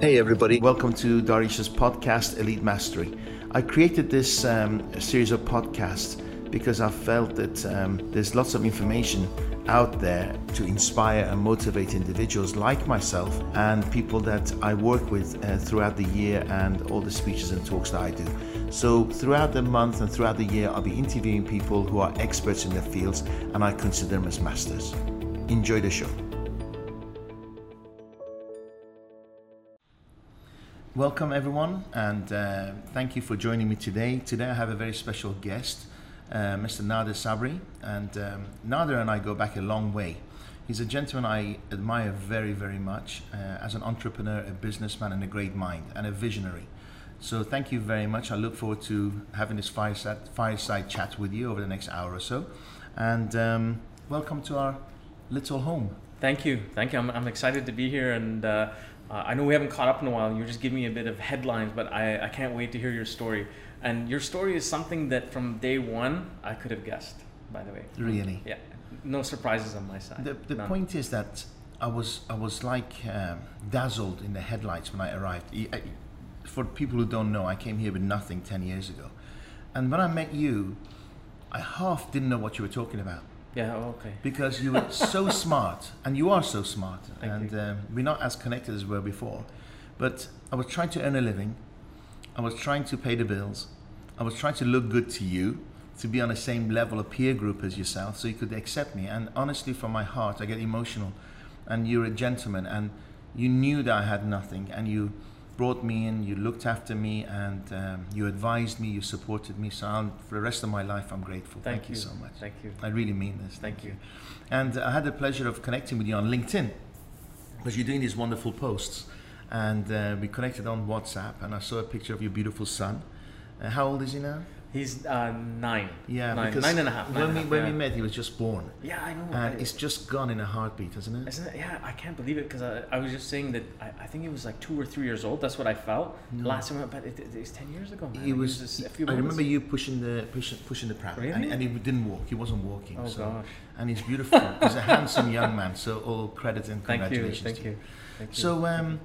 Hey, everybody. Welcome to Darish's podcast, Elite Mastery. I created this um, series of podcasts because I felt that um, there's lots of information out there to inspire and motivate individuals like myself and people that I work with uh, throughout the year and all the speeches and talks that I do. So, throughout the month and throughout the year, I'll be interviewing people who are experts in their fields and I consider them as masters. Enjoy the show. Welcome, everyone, and uh, thank you for joining me today. Today, I have a very special guest, uh, Mr. Nader Sabri. And um, Nader and I go back a long way. He's a gentleman I admire very, very much uh, as an entrepreneur, a businessman, and a great mind, and a visionary. So, thank you very much. I look forward to having this fireside, fireside chat with you over the next hour or so. And um, welcome to our little home. Thank you, thank you. I'm, I'm excited to be here, and uh, I know we haven't caught up in a while. You're just giving me a bit of headlines, but I, I can't wait to hear your story. And your story is something that from day one I could have guessed. By the way, Really? yeah, no surprises on my side. The, the None. point is that I was I was like um, dazzled in the headlights when I arrived. I- For people who don't know, I came here with nothing ten years ago, and when I met you, I half didn't know what you were talking about Yeah. oh, okay. because you were so smart, and you are so smart, Thank and um, we're not as connected as we were before. But I was trying to earn a living. I was trying to pay the bills. I was trying to look good to you, to be on the same level of peer group as yourself, so you could accept me. And honestly, from my heart, I get emotional. And you're a gentleman, and you knew that I had nothing, and you brought me in, you looked after me, and um, you advised me, you supported me. So I'll, for the rest of my life, I'm grateful. Thank, you so much. Thank you. I really mean this. Thank you. And I had the pleasure of connecting with you on LinkedIn because you're doing these wonderful posts. And uh, we connected on WhatsApp, and I saw a picture of your beautiful son. Uh, how old is he now? He's uh, nine. Yeah, nine, because nine and a half. nine When we half, when yeah. we met, he was just born, Yeah, I know. and I- it's just gone in a heartbeat, isn't it? Isn't it? Yeah, I can't believe it because I, I was just saying that I, I think he was like two or three years old. That's what I felt. No. Last time but it, it, it was 10 years ago, man. Was. a few I remember you pushing the pushing, pushing the pram, and, Really? and he didn't walk. He wasn't walking. Oh, so, gosh. And he's beautiful. he's a handsome young man. So all credit and congratulations. Thank you. Thank to you. Thank you. So um,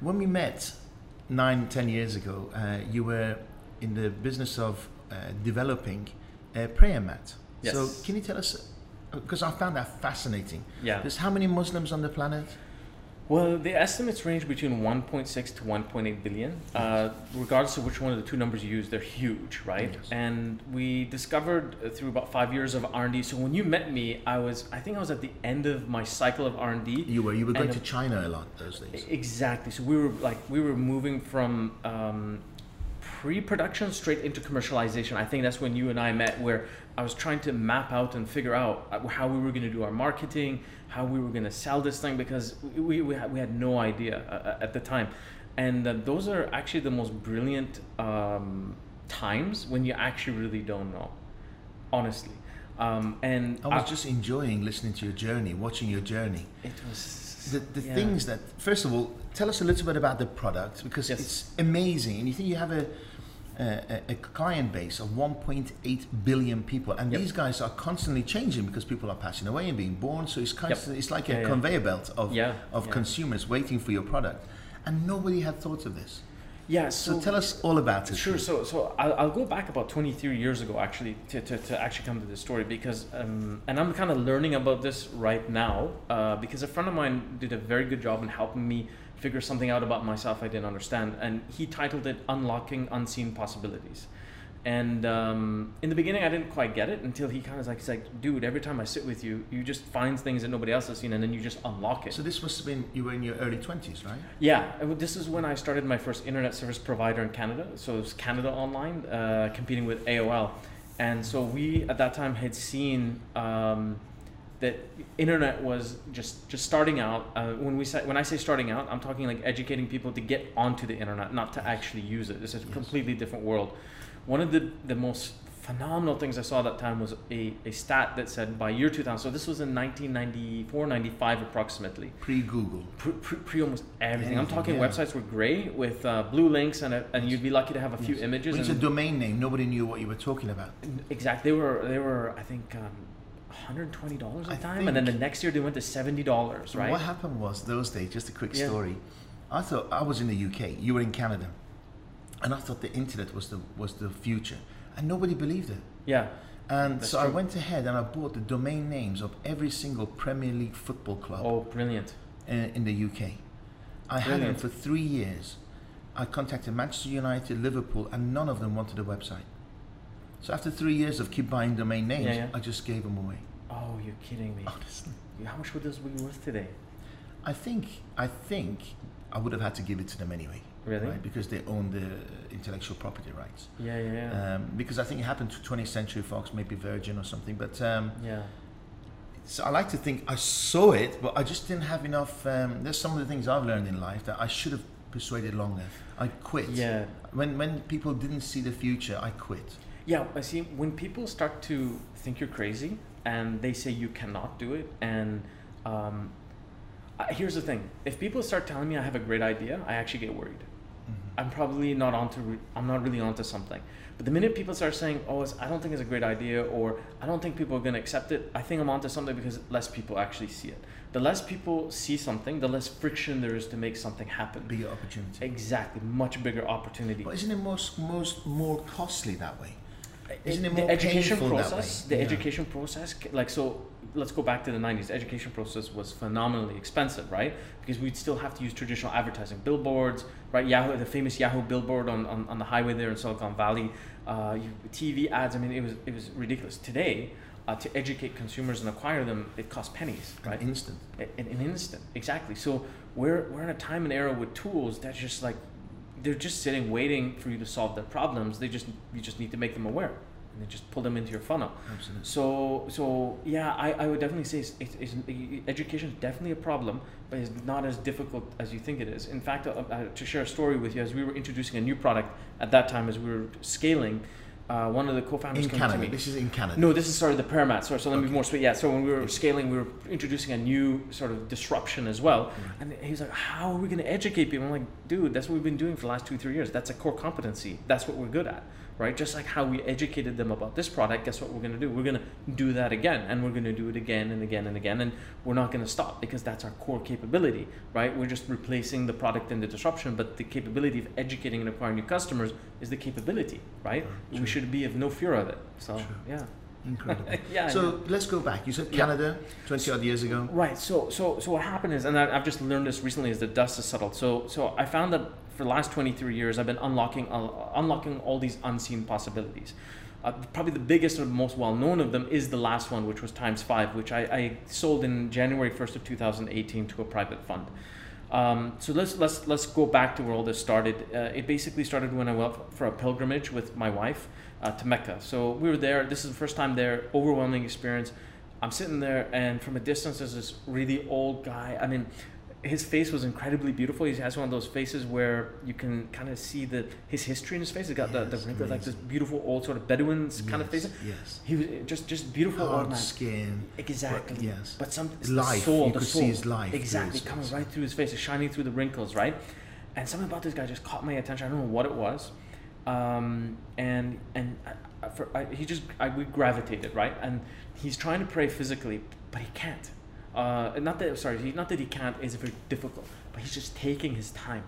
when we met nine, ten years ago, uh, you were in the business of uh, developing a prayer mat. So can you tell us? Because I found that fascinating. yeah. There's how many Muslims on the planet? Well, the estimates range between 1.6 to 1.8 billion. Uh, regardless of which one of the two numbers you use, they're huge, right? Yes. And we discovered uh, through about five years of R&D. So when you met me, I was, I think I was at the end of my cycle of R&D. You were. You were going And to China a lot those days. Exactly. So we were like we were moving from um, pre-production straight into commercialization. I think that's when you and I met, where I was trying to map out and figure out uh, how we were going to do our marketing, how we were going to sell this thing, because we we had, we had no idea uh, at the time, and uh, those are actually the most brilliant um, times when you actually really don't know, honestly. Um, and I was just enjoying listening to your journey, watching your journey. it was The, the yeah. things that, first of all, tell us a little bit about the product because Yes. it's amazing. And you think you have a, a, a client base of 1.8 billion people, and Yep. these guys are constantly changing because people are passing away and being born. So it's constantly, it's like a Yeah, yeah. conveyor belt of, Yeah, of yeah. consumers waiting for your product. And nobody had thought of this. Yeah. So, tell us all about it. Sure. So, so I'll, I'll go back about 23 years ago, actually, to, to, to actually come to this story because, um, and I'm kind of learning about this right now uh, because a friend of mine did a very good job in helping me figure something out about myself I didn't understand, and he titled it "Unlocking Unseen Possibilities." And um, in the beginning, I didn't quite get it until he kind of like, he's like, dude, every time I sit with you, you just find things that nobody else has seen, and then you just unlock it. So this must have been, you were in your early 20s, right? Yeah, this is when I started my first internet service provider in Canada. So it was Canada Online, uh, competing with AOL. And so we at that time had seen um, that internet was just just starting out. Uh, when we say when I say starting out, I'm talking like educating people to get onto the internet, not to actually use it. It's a completely different world. One of the the most phenomenal things I saw at that time was a, a stat that said by year 2000. So this was in 1994, 95 approximately Pre Google. pre, pre, pre almost everything. I'm talking yeah. websites were gray with uh, blue links, and a, and you'd be lucky to have a few images. When it's a domain name, nobody knew what you were talking about. exactly, they were they were I think um, 120 dollars I a time, and then the next year they went to 70 dollars, right? What happened was those days, just a quick Yeah. story. I thought I was in the UK. You were in Canada, and I thought the internet was the was the future, and nobody believed it. Yeah. And so I went ahead and I bought the domain names of every single Premier League football club Oh, brilliant. in, in the UK. I had them for three years. I contacted Manchester United, Liverpool, and none of them wanted a website. So after three years of keep buying domain names, Yeah, yeah. I just gave them away. Oh, you're kidding me. Honestly, How much would those be worth today? I think I think I would have had to give it to them anyway, Really? right? Because they own the intellectual property rights. Yeah, yeah, yeah. Um, because I think it happened to 20th Century Fox, maybe Virgin or something. But um, yeah. So I like to think I saw it, but I just didn't have enough. Um, there's some of the things I've learned in life that I should have persuaded longer. I quit. Yeah. When when people didn't see the future, I quit. Yeah, I see. When people start to think you're crazy and they say you cannot do it, and um, here's the thing: if people start telling me I have a great idea, I actually get worried. Mm-hmm. I'm probably not onto. Re- I'm not really onto something. But the minute people start saying, "Oh, it's, I don't think it's a great idea," or "I don't think people are going to accept it," I think I'm onto something because less people actually see it. The less people see something, the less friction there is to make something happen. Bigger opportunity. Exactly, much bigger opportunity. But isn't it most most more costly that way? Isn't it the more education painful that process way? the Yeah. education process like so let's go back to the 90s the education process was phenomenally expensive right? Because we'd still have to use traditional advertising billboards right? Yahoo the famous yahoo billboard on, on, on the highway there in silicon valley. Uh, tv ads i mean it was it was ridiculous. Today uh, to educate consumers and acquire them it costs pennies right? An instant. in an instant. Exactly. So we're, we're in a time and era with tools that's just like they're just sitting waiting for you to solve their problems. They just you just need to make them aware and then just pull them into your funnel Absolutely. so so yeah i, I would definitely say it's, it's, it's, education is definitely a problem but it's not as difficult as you think it is in fact uh, uh, to share a story with you as we were introducing a new product at that time as we were scaling uh, one of the co-founders In came to Canada. me This is in Canada. no, this is sorry the prayer mat. Sorry, so let me be more specific. Yeah, so when we were scaling, we were introducing a new sort of disruption as well. Mm. And he was like, "How are we going to educate people?" I'm like, "Dude, that's what we've been doing for the last two, three years. That's a core competency. That's what we're good at, right? Just like how we educated them about this product. Guess what we're going to do? We're going to do that again, and we're going to do it again and again and again, and we're not going to stop because that's our core capability, right? We're just replacing the product and the disruption, but the capability of educating and acquiring new customers is the capability, right? Sure. We should be of no fear of it. So Sure. yeah. Incredible. Yeah, So know. let's go back. You said Yeah. Canada, 20 odd years ago. Right. So so so what happened is, and I, I've just learned this recently, is the dust has settled. So so I found that for the last 23 years, I've been unlocking uh, unlocking all these unseen possibilities. Uh, probably the biggest or most well known of them is the last one, which was times five, which I, I sold in January 1st of 2018 to a private fund. Um, so let's let's let's go back to where all this started. Uh, it basically started when I went for a pilgrimage with my wife uh, to Mecca. So we were there. This is the first time there. Overwhelming experience. I'm sitting there, and from a distance, there's this really old guy. I mean, his face was incredibly beautiful. He has one of those faces where you can kind of see the his history in his face. He's got the, the wrinkles, like this beautiful old sort of Bedouin kind of face. Yes. He was eh, just just beautiful old Hard man. skin. Exactly. But- yes. But some Life, The soul, you the could see his life Exactly, his coming face. right through his face, it's shining through the wrinkles, right? And something about this guy just caught my attention. I don't know what it was, um, and and I, I- for, I, he just I, we gravitated right. And he's trying to pray physically, but he can't. Uh, not that sorry, he, not that he can't. It's very difficult, but he's just taking his time.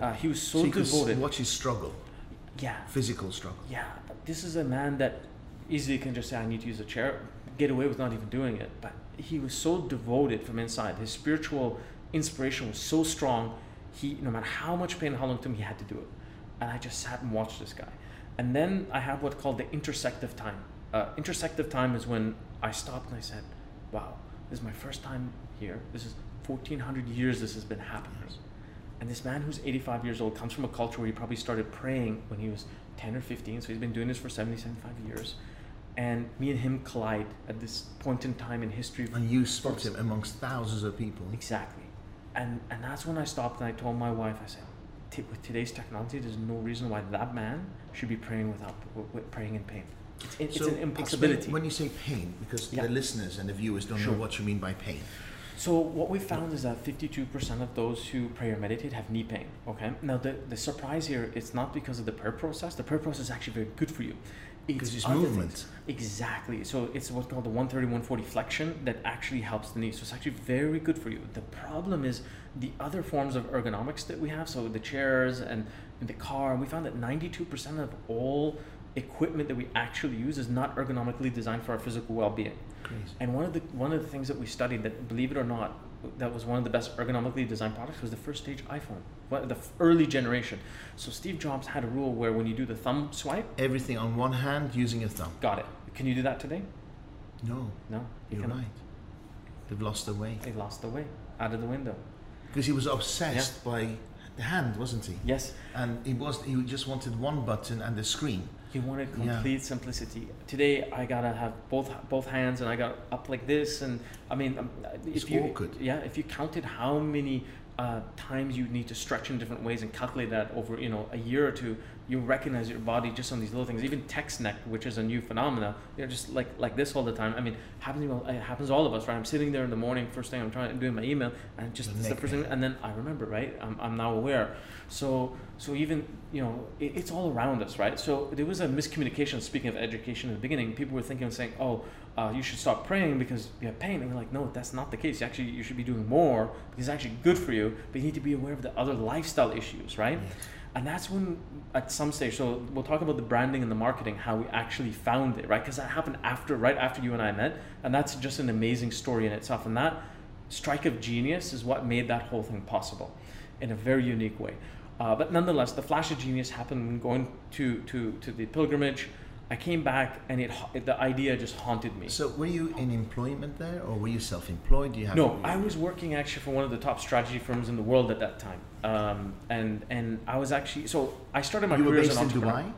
Uh, he was so, So you could s- devoted. watch his struggle, yeah, physical struggle. yeah, this is a man that easily can just say, I need to use a chair, get away with not even doing it. But he was so devoted from inside. His spiritual inspiration was so strong. He, no matter how much pain and how long it took him, he had to do it. And I just sat and watched this guy. And then I have what's called the intersective time. Uh, intersective time is when I stopped and I said, wow, this is my first time here. This is 1400 years this has been happening. And this man who's 85 years old comes from a culture where he probably started praying when he was 10 or 15, so he's been doing this for 70, 75 years. And me and him collide at this point in time in history. And you spot him amongst thousands of people. Exactly. And, and that's when I stopped and I told my wife, I said, "T- with today's technology, there's no reason why that man should be praying without praying in pain. It's, it's So an explain- impossibility. When you say pain, because Yeah. the listeners and the viewers don't Sure. know what you mean by pain. So what we found is that 52% of those who pray or meditate have knee pain. Okay. Now the, the surprise here, it's not because of the prayer process. The prayer process is actually very good for you. Because it's other movement. things. Exactly. So it's what's called the 130 140 flexion that actually helps the knee. So it's actually very good for you. The problem is the other forms of ergonomics that we have. So the chairs and, and the car. We found that 92% of all equipment that we actually use is not ergonomically designed for our physical well-being. Crazy. And one of the one of the things that we studied that, believe it or not, that was one of the best ergonomically designed products was the first stage iPhone, the early generation. So Steve Jobs had a rule where when you do the thumb swipe, Everything on one hand using a thumb. got it. Can you do that today? No, No, you you're cannot. right. They've lost their way. They've lost the way out of the window. Because he was obsessed by the hand, wasn't he? Yes, And he was he just wanted one button and the screen. He wanted Yeah. complete simplicity. Today I gotta have both both hands and I got up like this, and I mean, um, if It's you awkward. yeah, if you counted how many uh, times you need to stretch in different ways and calculate that over you know a year or two, you recognize your body just on these little things. Even text neck, which is a new phenomena, they're just like like this all the time. I mean, happens it happens to all of us, right? I'm sitting there in the morning, first thing I'm trying to doing my email, and just The the first thing, and then I remember, right? I'm, I'm now aware. So so even you know it, it's all around us, right? So there was a miscommunication. Speaking of education in the beginning, people were thinking and saying, oh. Uh, you should stop praying because you have pain. And we're like, no, that's not the case. Actually, you should be doing more because it's actually good for you. But you need to be aware of the other lifestyle issues, right? And that's when, at some stage, so we'll talk about the branding and the marketing, how we actually found it, right? Because that happened after, right after you and I met, and that's just an amazing story in itself. And that strike of genius is what made that whole thing possible, in a very unique way. Uh, but nonetheless, the flash of genius happened going to to to the pilgrimage. I came back, and it the idea just haunted me. So were you in employment there or were you self-employed? Do you have No, I was working actually for one of the top strategy firms in the world at that time, um, and and I was actually so I started my you were career as based an in. Dubai?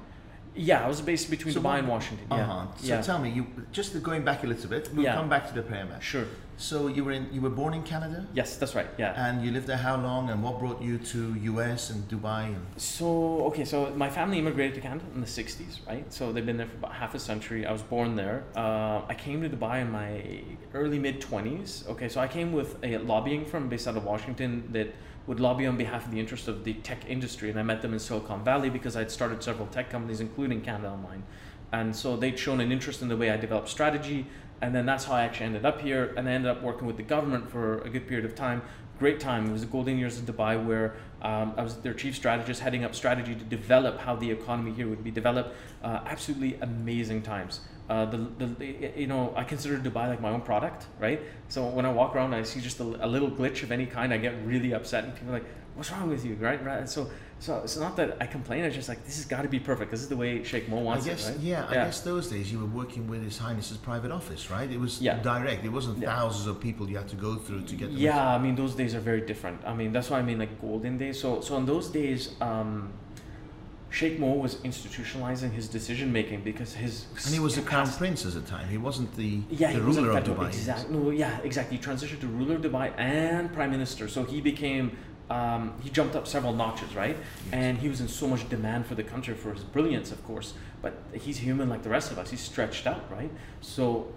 Yeah, I was based between So Dubai and Washington. Yeah, Uh-huh. So yeah, tell me, you just going back a little bit, we'll Yeah. come back to the prayer sure. So you were in you were born in Canada? Yes, that's right. Yeah. And you lived there how long and what brought you to US and Dubai and So okay, so my family immigrated to Canada in the '60s, right? So they've been there for about half a century. I was born there. Uh, I came to Dubai in my early mid 20s. Okay, so I came with a lobbying firm based out of Washington that would lobby on behalf of the interest of the tech industry, and I met them in Silicon Valley because I'd started several tech companies, including Canada Online, and so they'd shown an interest in the way I developed strategy, and then that's how I actually ended up here, and I ended up working with the government for a good period of time. Great time. It was the golden years in Dubai where um, I was their chief strategist, heading up strategy to develop how the economy here would be developed. Uh, absolutely amazing times. Uh, the, the you know I consider Dubai like my own product, right? So when I walk around, I see just a, a little glitch of any kind, I get really upset, and people are like, "What's wrong with you?" Right? Right? So so it's not that I complain. It's just like this has got to be perfect. This is the way Sheikh Mo I wants guess it, right? yeah, I guess those days you were working with His Highness's private office, right? It was Yeah. direct. It wasn't Yeah. thousands of people you had to go through to get the Yeah, I mean those days are very different. I mean that's why I mean like golden days. So so in those days, um, Sheikh Mo was institutionalizing his decision making because his And he was the crown prince at the time. He wasn't the, yeah, the ruler of Dubai. Exactly. No, yeah, exactly. He transitioned to ruler of Dubai and prime minister. So he became, um, he jumped up several notches, right? And he was in so much demand for the country for his brilliance, of course. But he's human like the rest of us. He's stretched out, right? So,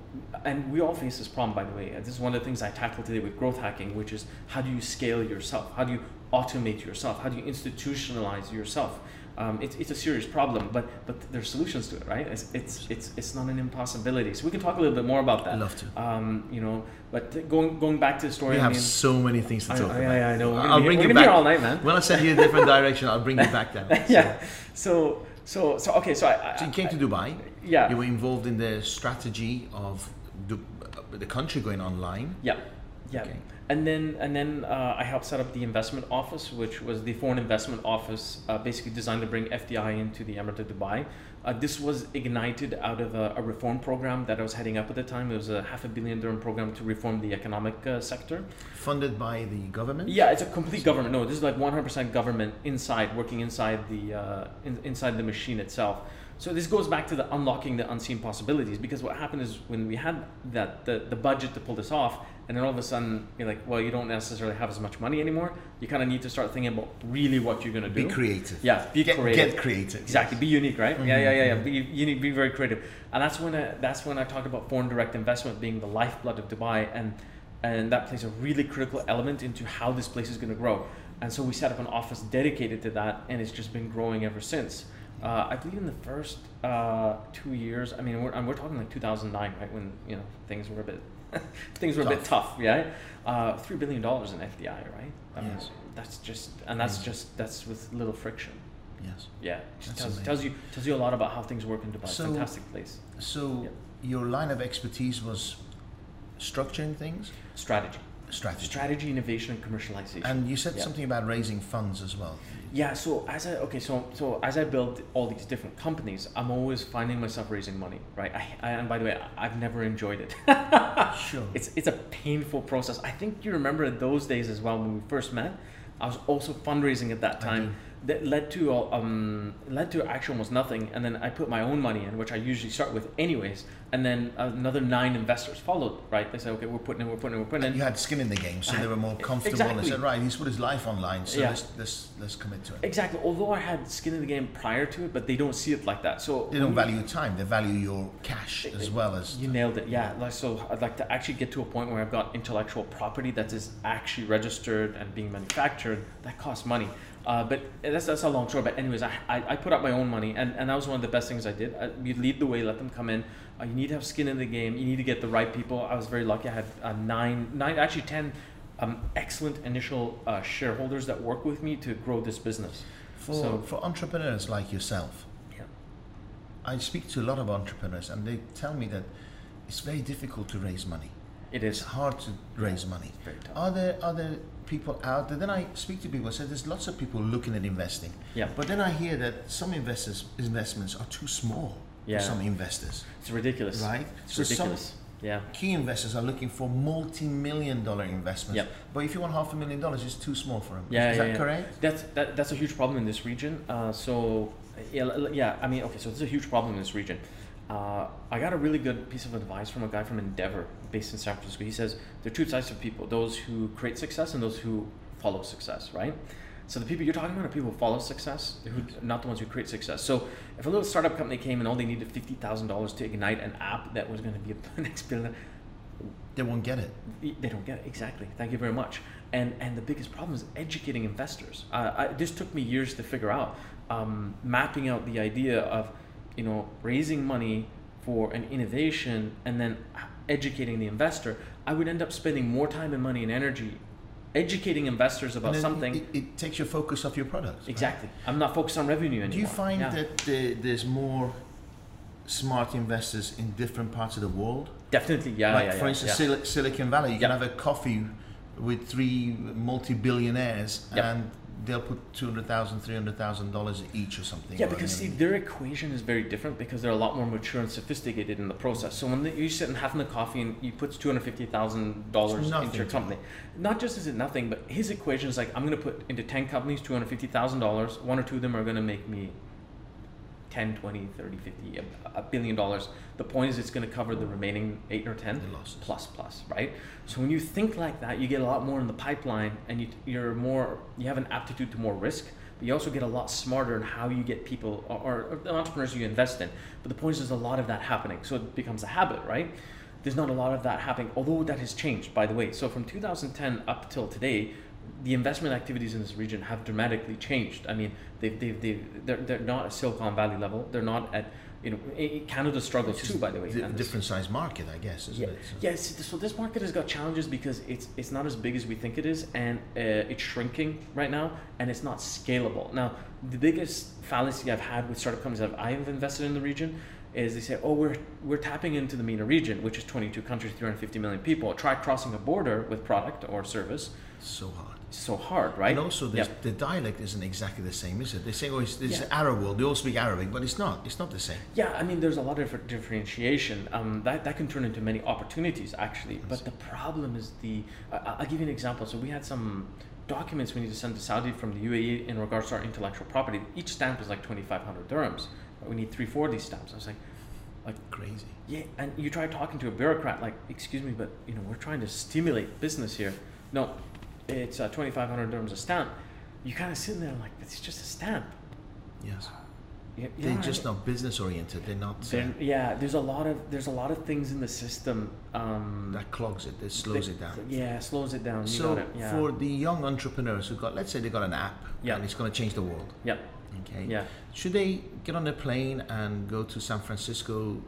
and we all face this problem, by the way. This is one of the things I tackle today with growth hacking, which is how do you scale yourself? How do you automate yourself? How do you institutionalize yourself? Um, it's, it's a serious problem, but but there's solutions to it, right? It's, it's it's it's not an impossibility. So we can talk a little bit more about that. I'd love to. Um, you know, but going going back to the story. We I have mean, so many things to I, talk I, about. I, I know. We're I'll be, bring we're you back. here all night, man. When I send you a different direction, I'll bring you back. So- yeah. So so so okay. So I, I So you came to Dubai. yeah You were involved in the strategy of Du- uh, the country going online. yeah yeah. Okay. And then and then uh, I helped set up the investment office, which was the foreign investment office, uh, basically designed to bring FDI into the Emirate of Dubai. Uh, this was ignited out of a, a reform program that I was heading up at the time. It was a half a billion dirham program to reform the economic uh, sector. Funded by the government. Yeah, it's a complete government. No, this is like 100% government inside, working inside the uh, in, inside the machine itself. So this goes back to the unlocking the unseen possibilities because what happened is when we had that the, the budget to pull this off, and then all of a sudden you're like, well, you don't necessarily have as much money anymore. You kind of need to start thinking about really what you're gonna do. Be creative. Yeah, be Get, creative. get creative. Exactly. Be unique, right? Yeah, yeah, yeah, yeah. Mhm. Be unique. Be very creative. And that's when I, that's when I talk about foreign direct investment being the lifeblood of Dubai. And and that plays a really critical element into how this place is going to grow. And so we set up an office dedicated to that, and it's just been growing ever since. Uh, I believe in the first uh, two years. I mean, we're, and we're talking like 2009, right? When you know things were a bit things were a bit tough, yeah. Uh, Three billion dollars in FDI, right? I mean, Yes. that's just, and that's Yes. just that's with little friction. Yes. Yeah, just tells, tells you tells you a lot about how things work in Dubai. So- Fantastic place. So Yeah. your line of expertise was structuring things, Strategy, strategy. strategy, innovation, and commercialization. And you said Yeah. something about raising funds as well. Yeah, so as I okay, so so as I build all these different companies, I'm always finding myself raising money, right? I, I and by the way, I've never enjoyed it. Sure. it's it's a painful process. I think you remember those days as well when we first met. I was also fundraising at that I time. That led to uh, um led to actually almost nothing, and then I put my own money in, which I usually start with anyways. And then another nine investors followed, right? They said, okay, we're putting in, we're putting in, we're putting in. And you had skin in the game, so I- they were more comfortable and They said, right, he's put his life online, so Yeah. let's, let's, let's commit to it. Exactly. Although I had skin in the game prior to it, but they don't see it like that. So They don't value your time, they value your cash as well as. You nailed it. Yeah. Like so, I'd like to actually get to a point where I've got intellectual property that is actually registered and being manufactured. That costs money. Uh, but that's that's a long story. But anyways, I, I, I put up my own money, and, and that was one of the best things I did. I, you lead the way, let them come in. Uh, you need to have skin in the game. You need to get the right people. I was very lucky. I had uh, nine, nine, actually ten, um, excellent initial uh, shareholders that work with me to grow this business. For, So- for entrepreneurs like yourself, Yeah. I speak to a lot of entrepreneurs and they tell me that it's very difficult to raise money. It It's hard to raise money. very tough. Are there other people out there? Then I speak to people and say there's lots of people looking at investing. Yeah. But then I hear that some investors investments are too small Yeah. for some investors. It's ridiculous. Right? It's So ridiculous. yeah. Key investors are looking for multi-million dollar investments. Yep. But if you want half a million dollars, it's too small for them. Yeah, Is yeah, that yeah. correct? That's that, that's a huge problem in this region. Uh, so yeah, yeah. I mean, okay. So it's a huge problem in this region. Uh, I got a really good piece of advice from a guy from Endeavor, based in San Francisco. He says there are two types of people: those who create success and those who follow success. Right. So the people you're talking about are people who follow success, who not the ones who create success. So if a little startup company came and all they needed fifty thousand dollars to ignite an app that was going to be a next billion, They won't get it. they don't get it exactly. Thank you very much. And and the biggest problem is educating investors. Uh, I, this took me years to figure out, um, mapping out the idea of, you know, raising money for an innovation and then educating the investor. I would end up spending more time and money and energy educating investors about something. It, it takes your focus off your products. right? exactly. I'm not focused on revenue anymore. Do you find Yeah. that the, there's more smart investors in different parts of the world? Definitely, yeah, like yeah, for yeah, instance. Sil- Silicon Valley, you can have a coffee with three multi-billionaires Yep. and they'll put $200,000, $300,000 each or something. Yeah, because see, their equation is very different because they're a lot more mature and sophisticated in the process. So when you sit and having the coffee and he puts two hundred fifty thousand dollars into your company, not just is it nothing, but his equation is like I'm going to put into ten companies two hundred fifty thousand dollars. One or two of them are going to make me 10, 20, 30, 50, a, a billion dollars. The point is it's going to cover the remaining eight or ten plus plus, right? So when you think like that, you get a lot more in the pipeline, and you, you're more you have an aptitude to more risk. But you also get a lot smarter in how you get people or, or the entrepreneurs you invest in. But the point is, there's a lot of that happening, so it becomes a habit, right? There's not a lot of that happening, although that has changed, by the way. So from 2010 up till today, the investment activities in this region have dramatically changed. I mean, they've, they've, they've, they're, they're not at Silicon Valley level. They're not at, you know, Canada struggles too, by the way. and different size market, I guess, isn't yeah, it? So- yeah. So this market has got challenges because it's it's not as big as we think it is, and uh, it's shrinking right now, and it's not scalable. Now, the biggest fallacy I've had with startup companies that I've invested in the region is they say, oh, we're we're tapping into the MENA region, which is 22 countries, 350 million people. Try crossing a border with product or service. So hard. So hard, right? And also, Yeah. the dialect isn't exactly the same, is it? They say, oh, it's, it's Yeah. Arab world. They all speak Arabic, but it's not. It's not the same. Yeah, I mean, there's a lot of differentiation. Um, that, that can turn into many opportunities, actually. But the problem is the. I I'll give you an example. So we had some documents we need to send to Saudi from the UAE in regards to our intellectual property. Each stamp is like 2,500 dirhams. We need three, four of these stamps. I was like, like Crazy. yeah, and you try talking to a bureaucrat, like, excuse me, but you know, we're trying to stimulate business here. No, it's uh, 2,500 dirhams a stamp. You kind of sitting there like, it's just a stamp. Yes. Yeah, They're yeah, just not business oriented. They're not. Then, yeah, there's a lot of there's a lot of things in the system um, that clogs it. It slows that- it down. Yeah, slows it down. You So it. Yeah. for the young entrepreneurs who got, let's say they got an app Yeah. and it's going to change the world. yep. Okay. Yeah. Should they get on a plane and go to San Francisco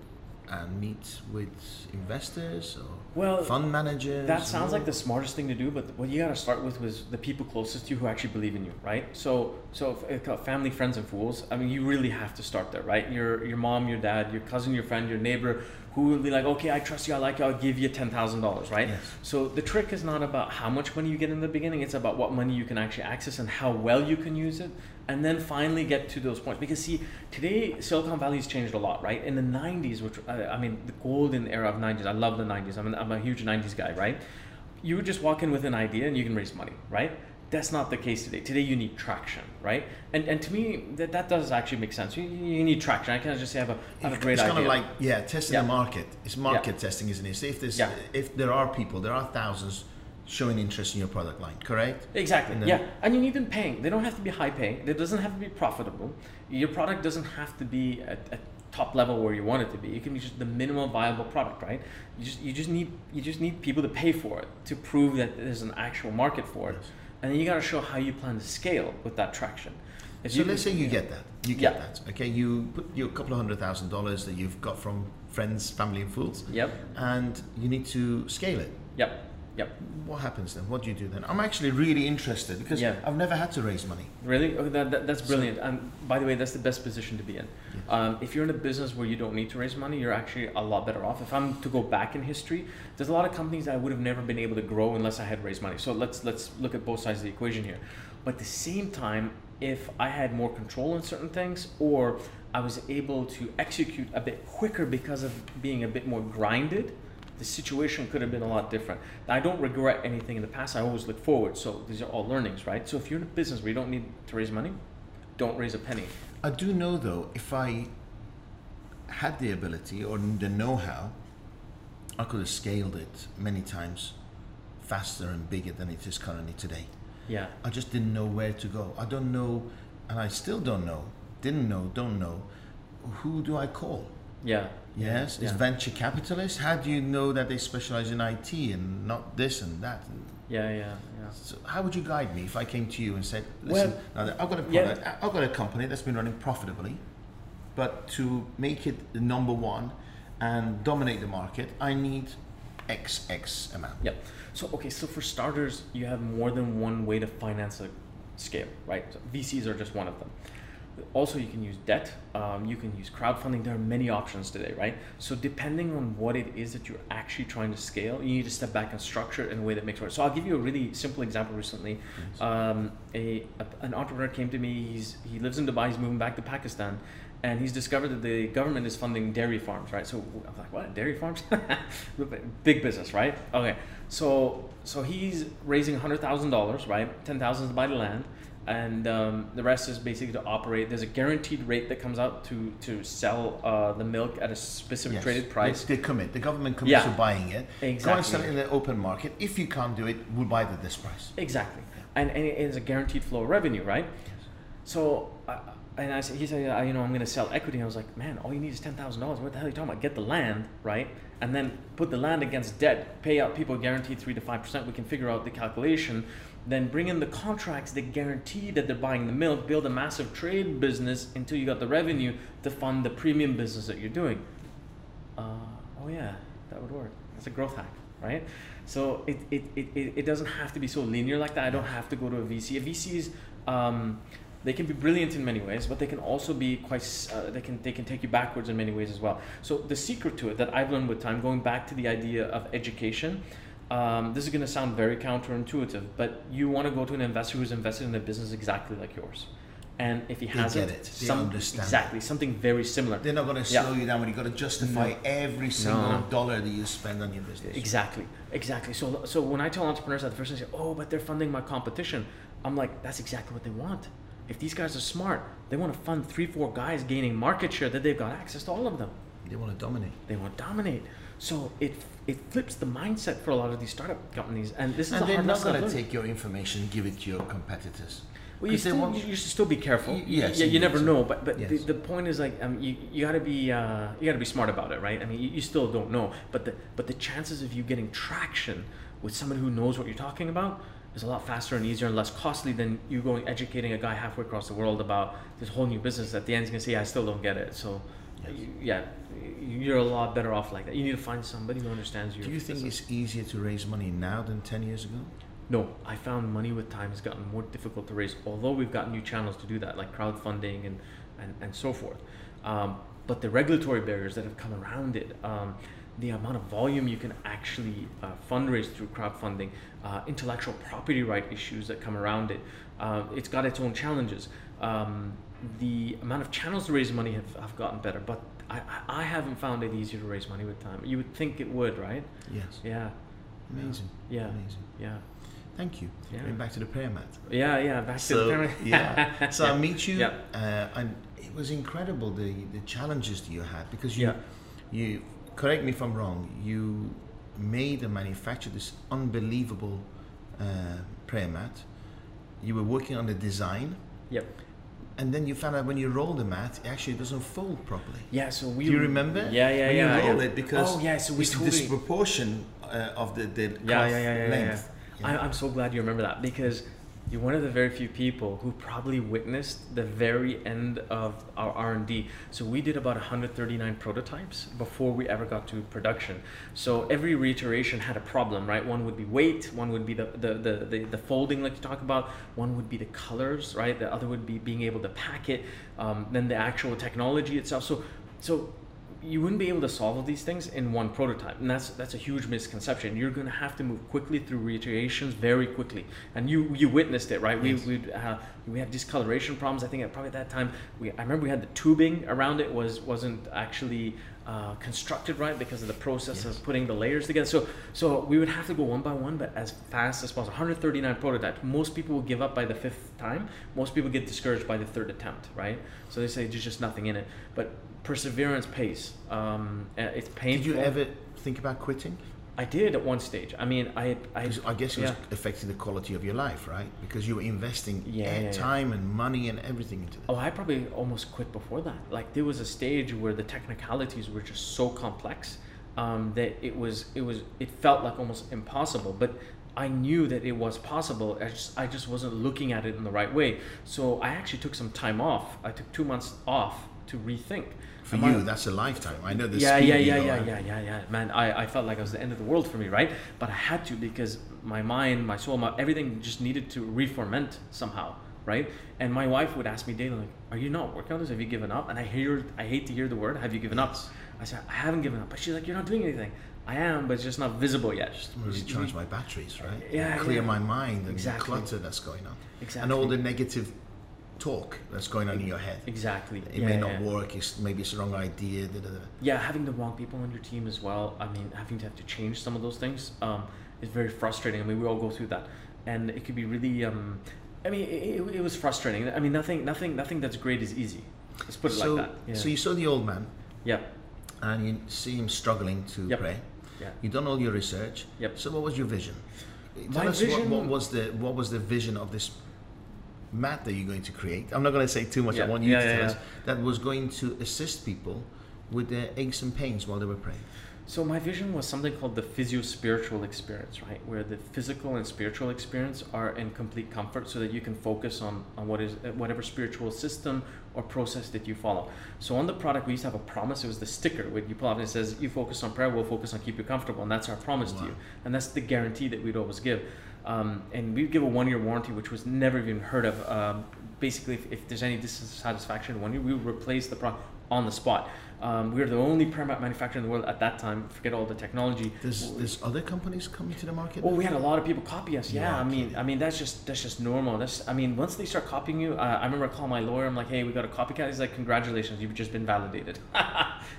and meet with investors or Well, fund managers? That sounds like the smartest thing to do, but what you got to start with was the people closest to you who actually believe in you, right? So, so if uh, family, friends, and fools. I mean, you really have to start there, right? Your your mom, your dad, your cousin, your friend, your neighbor, who will be like, okay, I trust you, I like you, I'll give you ten thousand dollars, right? Yes. So the trick is not about how much money you get in the beginning; it's about what money you can actually access and how well you can use it, and then finally get to those points. Because see, today Silicon Valley's changed a lot, right? In the '90s, which uh, I mean, the golden era of '90s. I love the '90s. I'm, an, I'm a huge '90s guy, right? You would just walk in with an idea and you can raise money, right? That's not the case today. Today you need traction, right? And and to me that, that does actually make sense. You, you need traction. I can't just say I have a, I have a great it's idea. kind of like yeah, testing Yeah. the market. It's market testing, isn't it? So if there's Yeah. if there are people, there are thousands showing interest in your product line, correct? Exactly. And yeah, and you need them paying. They don't have to be high paying. It doesn't have to be profitable. Your product doesn't have to be at, at top level where you want it to be. It can be just the minimum viable product, right? You just you just need you just need people to pay for it to prove that there's an actual market for it, Yes. And then you got to show how you plan to scale with that traction. If So let's say you get that. You get Yeah. that. Okay, you put your couple of hundred thousand dollars that you've got from friends, family, and fools, Yep. and you need to scale it. Yep. Yep. What happens then? What do you do then? I'm actually really interested because Yeah. I've never had to raise money. Really? Okay, that, that, that's So- brilliant. And by the way, that's the best position to be in. Yes. Um, if you're in a business where you don't need to raise money, you're actually a lot better off. If I'm to go back in history, there's a lot of companies that I would have never been able to grow unless I had raised money. So let's let's look at both sides of the equation here. But at the same time, if I had more control in certain things, or I was able to execute a bit quicker because of being a bit more grinded, the situation could have been a lot different. I don't regret anything in the past. I always look forward. So these are all learnings, right? So if you're in a business where you don't need to raise money, don't raise a penny. I do know though, if I had the ability or the know-how, I could have scaled it many times faster and bigger than it is currently today. Yeah. I just didn't know where to go. I don't know, and I still don't know, didn't know, don't know. Who do I call? Yeah. Yes, is venture capitalists? How do you know that they specialize in IT and not this and that? Yeah, yeah, yeah. so how would you guide me if I came to you and said, "Listen, Well, I've got a yeah. product, I've got a company that's been running profitably, but to make it the number one and dominate the market, I need X X amount." Yep. So okay, so for starters, you have more than one way to finance a scale, right? So VCs are just one of them. Also, you can use debt. Um, you can use crowdfunding. There are many options today, right? So depending on what it is that you're actually trying to scale, you need to step back and structure it in a way that makes sense. So I'll give you a really simple example. Recently, um, a, a an entrepreneur came to me. He's he lives in Dubai. He's moving back to Pakistan, and he's discovered that the government is funding dairy farms, right? So I'm like, what dairy farms? Big business, right? Okay, so so he's raising hundred thousand dollars, right? Ten thousand to buy the land, and um, the rest is basically to operate. There's a guaranteed rate that comes out to to sell uh, the milk at a specific Yes. traded price. They, they commit. The government commits Yeah. to buying it. Go and sell it in the open market. If you can't do it, we'll buy it at this price. Exactly, and, and it is a guaranteed flow of revenue, right? Yes. So, uh, and I said, he said, you know, I'm going to sell equity. I was like, man, all you need is ten thousand dollars. What the hell are you talking about? Get the land, right? And then put the land against debt. Pay out people guaranteed three to five percent. We can figure out the calculation. Then bring in the contracts that guarantee that they're buying the milk. Build a massive trade business until you got the revenue to fund the premium business that you're doing. Uh, oh yeah, that would work. That's a growth hack, right? So it, it, it, it doesn't have to be so linear like that. I don't have to go to a VC. A VC is um, they can be brilliant in many ways, but they can also be quite. Uh, they can they can take you backwards in many ways as well. So the secret to it that I've learned with time, going back to the idea of education. Um, this is going to sound very counterintuitive, but you want to go to an investor who's invested in a business exactly like yours, and if he They hasn't, it. They some understand. exactly something very similar. They're not going to Yeah. slow you down when you've got to justify every single no. dollar that you spend on your business. Exactly, exactly. So, so when I tell entrepreneurs at the first, say, "Oh, but they're funding my competition," I'm like, "That's exactly what they want. If these guys are smart, they want to fund three, four guys gaining market share that they've got access to all of them. They want to dominate. They want to dominate. So it it flips the mindset for a lot of these startup companies, and this is And a they're hard not going to take your information and give it to your competitors. Well, you still want- you, should still be careful. Y- yes, Yeah, you never yes. know. But but the, Yes. the point is like um, you you gotta be uh, you gotta be smart about it, right? I mean, you, you still don't know, but the but the chances of you getting traction with someone who knows what you're talking about is a lot faster and easier and less costly than you going educating a guy halfway across the world about this whole new business. At the end, he's gonna say, "I still don't get it." So, yeah, you're a lot better off like that. You need to find somebody who understands you. Do you think it's easier to raise money now than 10 years ago? No, I found money with time has gotten more difficult to raise, although we've got new channels to do that, like crowdfunding and, and, and so forth. Um, but the regulatory barriers that have come around it, um, the amount of volume you can actually uh, fundraise through crowdfunding, uh, intellectual property right issues that come around it, uh, it's got its own challenges. Um, the amount of channels to raise money have, have gotten better, but I, I haven't found it easier to raise money with time. You would think it would, right? Yes. Yeah, Amazing. yeah, Amazing. yeah. Thank you. Yeah. Going back to the prayer mat. Yeah, yeah, back to the prayer mat. yeah. So I meet you, Yeah. uh, and it was incredible the, the challenges that you had because you, Yeah. you, correct me if I'm wrong, you made and manufactured this unbelievable uh, prayer mat. You were working on the design, Yep. And then you found out when you roll the mat, it actually doesn't fold properly. Yeah, so we. Do you remember? Yeah, yeah, when yeah. you roll yeah. it because Oh, yeah, so we it's the totally. disproportion uh, of the, the Yeah, yeah, yeah, yeah, yeah, length. I, I'm so glad you remember that because you're one of the very few people who probably witnessed the very end of our R&D. So we did about 139 prototypes before we ever got to production. So every reiteration had a problem, right? One would be weight, one would be the, the, the, the, the folding like you talk about, one would be the colors, right? The other would be being able to pack it, um, then the actual technology itself. So, so you wouldn't be able to solve all these things in one prototype and that's that's a huge misconception. You're going to have to move quickly through reiterations very quickly. And you you witnessed it right? Yes. we we uh, we had discoloration problems. I think at probably at that time we i remember we had the tubing around it was wasn't actually uh, constructed right because of the process Yes. of putting the layers together. So so we would have to go one by one but as fast as possible. 139 prototypes. Most people will give up by the fifth time. Most people get discouraged by the third attempt right? So they say there's just nothing in it. But perseverance pays um, uh, it's painful Did you ever think about quitting? I did at one stage. I mean, I, I, I guess it was yeah. affecting the quality of your life, right? Because you were investing yeah, yeah. time and money and everything into that. Oh, I probably almost quit before that. Like there was a stage where the technicalities were just so complex um, that it was, it was, it felt like almost impossible. But I knew that it was possible. I just, I just wasn't looking at it in the right way. So I actually took some time off. I took two months off to rethink. For Am I- you, that's a lifetime. I know the yeah, yeah, yeah, yeah, yeah, yeah, yeah. Man, I, I felt like it was the end of the world for me, right? But I had to because my mind, my soul, my everything just needed to re-ferment somehow, right? And my wife would ask me daily, like, "Are you not working on this? Have you given up?" And I hear, I hate to hear the word, "Have you given up?" I said, "I haven't given up." But she's like, "You're not doing anything." I am, but it's just not visible yet. Just recharge my batteries, right? Yeah, Clear yeah. my mind and Exactly. the clutter that's going on. Exactly. And all the negative talk that's going on in your head. Exactly. It yeah, may not yeah. work, it's, maybe it's the wrong idea. Da, da, da. yeah having the wrong people on your team as well i mean having to have to change some of those things um, is very frustrating i mean we all go through that and it could be really um, i mean it, it, it was frustrating i mean nothing nothing nothing that's great is easy let's put it so, like that yeah so you saw the old man yep and you see him struggling to Yep. pray. yeah You've done all your research. Yep. So what was your vision? Tell My us what, what was the what was the vision of this mat that you're going to create? I'm not going to say too much. I want you Yeah, to yeah, tell yeah. us that was going to assist people with their aches and pains while they were praying. So my vision was something called the physio-spiritual experience, right? Where the physical and spiritual experience are in complete comfort, so that you can focus on, on what is whatever spiritual system or process that you follow. So on the product, we used to have a promise. It was the sticker where you pull off and it says, "You focus on prayer, we'll focus on keep you comfortable," and that's our promise to you, and that's the guarantee that we'd always give. Um, and we'd give a one-year warranty, which was never even heard of. Um, basically, if, if there's any dissatisfaction one year, we would replace the product on the spot. Um, we were the only prayer mat manufacturer in the world at that time. Forget all the technology. There's there's other companies coming to the market. Well, we had a lot of people copy us. Yeah, Yeah, I mean. I mean that's just that's just normal. That's I mean, once they start copying you, uh, I remember calling my lawyer. I'm like, hey, we got a copycat. He's like, congratulations, you've just been validated.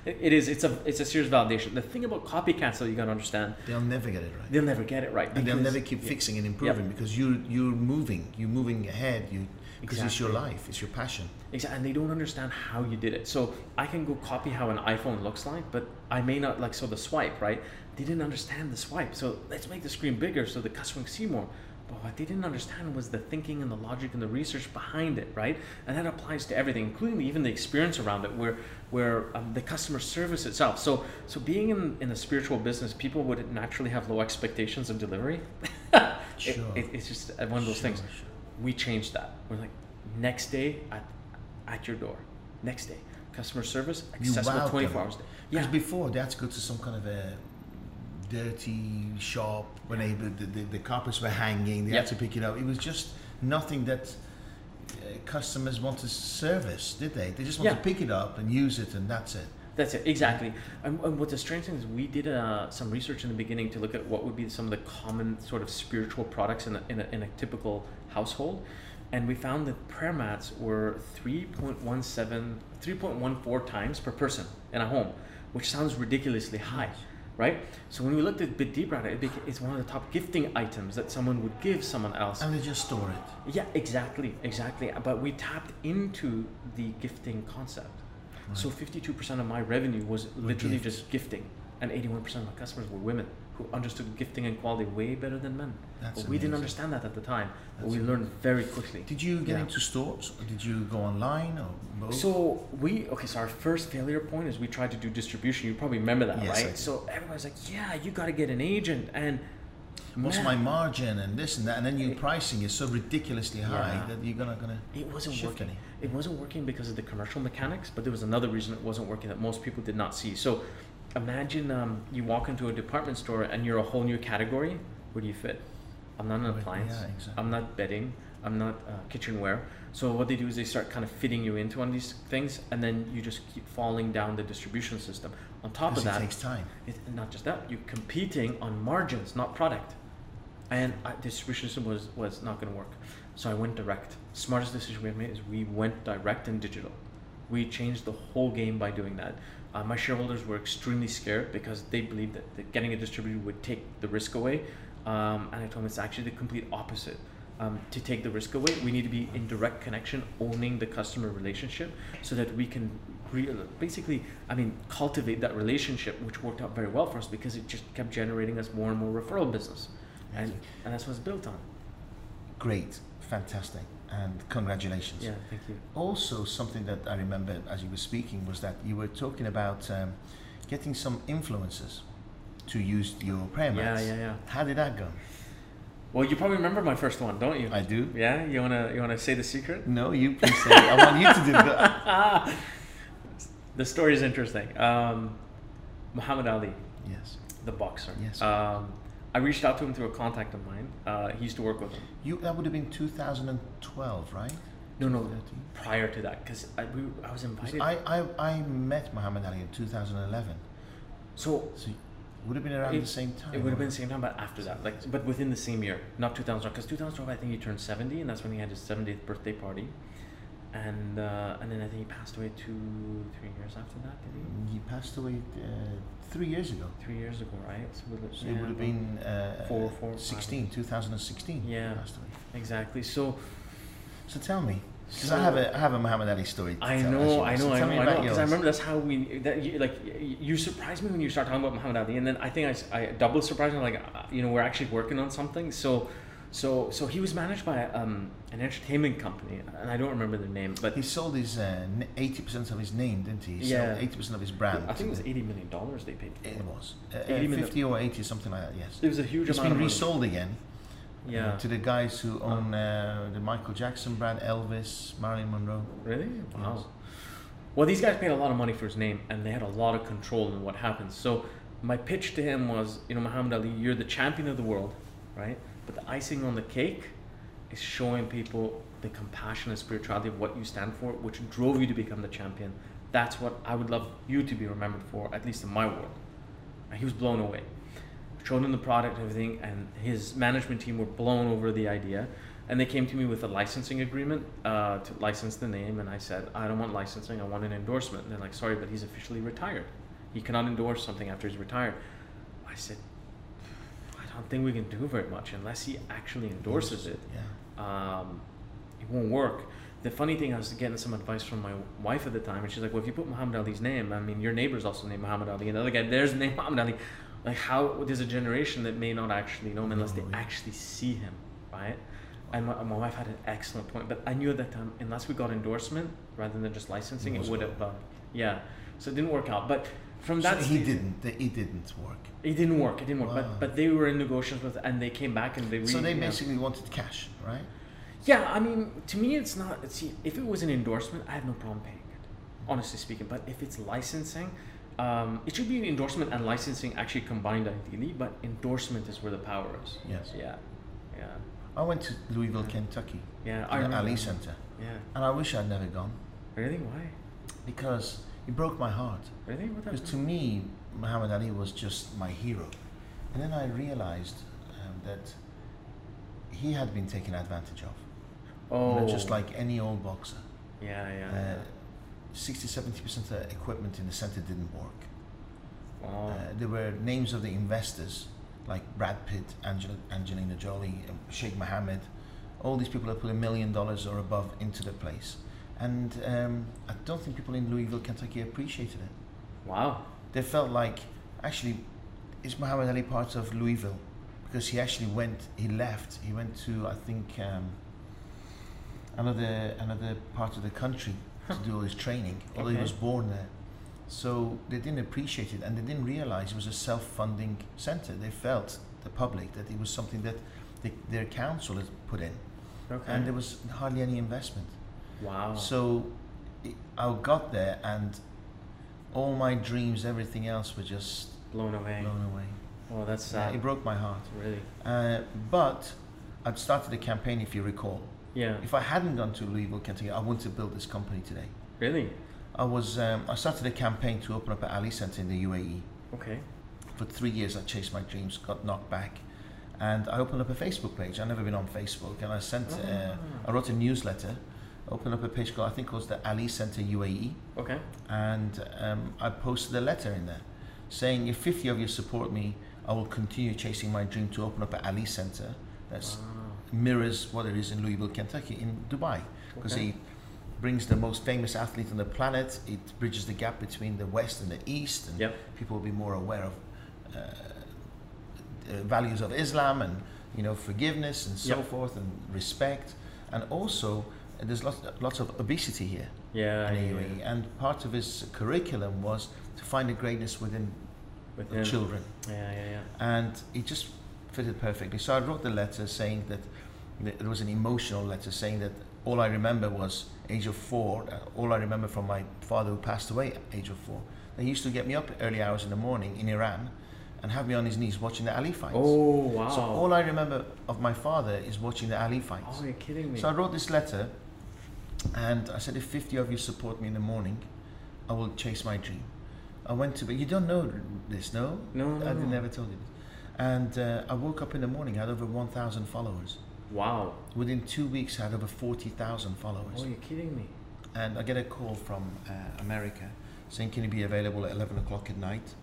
it, it is. It's a it's a serious validation. The thing about copycats, though, you got to understand, They'll never get it right. they'll never get it right. and they'll never keep yeah. fixing and improving because you you're moving, you're moving ahead. You because it's your life, it's your passion. Exactly, and they don't understand how you did it. So I can go copy how an iPhone looks like, but I may not like so the swipe, right? They didn't understand the swipe. So let's make the screen bigger so the customer can see more. But what they didn't understand was the thinking and the logic and the research behind it, right? And that applies to everything, including even the experience around it, where where um, the customer service itself. So so being in, in a spiritual business, people would naturally have low expectations of delivery. Sure. it, it, it's just one of those Sure, things. sure. We changed that. We're like, next day at at your door, next day, customer service accessible wowed twenty them. four hours a day. Because Yeah, before they had to go to some kind of a dirty shop when they, the, the, the carpets were hanging, they Yep. had to pick it up. It was just nothing that uh, customers want to service, did they? They just want Yeah. to pick it up and use it, and that's it. That's it, exactly. And, and what the strange thing is, we did uh, some research in the beginning to look at what would be some of the common sort of spiritual products in a, in a, in a typical household. And we found that prayer mats were 3.17, 3.14 times per person in a home, which sounds ridiculously high, right? So when we looked a bit deeper at it, it's one of the top gifting items that someone would give someone else. And they just store it. Yeah, exactly, exactly. But we tapped into the gifting concept. So 52% of my revenue was literally just gifting, and 81% of my customers were women who understood gifting and quality way better than men. That's but we didn't understand that at the time. But we learned very quickly. Did you get Yeah. into stores? Or did you go online or both? So we okay. So our first failure point is we tried to do distribution. You probably remember that, Yes, right? So everybody's like, "Yeah, you got to get an agent." And What's man, my margin and this and that, and then your It- pricing is so ridiculously high Yeah. that you're gonna gonna. It wasn't working. any. It wasn't working because of the commercial mechanics, but there was another reason it wasn't working that most people did not see. So imagine um, you walk into a department store and you're a whole new category. Where do you fit? I'm not an appliance. yeah, exactly. I'm not bedding. I'm not uh, kitchenware. So what they do is they start kind of fitting you into one of these things, and then you just keep falling down the distribution system. On top of that, it takes time. it, not just that, you're competing on margins, not product. And I, distribution system was, was not going to work. So I went direct. Smartest decision we made is we went direct and digital. We changed the whole game by doing that. Uh, my shareholders were extremely scared because they believed that, that getting a distributor would take the risk away. Um, and I told them it's actually the complete opposite. Um, to take the risk away, we need to be in direct connection, owning the customer relationship, so that we can re- basically, I mean, cultivate that relationship, which worked out very well for us because it just kept generating us more and more referral business, and and that's what it's built on. Great, fantastic, and congratulations. Yeah, thank you. Also, something that I remember as you were speaking was that you were talking about um, getting some influencers to use your prayer Yeah, mats. yeah, yeah. How did that go? Well, you probably remember my first one, don't you? I do. yeah, you wanna you wanna say the secret? No, you please say. it. I want you to do that. The story is interesting. Um, Muhammad Ali, Yes. the boxer. Yes. Um, I reached out to him through a contact of mine. Uh, he used to work with him. You that would have been 2012, right? No, no, 2013? prior to that, because I, we, I was invited. I, I, I met Muhammad Ali in 2011. so So it would have been around It- the same time. it would have been the same time, but after that, like, but within the same year, not 2012, because 2012, I think he turned 70, and that's when he had his 70th birthday party, and uh, and then I think he passed away two, three years after that. Did he? He passed away uh, three years ago. Three years ago, right? So, would it- So it would have been uh, Four- four, five 16, 2016. he Yeah. passed away. exactly. So So tell me, because So- I have a I have a Muhammad Ali story. To I tell, as you know, I So know, I know, I know, because I remember that's how we that you, like you surprised me when you start talking about Muhammad Ali, and then I think I, I double surprised me like uh, you know we're actually working on something. So so so he was managed by um, an entertainment company, and I don't remember the name, but He sold his uh, eighty percent of his name, didn't he? He Yeah. eighty percent of his brand. I think it was eighty million dollars they paid. For. It was uh, 80 uh, fifty or eighty, something like that. Yes. It was a huge It's amount been of money. resold again. uh, Yeah. to the guys who own uh, the Michael Jackson brand, Elvis, Marilyn Monroe. Really? Wow. Yes. Well, these guys paid a lot of money for his name, and they had a lot of control in what happens. So, my pitch to him was, you know, Muhammad Ali, you're the champion of the world, right? But the icing on the cake is showing people the compassion and spirituality of what you stand for, which drove you to become the champion. That's what I would love you to be remembered for, at least in my world. And he was blown away. Showed him the product and everything, and his management team were blown over the idea. And they came to me with a licensing agreement uh, to license the name, and I said, I don't want licensing, I want an endorsement. And they're like, sorry, but he's officially retired. He cannot endorse something after he's retired. I said, don't think we can do very much unless he actually endorses it. Yeah. Um, it won't work. The funny thing, I was getting some advice from my wife at the time, and she's like, "Well, if you put Muhammad Ali's name, I mean, your neighbor's also named Muhammad Ali, and the other guy, there's the name Muhammad Ali. Like, how there's a generation that may not actually know him unless they actually see him, right? And my, my wife had an excellent point, but I knew at that time, unless we got endorsement rather than just licensing, It it would have, uh, yeah. So it didn't work out. But from So that, he sta- didn't. It didn't work. It didn't work. It didn't work. Wow. But but they were in negotiations with, and they came back and they. Re- so they yeah. basically wanted cash, right? Yeah, I mean, to me, it's not. It's, if it was an endorsement, I have no problem paying it, honestly speaking. But if it's licensing, um, it should be an endorsement and licensing actually combined ideally. But endorsement is where the power is. Yes. Yeah, yeah, I went to Louisville, Kentucky, yeah. to I the remember. Ali. Center, Yeah. and I wish I'd never gone Really? Why? because it broke my heart. Really? What Because to me, Muhammad Ali was just my hero. And then I realized um, that he had been taken advantage of. Oh. just like any old boxer. Yeah, yeah. Uh, 60 70% of the equipment in the center didn't work. wow. Uh, there were names of the investors like Brad Pitt, Angela, Angelina Jolie, um, Sheikh Mohammed. All these people have put a million dollars or above into the place. And um, I don't think people in Louisville, Kentucky appreciated it. wow. They felt like, actually, is Muhammad Ali part of Louisville? Because he actually went, he left, he went to, I think, um, another, another part of the country to do all his training, although he was born there. So they didn't appreciate it and they didn't realize it was a self funding center. They felt, the public, that it was something that the, their council had put in Okay. and there was hardly any investment. Wow. So I- got there and all my dreams, everything else were just blown away. blown away. Oh, that's Yeah, it broke my heart. really. Uh, but I'd started a campaign, if you recall. Yeah. If I hadn't gone to Louisville, Kentucky, I wouldn't have built this company today. Really? I was um, I started a campaign to open up an Ali Center in the UAE. Okay. For three years, I chased my dreams, got knocked back, and I opened up a Facebook page. I've never been on Facebook, and I sent. Uh, Ah. I wrote a newsletter, opened up a page called I think it was the Ali Center UAE. Okay. and um, I posted a letter in there saying if 50 of you support me, I will continue chasing my dream to open up an Ali Center that's Wow. mirrors what it is in Louisville, Kentucky, in Dubai, because Okay. he brings the most famous athlete on the planet. It bridges the gap between the West and the East, and Yep. people will be more aware of uh, values of Islam and you know forgiveness and so Yep. forth and respect, and also there's lots lots of obesity here Yeah. in yeah, yeah. And part of his curriculum was to find the greatness within With the children. Yeah, yeah, yeah. And it just fitted perfectly. So I wrote the letter saying that it was an emotional letter saying that all I remember was age of four. uh, All I remember from my father who passed away at age of four. He used to get me up early hours in the morning in Iran and have me on his knees watching the Ali fights. Oh wow. So all I remember of my father is watching the Ali fights. oh, you're kidding me. So I wrote this letter and I said, if 50 of you support me in the morning, I will chase my dream. I went to, but you don't know this, no? no, no, I no. never told you this. And uh, I woke up in the morning, I had over 1,000 followers. Wow. Within two weeks, I had over 40,000 followers. Oh, you're kidding me. And I get a call from uh, America saying, can you be available at 11 o'clock at night?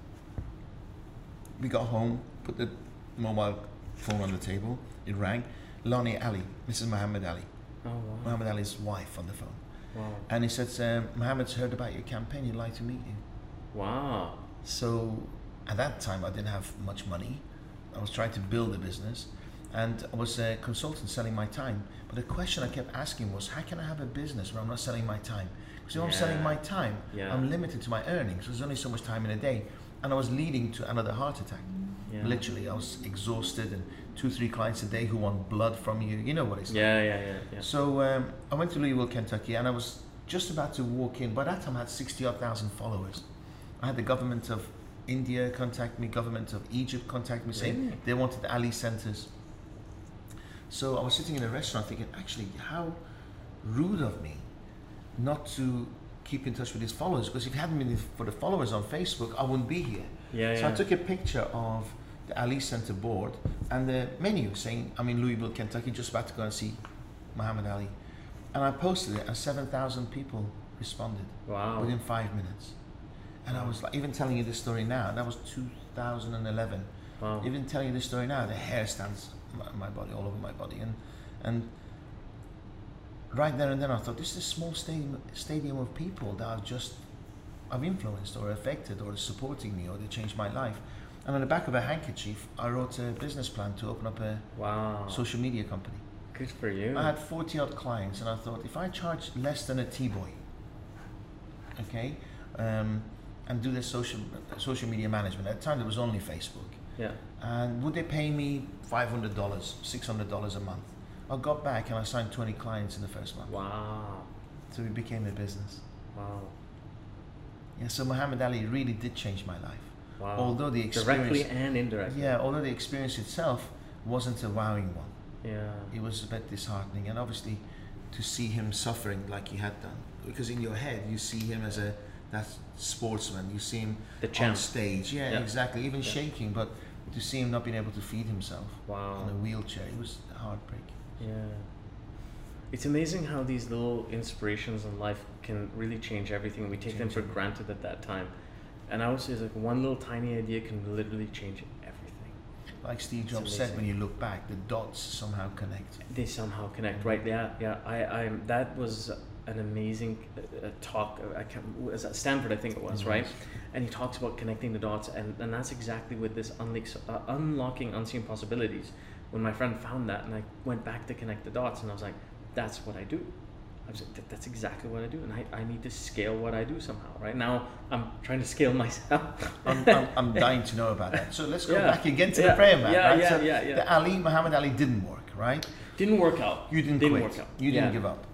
We got home, put the mobile phone on the table, it rang. Lonnie Ali, Mrs. Muhammad Ali, Oh wow. Muhammad Ali's wife on the phone. Wow. And he said, um, Mohammed's heard about your campaign, he'd like to meet you. Wow. So at that time, I didn't have much money. I was trying to build a business and I was a consultant selling my time. But the question I kept asking was, how can I have a business where I'm not selling my time? Because if I'm selling my time, Yeah. I'm limited to my earnings. There's only so much time in a day. And I was leading to another heart attack. Yeah. Literally, I was exhausted and two, three clients a day who want blood from you. You know what it's like. Yeah, yeah, yeah, yeah. So um, I went to Louisville, Kentucky, and I was just about to walk in. By that time, I had 60 odd thousand followers. I had the government of India contact me, government of Egypt contact me, saying Really? they wanted Ali centers. So I was sitting in a restaurant thinking, actually, how rude of me not to keep in touch with his followers. Because if it hadn't been for the followers on Facebook, I wouldn't be here. Yeah, So yeah. I took a picture of the Ali Center board and the menu saying, I'm in Louisville, Kentucky, just about to go and see Muhammad Ali. And I posted it and 7,000 people responded wow. within five minutes. And I was like, even telling you this story now, that was 2011. wow. Even telling you this story now, the hair stands my, my body, all over my body. And, and right there and then I thought, this is a small stadium, stadium of people that I've just, I've influenced or affected or supporting me or they changed my life. And on the back of a handkerchief, I wrote a business plan to open up a Wow. social media company. Good for you. I had 40 odd clients, and I thought if I charge less than a T boy, okay, um, and do this social social media management. At the time, there was only Facebook. yeah. And would they pay me $500, $600 a month? I got back and I signed 20 clients in the first month. Wow. So it became a business. Wow. Yeah, so Muhammad Ali really did change my life. Wow. Although the directly and indirectly. yeah, although the experience itself wasn't a wowing one. Yeah. It was a bit disheartening, and obviously, to see him suffering like he had done, because in your head you see him as a that sportsman, you see him The on stage, yeah, Yeah. exactly, even Yeah. shaking, but to see him not being able to feed himself Wow. in a wheelchair, it was heartbreaking. Yeah. It's amazing how these little inspirations in life can really change everything. We take them for granted at that time. And I would say it's like one little tiny idea can literally change everything. Like Steve Jobs said, when you look back, the dots somehow connect. They somehow connect, right? Yeah, yeah. I, I, that was an amazing uh, uh, talk. uh, I can't, was at Stanford, I think it was, It right? And he talks about connecting the dots, and, and that's exactly with this unleaks, uh, unlocking unseen possibilities. When my friend found that, and I went back to connect the dots, and I was like, that's what I do. I was like, "That- that's exactly what I do, and I, I need to scale what I do somehow. Right now, I'm trying to scale myself. I'm, I'm, I'm dying to know about that. So let's go Yeah. back again to the Yeah. prayer mat. Yeah, right? yeah, so yeah, yeah. The Ali, Muhammad Ali didn't work, right? Didn't work out. You didn't, Didn't quit. work out. You didn't Yeah. give up.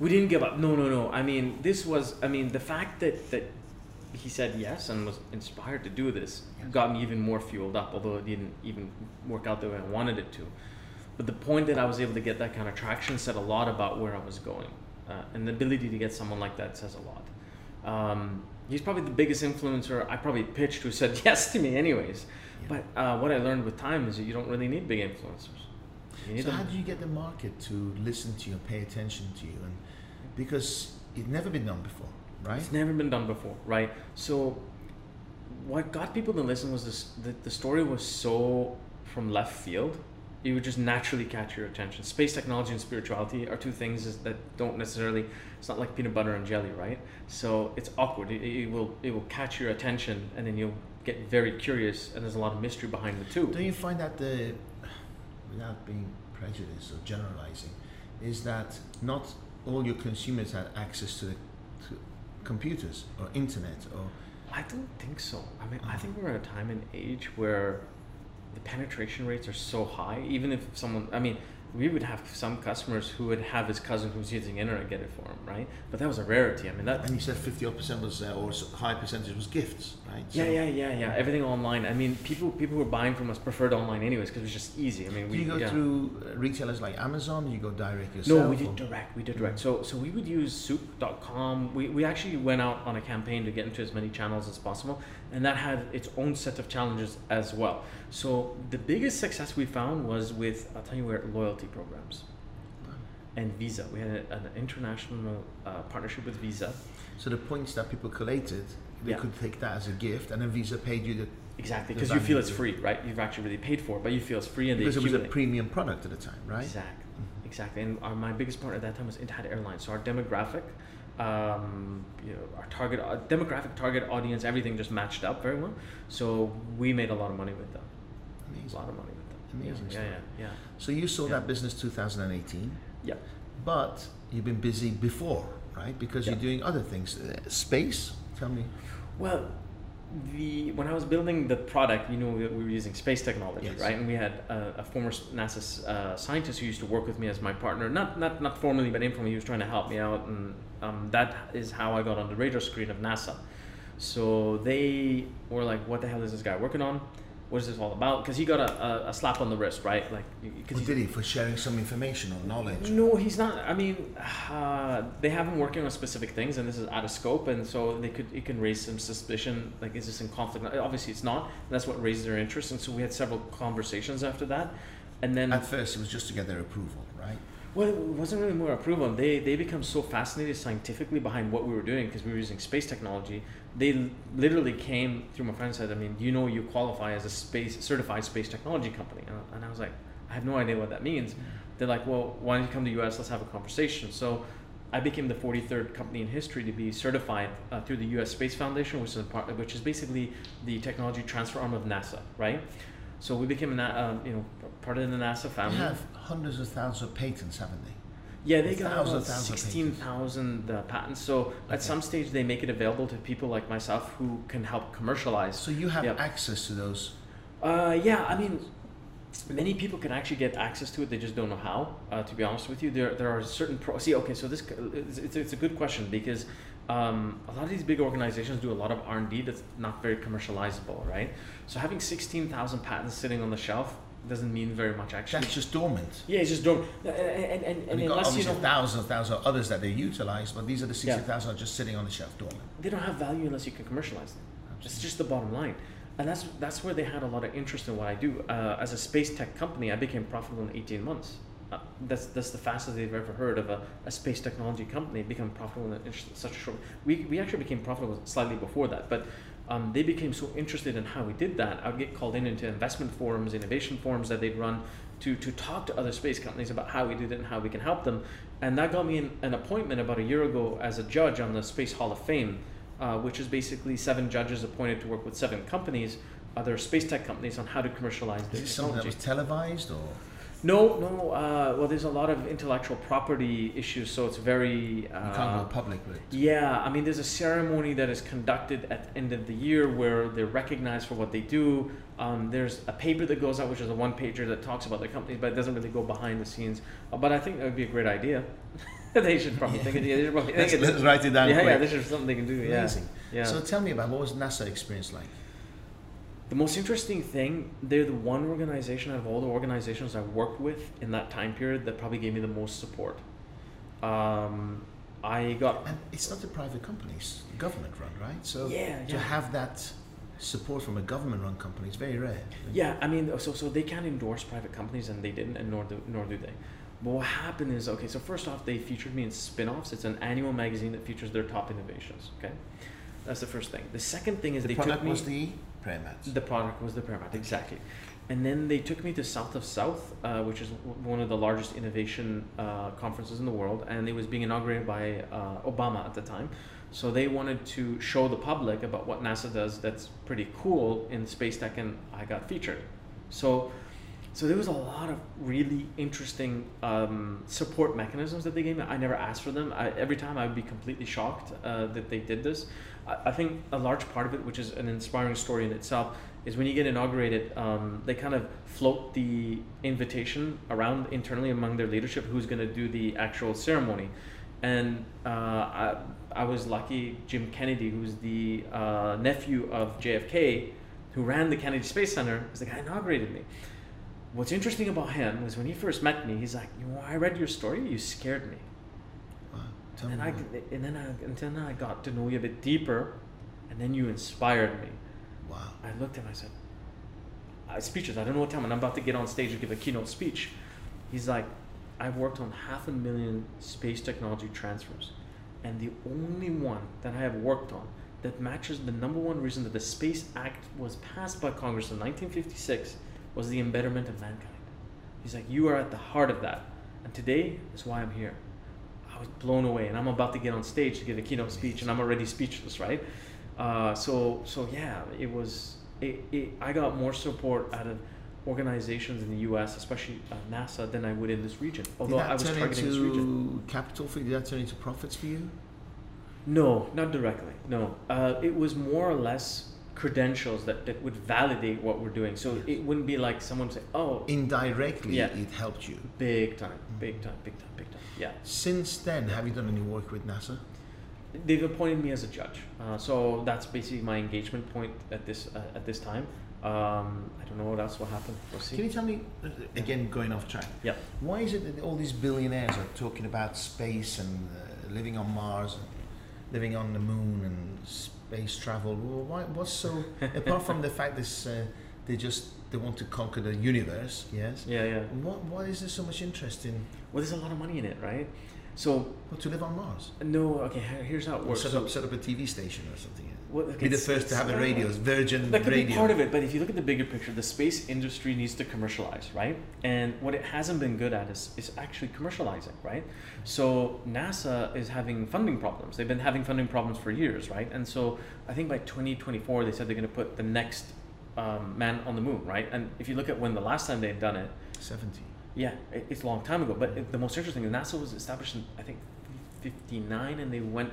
We didn't give up. No, no, no. I mean, this was. I mean, the fact that that he said yes and was inspired to do this Yes. got me even more fueled up. Although it didn't even work out the way I wanted it to. But the point that I was able to get that kind of traction said a lot about where I was going, uh, and the ability to get someone like that says a lot. Um, he's probably the biggest influencer I probably pitched who said yes to me, anyways. Yeah. But uh, what I learned with time is that you don't really need big influencers. You need So them- how do you get the market to listen to you and pay attention to you? And because it's never been done before, right? It's never been done before, right? So, what got people to listen was this: the, the story was so from left field, it would just naturally catch your attention. Space technology and spirituality are two things that don't necessarily. It's not like peanut butter and jelly, right? So it's awkward. It, it will it will catch your attention, and then you'll get very curious, and there's a lot of mystery behind the two. Don't you find that the, without being prejudiced or generalizing, is that not all your consumers had access to the to computers or internet or I don't think so. I mean, I uh-huh. think we're at a time and age where the penetration rates are so high. Even if someone, I mean, we would have some customers who would have his cousin who's using internet get it for him, right? But that was a rarity. I mean, that. and you said fifty odd percent was uh, or a high percentage was gifts, right? Yeah, So yeah, yeah, yeah. Everything online. I mean, people people who were buying from us preferred online anyways because it was just easy. I mean, Do you go yeah. through uh, retailers like Amazon? You go direct yourself? No, we or- did direct. We did direct. So so we would use souq.com. We, we actually went out on a campaign to get into as many channels as possible, and that had its own set of challenges as well. So the biggest success we found was with I'll tell you where loyalty programs and Visa. We had a, an international uh, partnership with Visa. So the points that people collated, they Yeah. could take that as a gift, and then Visa paid you the Exactly, because you feel it's free, right? You've actually really paid for it, but you feel it's free and they because it was a premium product at the time, right? Exactly, Mhm. exactly. And our, my biggest partner at that time was Etihad Airlines. So our demographic, um, you know, our target uh, demographic, target audience, everything just matched up very well. So we made a lot of money with them. A lot of money with them. Amazing Yeah, story. yeah, yeah. So you sold Yeah. that business 2018, Yeah. but you've been busy before, right? Because Yeah. you're doing other things. Uh, space. Tell me. Well, the when I was building the product, you know, we we were using space technology, Yes. right? And we had a, a former NASA uh, scientist who used to work with me as my partner. Not not not formally, but informally, he was trying to help me out, and um, that is how I got on the radar screen of NASA. So they were like, "What the hell is this guy working on? What is this all about?" Because he got a, a, a slap on the wrist, right? Like, What did he for sharing some information or knowledge? no, he's not. I mean, uh, they have him working on specific things, and this is out of scope, and so they could it can raise some suspicion. Like, is this in conflict? Obviously, it's not. And that's what raises their interest, and so we had several conversations after that, and then At first, it was just to get their approval, right? Well, it wasn't really more approval. They they become so fascinated scientifically behind what we were doing because we were using space technology. They literally came through my friend and said, I mean, you know you qualify as a space certified space technology company? And I- And I was like, I have no idea what that means. They're like, well, why don't you come to the US? Let's have a conversation. So I became the 43rd company in history to be certified uh, through the U.S. Space Foundation, which is part, which is basically the technology transfer arm of NASA, right? So we became a uh, you know part of the NASA family. They have hundreds of thousands of patents, haven't they? Yeah, they got about thousands sixteen thousand uh, patents. So Okay. at some stage, they make it available to people like myself who can help commercialize. So you have Yep. access to those. Uh, yeah, I mean, many people can actually get access to it. They just don't know how. Uh, to be honest with you, there there are certain pro. See, okay, so this it's, it's, it's a good question because um, a lot of these big organizations do a lot of R and D that's not very commercializable, right? So having sixteen thousand patents sitting on the shelf doesn't mean very much actually. That's just dormant. yeah, it's just don't. And, and, and, And and you've got unless you know, thousands and thousands of others that they utilize, but these are the Yeah. 60,000 are just sitting on the shelf dormant. they don't have value unless you can commercialize them. It's just the bottom line. And that's that's where they had a lot of interest in what I do. Uh, as a space tech company, I became profitable in 18 months. Uh, that's that's the fastest they've ever heard of a, a space technology company become profitable in such a short. We we actually became profitable slightly before that, but um, they became so interested in how we did that. I'd get called in into investment forums, innovation forums that they'd run to to talk to other space companies about how we did it and how we can help them. And that got me an, an appointment about a year ago as a judge on the Space Hall of Fame uh, which is basically seven judges appointed to work with seven companies, other space tech companies, on how to commercialize Is this something that technology. was televised or? No, no. Uh, well, there's a lot of intellectual property issues, so it's very. Uh, You can't go public with it. yeah, I mean, there's a ceremony that is conducted at the end of the year where they're recognized for what they do. Um, there's a paper that goes out, which is a one pager that talks about the companies, but it doesn't really go behind the scenes. Uh, but I think that would be a great idea. they should probably think it. Yeah, they should probably Let's, it. let's write it down Yeah, yeah, this is something they can do. Yeah, yeah. So tell me about what was NASA experience like? The most interesting thing, they're the one organization out of all the organizations I worked with in that time period that probably gave me the most support. Um, I got And it's not a private company, it's government run, right? So Yeah, to yeah. have that support from a government run company is very rare. yeah. I mean, so so they can't endorse private companies, and they didn't, and nor do nor do they. But what happened is okay. So first off, they featured me in Spin-offs. It's an annual magazine that features their top innovations. Okay, that's the first thing. The second thing is The they product took me. was the The product was the Paramount, exactly. And then they took me to South by Southwest, uh, which is one of the largest innovation uh, conferences in the world, and it was being inaugurated by uh, Obama at the time. So they wanted to show the public about what NASA does that's pretty cool in space tech, and I got featured. So, so there was a lot of really interesting um, support mechanisms that they gave me. I never asked for them. I, every time I would be completely shocked uh, that they did this. I, think a large part of it, which is an inspiring story in itself, is when you get inaugurated, um, they kind of float the invitation around internally among their leadership who's going to do the actual ceremony. And uh, I, I was lucky, Jim Kennedy, who's the uh, nephew of JFK, who ran the Kennedy Space Center, is the guy who inaugurated me. What's interesting about him was when he first met me, he's like, you know, I read your story, you scared me. Tell And me then, I, more. and then I, and then I got to know you a bit deeper, and then you inspired me. Wow. I looked at him, I said, I speeches, I don't know what time, and I'm about to get on stage and give a keynote speech. He's like, I've worked on half a million space technology transfers, and the only one that I have worked on that matches the number one reason that the Space Act was passed by Congress in 1956 was the embetterment of mankind. He's like, You are at the heart of that, and today is why I'm here. Was blown away, and I'm about to get on stage to give a keynote speech, and I'm already speechless, right? Uh, so, so yeah, it was. It, it, I got more support out of organizations in the U.S., especially uh, NASA, than I would in this region. Although I was targeting this region. into capital for you? Did that turn into profits for you? No, not directly. No, uh, it was more or less credentials that, that would validate what we're doing. So Yes. it wouldn't be like someone say, "Oh, Indirectly, Yeah. it helped you. big time, big time, big time." Yeah. Since then, have you done any work with NASA? They've appointed me as a judge, uh, so that's basically my engagement point at this uh, at this time. Um, I don't know what else will happen. We'll see. Can you tell me, uh, again, going off track, Yeah. why is it that all these billionaires are talking about space and uh, living on Mars and living on the moon and space travel? Why, what's so, apart from the fact this, uh, they just, they want to conquer the universe, yes? Yeah, yeah. What, why is there so much interest in, Well, there's a lot of money in it, right? So well, to live on Mars? no, okay. Here's how it Or works. set So- up, set up a TV station or something? Well, okay, Be the first to have a radio, Virgin That could Radio. be part of it, but if you look at the bigger picture, the space industry needs to commercialize, right? And what it hasn't been good at is, is actually commercializing, right? So NASA is having funding problems. They've been having funding problems for years, right? And so I think by 2024, they said they're going to put the next um, man on the moon, right? And if you look at when the last time they've done it, 70. yeah, it, it's a long time ago. But it, the most interesting is NASA was established in I think 59, and they went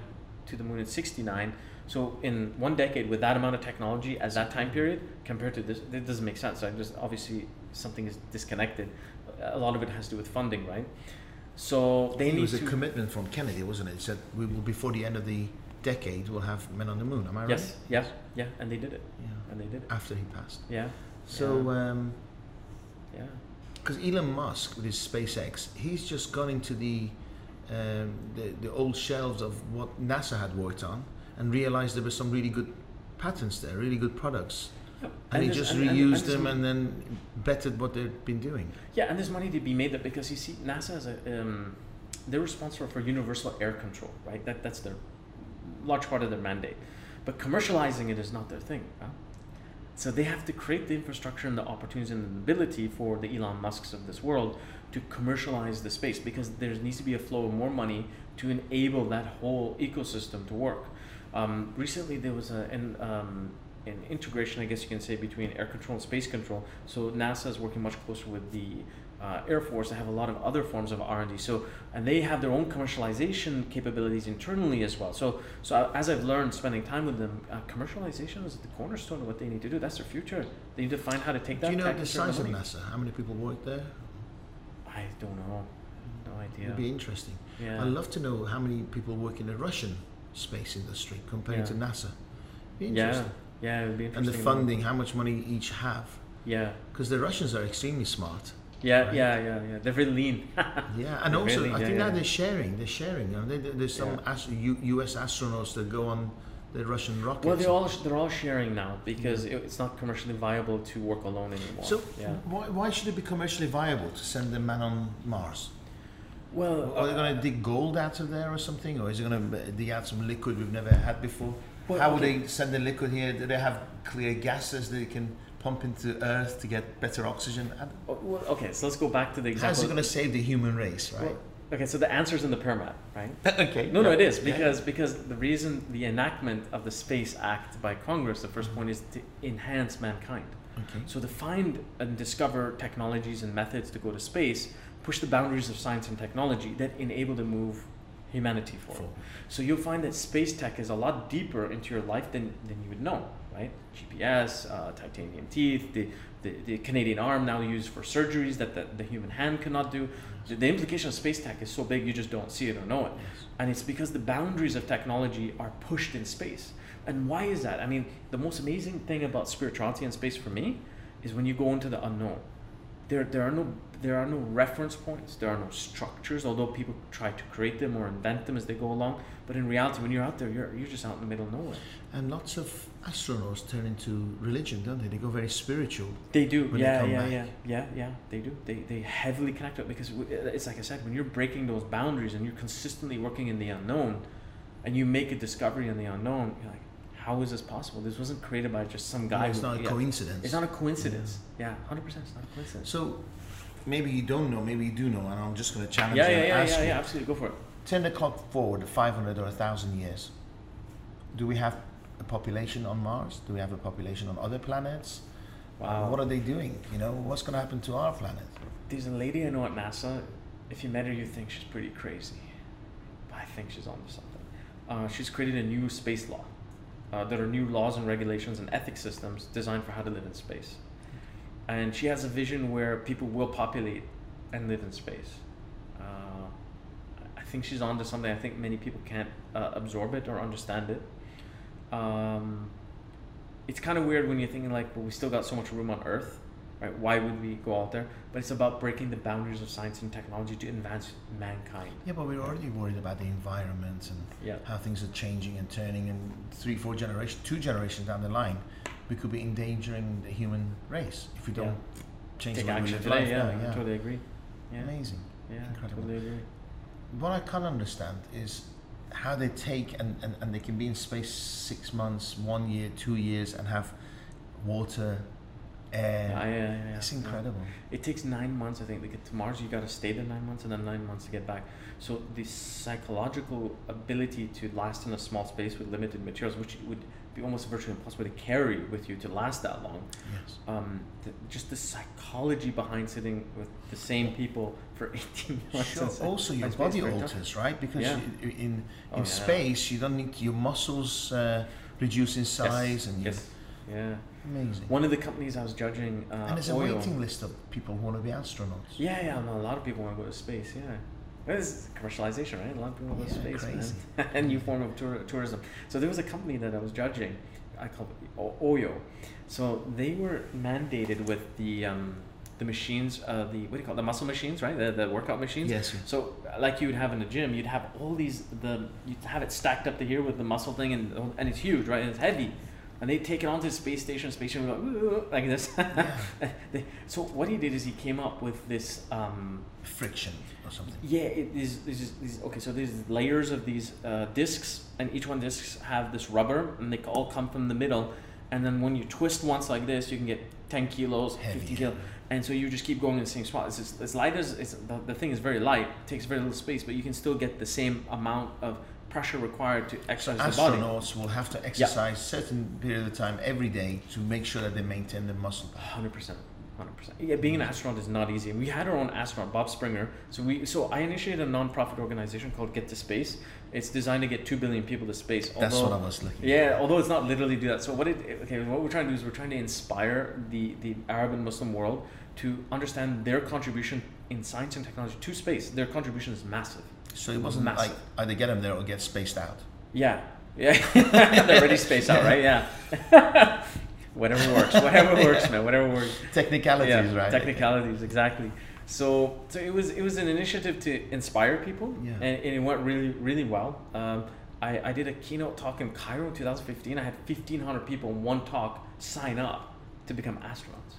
to the moon in 69. So in one decade, with that amount of technology at that time period, compared to this, it doesn't make sense. I just obviously something is disconnected. A lot of it has to do with funding, right? So they it need was to. a commitment from Kennedy, wasn't it? It said we will before the end of the decade we'll have men on the moon. Am I right? yes, yeah, yeah, and they did it, Yeah. and they did it. After he passed. Yeah, So, Yeah. um yeah. because Elon Musk with his SpaceX, he's just gone into the, um, the the old shelves of what NASA had worked on and realized there were some really good patents there, really good products, Yep. and, he just and- and- reused and them and then bettered what they've been doing. Yeah, and there's money to be made that because you see, NASA is a um, they're responsible for universal air control, right? That that's their large part of their mandate. But commercializing it is not their thing. Huh? So they have to create the infrastructure and the opportunities and the ability for the Elon Musks of this world to commercialize the space because there needs to be a flow of more money to enable that whole ecosystem to work. Um, recently, there was a, an, um, an integration, I guess you can say, between air control and space control. So NASA is working much closer with the uh, Air Force. They have a lot of other forms of R and D. So and they have their own commercialization capabilities internally as well. So so as I've learned spending time with them, uh, commercialization is the cornerstone of what they need to do. That's their future. They need to find how to take that. Do you know the size of. NASA? How many people work there? I don't know. No idea. It'd be interesting. yeah. I'd love to know how many people work in the Russian space industry compared Yeah. to NASA. Be yeah. interesting. Yeah. It would be And the funding, how much money each have. Yeah. Because the Russians are extremely smart. Yeah. Right. Yeah. Yeah. Yeah. They're very lean. Yeah, and also Really? I Yeah, think now yeah. they're sharing. They're sharing. You know, they, they- there's some Yeah. ast- U, U.S. astronauts that go on the Russian rockets. well, they're all they're all sharing now because it, it's not commercially viable to work alone anymore. So yeah. why, why should it be commercially viable to send a man on Mars? Well, Are they uh, going to dig gold out of there or something, or is it going to dig out some liquid we've never had before? Well, How would they send the liquid here? Do they have clear gases that they can pump into Earth to get better oxygen? I don't- Oh, well, okay, so let's go back to the example. How's it going to save the human race, right? Well, okay, so the answer is in the permit, right? okay. No, no, it is Yeah. because because the reason the enactment of the Space Act by Congress, the first point is to enhance mankind. Okay. So to find and discover technologies and methods to go to space, push the boundaries of science and technology that enable to move humanity forward. Forward. So you'll find that space tech is a lot deeper into your life than, than you would know, right? GPS, uh, titanium teeth, the, the, the Canadian arm now used for surgeries that the, the human hand cannot do. The, the implication of space tech is so big you just don't see it or know it. And it's because the boundaries of technology are pushed in space. And why is that? I mean, the most amazing thing about spirituality in space for me is when you go into the unknown. There, there are no there are no reference points, there are no structures, although people try to create them or invent them as they go along. But in reality, when you're out there, you're, you're just out in the middle of nowhere. And lots of astronauts turn into religion, don't they? They go very spiritual. They do, When they yeah, yeah, back. yeah, yeah, yeah. They do. They they heavily connect it because uh, it's like I said, when you're breaking those boundaries and you're consistently working in the unknown, and you make a discovery in the unknown, you're like, how is this possible? This wasn't created by just some guy. it's who- not a yeah. coincidence. It's not a coincidence. Yeah, hundred percent. It's not a coincidence. So maybe you don't know, maybe you do know, and I'm just going to challenge Yeah, you yeah, yeah, ask yeah, you. yeah. Absolutely, go for it. 10 o'clock forward 500 or 1,000 years. Do we have a population on Mars? Do we have a population on other planets? Wow. What are they doing? You know, what's going to happen to our planet? There's a lady I know at NASA. If you met her, you think she's pretty crazy. But I think she's onto something. Uh, she's created a new space law. Uh, there are new laws and regulations and ethics systems designed for how to live in space. And she has a vision where people will populate and live in space. Uh, I think she's onto something. I think many people can't uh, absorb it or understand it. Um, it's kind of weird when you're thinking like, but we still got so much room on Earth, right? Why would we go out there? But it's about breaking the boundaries of science and technology to advance mankind. Yeah, but we're already worried about the environment and Yeah. how things are changing and turning. And three, four generations, two generations down the line, we could be endangering the human race if we don't Yeah. change Take the way we live today. life. Yeah, now, I totally agree. Yeah, Amazing. yeah, Incredible. totally agree. What I can't understand is how they take and, and, and they can be in space six months, one year, two years, and have water, air. Yeah, yeah, yeah. It's incredible. It takes nine months, I think, to get to Mars. You got to stay there nine months and then nine months to get back. So the psychological ability to last in a small space with limited materials, which would be almost virtually impossible to carry with you to last that long. Yes. Um, the, just the psychology behind sitting with the same people for 18 months. Sure. Also, your body alters, right? Because Yeah. you- in Oh, in yeah. space, you don't need your muscles uh, reduce in size, yes. and yes. Yeah. amazing. One of the companies I was judging, uh, and there's a waiting list of people who want to be astronauts. Yeah, yeah. A lot of people want to go to space. Yeah, it's commercialization, right? A lot of people go to Yeah, space, crazy. man. and new form of tour- tourism. So there was a company that I was judging. I called it O- Oyo. So they were mandated with the um, the machines, uh, the what do you call it? the muscle machines, right? The, the workout machines. Yes. yes. So like you would have in the gym, you'd have all these the you'd have it stacked up to here with the muscle thing and and it's huge, right? And it's heavy. And they take it onto the space station. Space station would go like this. They- so what he did is he came up with this. Um, Friction or something. yeah, it is. This is these, okay. So there's layers of these uh, discs, and each one discs have this rubber, and they all come from the middle. And then when you twist once like this, you can get 10 kilos, Heavy. 50 kilos, and so you just keep going in the same spot. It's just, as light as it's, the, the thing is very light, it takes very little space, but you can still get the same amount of pressure required to So exercise the body. astronauts will have to exercise certain period of time every day to make sure that they maintain the muscle. Hundred percent, hundred percent. Yeah, being an astronaut is not easy. We had our own astronaut, Bob Springer. So we, so I initiated a non-profit organization called Get to Space. It's designed to get two billion people to space. That's what I was looking. Yeah, although it's not literally do that. So what it okay, what we're trying to do is we're trying to inspire the the Arab and Muslim world to understand their contribution in science and technology to space. Their contribution is massive. So it wasn't Massive. like either get them there or get spaced out. Yeah, yeah. They're already spaced out, right? Yeah. whatever works. Whatever works, man. Whatever works. Technicalities, yeah, right? Technicalities, exactly. So, so it was it was an initiative to inspire people, Yeah. and, and it went really really well. Um, I, I did a keynote talk in Cairo in 2015. I had 1,500 people in one talk sign up to become astronauts.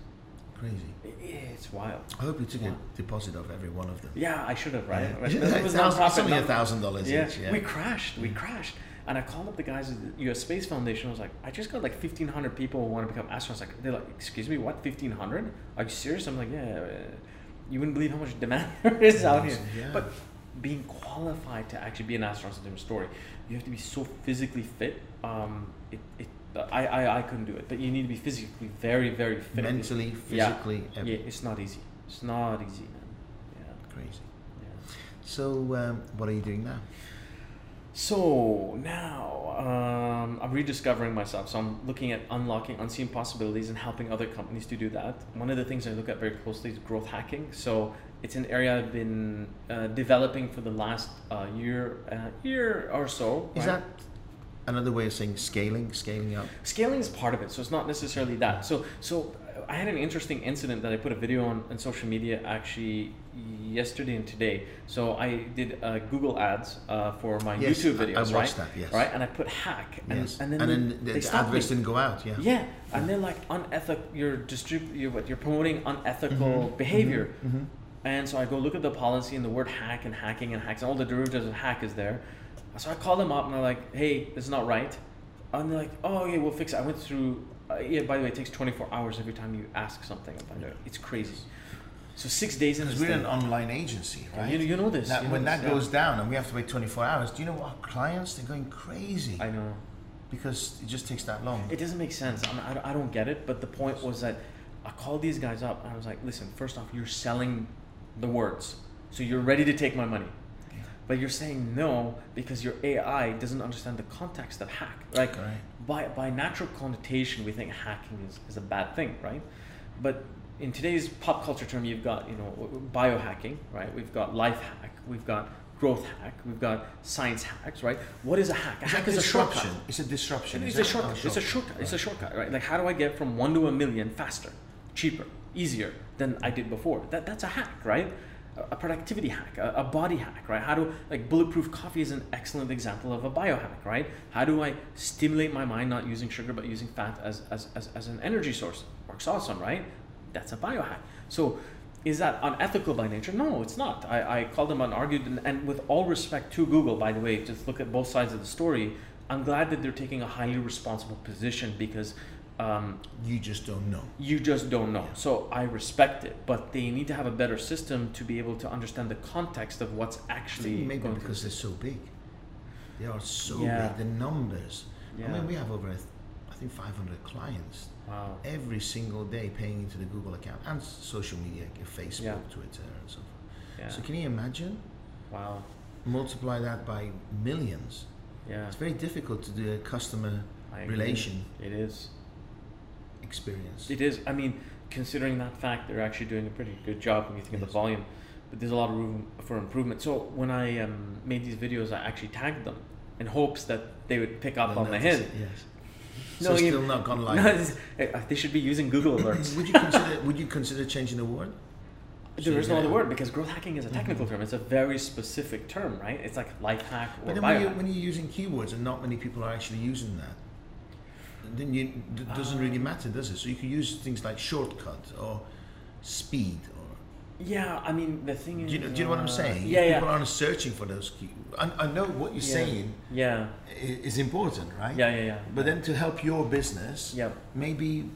Crazy. It's wild. I hope you took Wow. a deposit of every one of them. Yeah, I should have, right? Yeah. It was it's nonprofit, only a thousand dollars each. Yeah. we crashed. We crashed. And I called up the guys at the U.S. Space Foundation. I was like, I just got like 1,500 people who want to become astronauts. Like, they're like, excuse me, what? 1,500? Are you serious? I'm like, yeah. uh, You wouldn't believe how much demand there is out here. Yeah. But being qualified to actually be an astronaut is a different story. You have to be so physically fit. Um, it, it, I, I, I couldn't do it. But you need to be physically very, very fit. mentally, physically, Yeah, every- it's not easy. It's not easy, man. Yeah. crazy. yeah. So, um, what are you doing now? So now um, I'm rediscovering myself. So I'm looking at unlocking unseen possibilities and helping other companies to do that. One of the things I look at very closely is growth hacking. So it's an area I've been uh, developing for the last uh, year, uh, year or so. Is right? that another way of saying scaling, scaling up? scaling is part of it so it's not necessarily that so so i had an interesting incident that i put a video on on social media actually yesterday and today so i did uh, google ads uh, for my Yes, youtube I- videos I watched right that, yes. right and i put hack and, yes. and then, and they, then the, they the adverts didn't go out. Yeah. yeah and they're like unethical you're distrib- you're what you're promoting unethical Mhm, behavior mhm, mhm. and so I go look at the policy and the word hack and hacking and hacks and all the derivatives of hack is there. So I call them up and I'm like, hey, this is not right. And they're like, oh, yeah, we'll fix it. I went through, uh, yeah, by the way, it takes 24 hours every time you ask something about it. It's crazy. So six days in this we're an online agency, right? You, you know this. Now, you know when this, that yeah. goes down and we have to wait 24 hours, do you know what? Our clients, they're going crazy I know. because it just takes that long. It doesn't make sense. I'm, I, don't- I don't get it. But the point was that I called these guys up and I was like, listen, first off, you're selling the words. So you're ready to take my money. But you're saying no because your AI doesn't understand the context of hack. Like Correct. by, by natural connotation, we think hacking is, is a bad thing, right? But in today's pop culture term, you've got you know biohacking, right? We've got life hack, we've got growth hack, we've got science hacks, right? What is a hack? A It's hack a is a shortcut. disruption. It's a disruption. It's is a shortcut. Oh, It's a shortcut. It's a shortcut, right? Like how do I get from one to a million faster, cheaper, easier than I did before? That that's a hack, right? A- productivity hack, a, a body hack, right? How do like bulletproof coffee is an excellent example of a biohack, right? How do I stimulate my mind not using sugar but using fat as as, as, as an energy source? Works awesome, right? That's a biohack. So is that unethical by nature? No, it's not. I, I called them unargued, and, and with all respect to Google, by the way, just look at both sides of the story. I'm glad that they're taking a highly responsible position because um, you just don't know. you just don't know. So I respect it, but they need to have a better system to be able to understand the context of what's actually maybe because they're so big. They are so Yeah. big. The numbers. I mean, we have over, I think, 500 clients Wow. every single day paying into the Google account and social media, Facebook, Yeah. Twitter, and so forth. Yeah. So can you imagine? wow. Multiply that by millions. Yeah. It's very difficult to do a customer relation It is. Experience. It is. I mean, considering that fact, they're actually doing a pretty good job when you think of the volume. But there's a lot of room for improvement. So when I um, made these videos, I actually tagged them in hopes that they would pick up They'll on the hint. it, Yes. No, so you- still not gone live. No, uh, they should be using Google alerts. would you consider? Would you consider changing the word? there is no other word because growth hacking is a technical term. It's a very specific term, right? It's like life hack or But then when, you, when you're using keywords and not many people are actually using that, then you, it doesn't really matter, does it? So you can use things like shortcut or speed. Or, yeah, I mean the thing is. do, you know, do you know what I'm uh, saying? Yeah, People yeah, aren't searching for those key. I, I know what you're Yeah. saying yeah, is important, right? yeah, yeah, yeah. But then to help your business, yeah. maybe.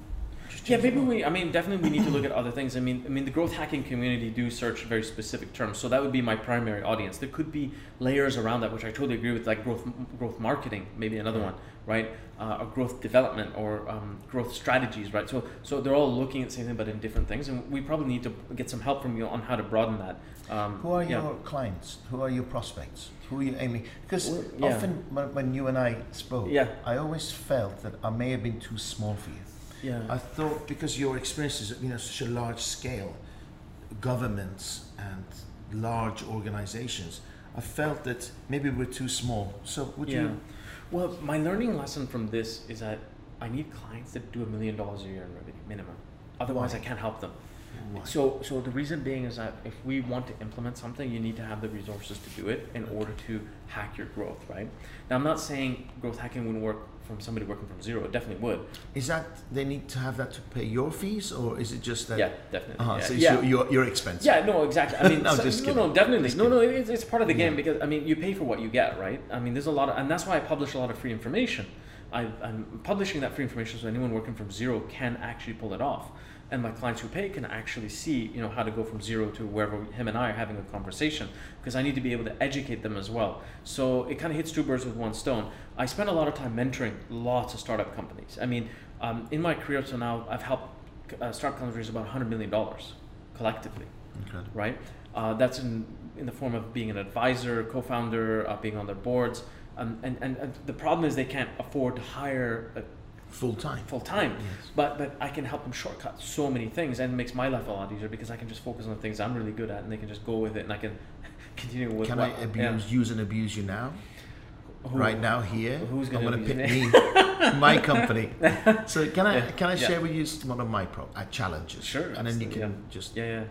Just Yeah, maybe we. I mean, definitely we need to look at other things. I mean, I mean, the growth hacking community do search very specific terms, so that would be my primary audience. There could be layers around that, which I totally agree with, like growth, growth marketing, maybe another one, right? Uh, or growth development, or um, growth strategies, right? So, so they're all looking at the same thing, but in different things, and we probably need to get some help from you on how to broaden that. Um, Who are yeah. your clients? Who are your prospects? Who are you aiming? Because Well, yeah. often when, when you and I spoke, Yeah. I always felt that I may have been too small for you. Yeah. I thought because your experience is you know such a large scale, governments and large organizations, I felt that maybe we're too small. So would yeah. you? Well, my learning lesson from this is that I need clients that do a million dollars a year in revenue minimum. Otherwise? I can't help them. So, so the reason being is that if we want to implement something, you need to have the resources to do it in order to hack your growth, right? Now, I'm not saying growth hacking wouldn't work from somebody working from zero. It definitely would. Is that they need to have that to pay your fees, or is it just that? Yeah, definitely. Uh-huh, yeah. so it's yeah. your, your your expense. Yeah, no, exactly. I mean, No, so- just no, no, definitely. Just no, no, it's, it's part of the game Yeah. because I mean, you pay for what you get, right? I mean, there's a lot of, and that's why I publish a lot of free information. I, I'm publishing that free information so anyone working from zero can actually pull it off, and my clients who pay can actually see, you know, how to go from zero to wherever him and I are having a conversation. Because I need to be able to educate them as well. So it kind of hits two birds with one stone. I spend a lot of time mentoring lots of startup companies. I mean, um, in my career till now, I've helped uh, startup companies raise about 100 million dollars collectively Incredible. right? Uh, that's in, in the form of being an advisor, co-founder, uh, being on their boards. Um, and, and, and the problem is they can't afford to hire a Full time. full time. Yes. But, but I can help them shortcut so many things and it makes my life a lot easier because I can just focus on the things I'm really good at and they can just go with it and I can continue with Can what, I abuse, use and abuse you now? Who- right now here. who's I'm gonna abuse pick me, my company. So can I Yeah, can I yeah. share with you one of my pro- uh, challenges? Sure, And then you can just Yeah, yeah.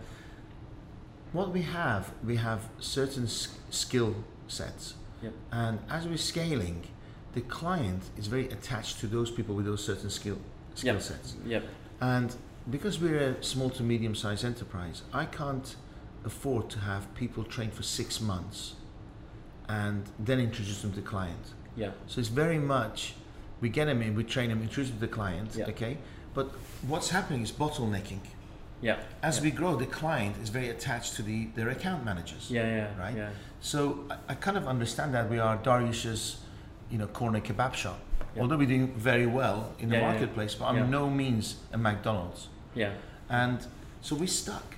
what we have. We have certain s- skill sets, Yep. and as we're scaling, the client is very attached to those people with those certain skill skill Yep. sets. Yep. And because we're a small to medium sized enterprise, I can't afford to have people trained for six months and then introduce them to the client. Yeah. So it's very much we get them in, we train them, introduce them to the client, Yeah. okay? But what's happening is bottlenecking. Yeah. As yeah. we grow, the client is very attached to the their account managers. Yeah, yeah. Right? Yeah. So I, I kind of understand that we are Darius's, you know, corner kebab shop. Yeah. Although we're doing very well in the Yeah, marketplace, but I'm no means a McDonald's. Yeah. And so we're stuck.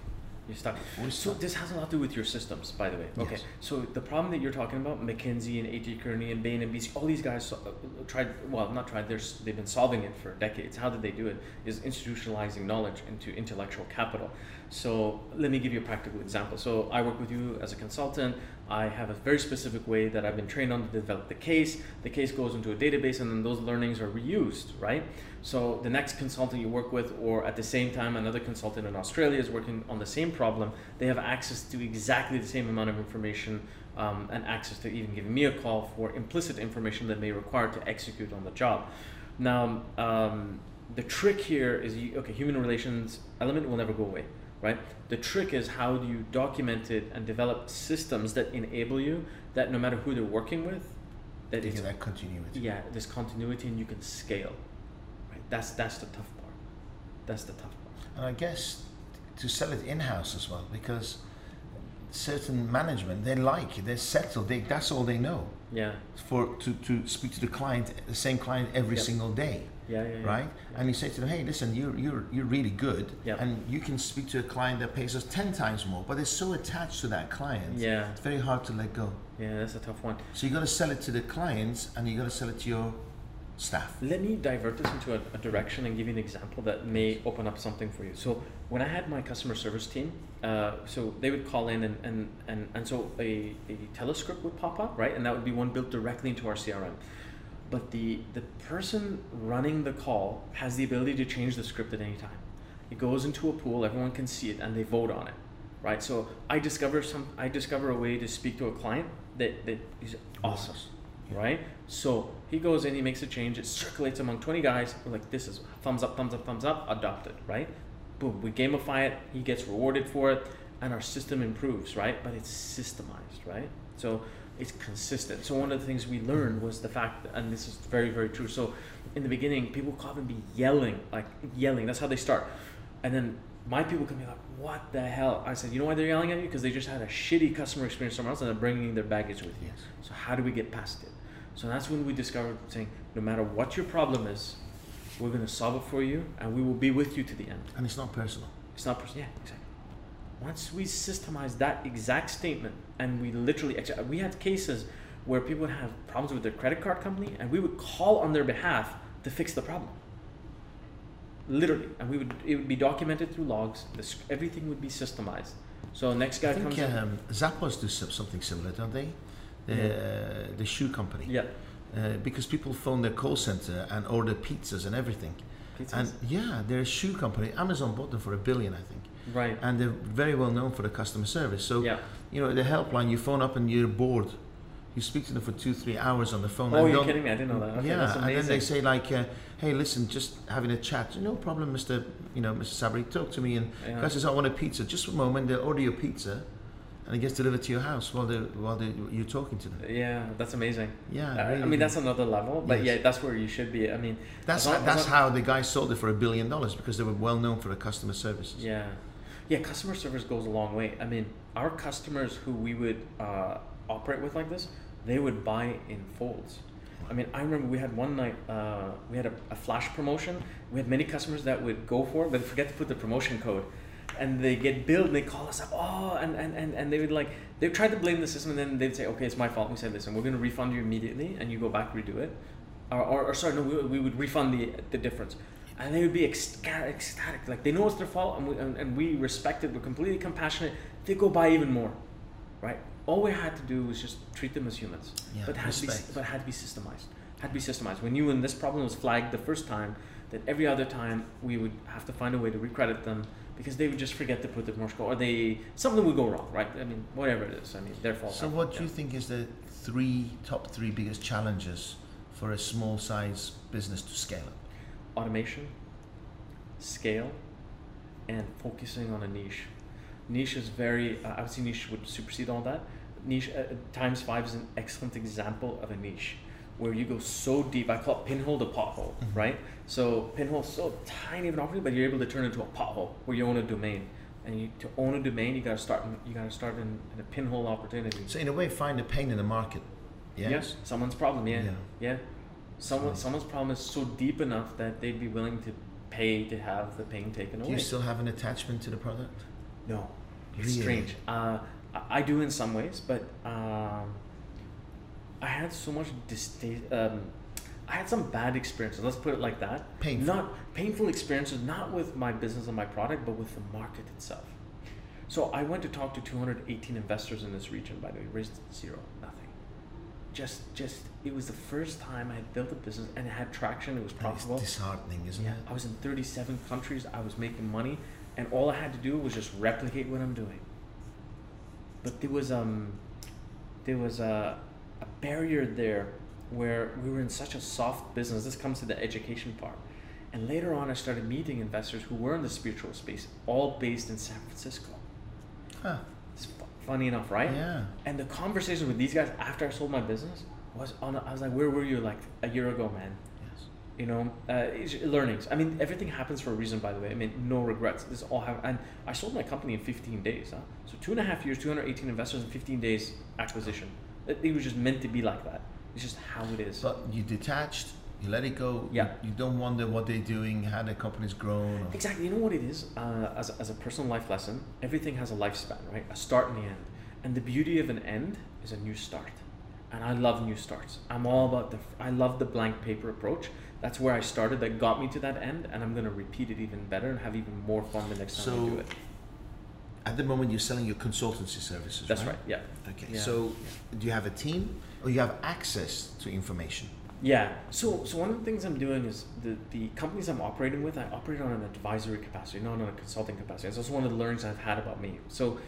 You're stuck. We're So stuck. this has a lot to do with your systems, by the way. Okay. Yes. So the problem that you're talking about, McKinsey and A.T. Kearney and Bain and BC, all these guys uh, tried. Well, not tried. They're, they've been solving it for decades. How did they do it? Is institutionalizing knowledge into intellectual capital. So let me give you a practical example. So I work with you as a consultant. I have a very specific way that I've been trained on to develop the case. The case goes into a database, and then those learnings are reused, right? So the next consultant you work with, or at the same time another consultant in Australia is working on the same problem, they have access to exactly the same amount of information um, and access to even giving me a call for implicit information that may require to execute on the job. Now, um, the trick here is, you, okay, human relations element will never go away. Right? The trick is how do you document it and develop systems that enable you that no matter who they're working with, that They it's get that continuity. yeah, there's continuity and you can scale. Right? That's that's the tough part. That's the tough part. And I guess to sell it in house as well, because certain management they like they're settled. They, that's all they know. Yeah. For to, to speak to the client, the same client every Yep. single day, Yeah, yeah, yeah. right? And you say to them, hey, listen, you're you're you're really good, Yep. and you can speak to a client that pays us ten times more, but they're so attached to that client. Yeah. It's very hard to let go. Yeah, that's a tough one. So you got to sell it to the clients, and you got to sell it to your staff. Let me divert this into a, a direction and give you an example that may open up something for you. So when I had my customer service team, uh, so they would call in and, and, and, and so a, a telescript would pop up, right? And that would be one built directly into our CRM. But the, the person running the call has the ability to change the script at any time. It goes into a pool, everyone can see it, and they vote on it, right? So I discover some, I discover a way to speak to a client that, that is awesome, Yeah. right? So he goes in, he makes a change, it circulates among 20 guys. We're like, this is thumbs up, thumbs up, thumbs up, adopted, right? Boom, we gamify it, he gets rewarded for it, and our system improves, right? But it's systemized, right? So it's consistent. So one of the things we learned was the fact, that, and this is very, very true. So in the beginning, people would come and be yelling, like yelling. That's how they start. And then my people can be like, what the hell? I said, you know why they're yelling at you? Because they just had a shitty customer experience somewhere else and they're bringing their baggage with you. Yes. So how do we get past it? So that's when we discovered saying, no matter what your problem is, we're going to solve it for you and we will be with you to the end. And it's not personal. It's not personal. Yeah, exactly. Once we systemize that exact statement and we literally, we had cases where people would have problems with their credit card company and we would call on their behalf to fix the problem. Literally, and we would it would be documented through logs. This, everything would be systemized. So next guy I comes think in. um, Zappos do something similar, don't they? The, uh, the shoe company. Yeah, Uh, because people phone their call center and order pizzas and everything. pizzas. And yeah, they're a shoe company. Amazon bought them for a billion, I think. Right. And they're very well known for the customer service. So, yeah. you know, the helpline, you phone up and you're bored. You speak to them for two, three hours on the phone. Oh, you're kidding me! I didn't know that. Okay, yeah, and then they say like, uh, "Hey, listen, just having a chat. No problem, Mister. You know, Mr. Sabri, talk to me." And Yeah. guy says, "I want a pizza." Just a moment, they'll order your pizza, and it gets delivered to your house while they while they, you're talking to them. Yeah, that's amazing. Yeah, Uh, really I mean, that's another level, but Yes. yeah, that's where you should be. I mean, that's long- that's how the guy sold it for a billion dollars because they were well known for the customer services. Yeah, yeah. Customer service goes a long way. I mean, our customers who we would uh, operate with like this, they would buy in folds. I mean, I remember we had one night, uh, we had a, a flash promotion. We had many customers that would go for it, but forget to put the promotion code. And they get billed and they call us up, oh, and, and, and, and they would like, they tried to blame the system and then they'd say, okay, it's my fault. We said, listen, we're going to refund you immediately and you go back, redo it. Or, or, or sorry, no, we, we would refund the, the difference. And they would be ecstatic. Like they know it's their fault and we, and, and we respect it. We're completely compassionate. They go buy even more, right? All we had to do was just treat them as humans. Yeah, but it had to be, respect. but it had to be systemized. Had to be systemized. We knew when this problem was flagged the first time, that every other time we would have to find a way to recredit them because they would just forget to put the Morse code or they something would go wrong, right? I mean, whatever it is. I mean, their fault. So, what do you think is the three top three biggest challenges for a small size business to scale up? Automation, scale, and focusing on a niche. Niche is very, uh, I would say niche would supersede all that. Niche uh, times five is an excellent example of a niche where you go so deep. I call it pinhole to pothole, Mhm. right? So pinhole is so tiny of an opportunity, but you're able to turn it into a pothole where you own a domain. And you, to own a domain, you gotta start. In, you gotta start in, in a pinhole opportunity. So, in a way, find a pain in the market. Yes. Yes, someone's problem. Yeah, Yeah. yeah. Someone, someone's problem is so deep enough that they'd be willing to pay to have the pain taken Do away. you still have an attachment to the product? no, it's Really? strange. Uh, I, do in some ways, but um, I had so much distaste. Um, I had some bad experiences. Let's put it like that. Painful. Not painful experiences, not with my business and my product, but with the market itself. So I went to talk to 218 investors in this region. By the way, raised zero. Just, just it was the first time I had built a business and it had traction. It was profitable. It's disheartening, isn't Yeah, it? I was in 37 countries. I was making money, and all I had to do was just replicate what I'm doing. But there was um, there was a, a barrier there where we were in such a soft business. This comes to the education part, And later on, I started meeting investors who were in the spiritual space, all based in San Francisco. Huh. Funny enough, right? Yeah. And the conversation with these guys after I sold my business was on. I was like, "Where were you like a year ago, man?" Yes. You know, uh, learnings. I mean, everything happens for a reason. By the way, I mean, no regrets. This all have, and I sold my company in 15 days. Huh? So two and a half years, 218 investors in 15 days acquisition. It, it was just meant to be like that. It's just how it is. But you detached, you let it go. Yeah. You, you don't wonder what they're doing, how the company's grown. Or, Exactly. You know what it is? Uh, as, as a personal life lesson, everything has a lifespan, right? A start and the end. And the beauty of an end is a new start. And I love new starts. I'm all about the, I love the blank paper approach. That's where I started that got me to that end. And I'm going to repeat it even better and have even more fun the next time I So, do it. At the moment, you're selling your consultancy services. That's right. Yeah. Okay. Yeah. So, do you have a team, or you have access to information? Yeah. So, so one of the things I'm doing is the, the companies I'm operating with, I operate on an advisory capacity, not on a consulting capacity. That's also one of the learnings I've had about me. So,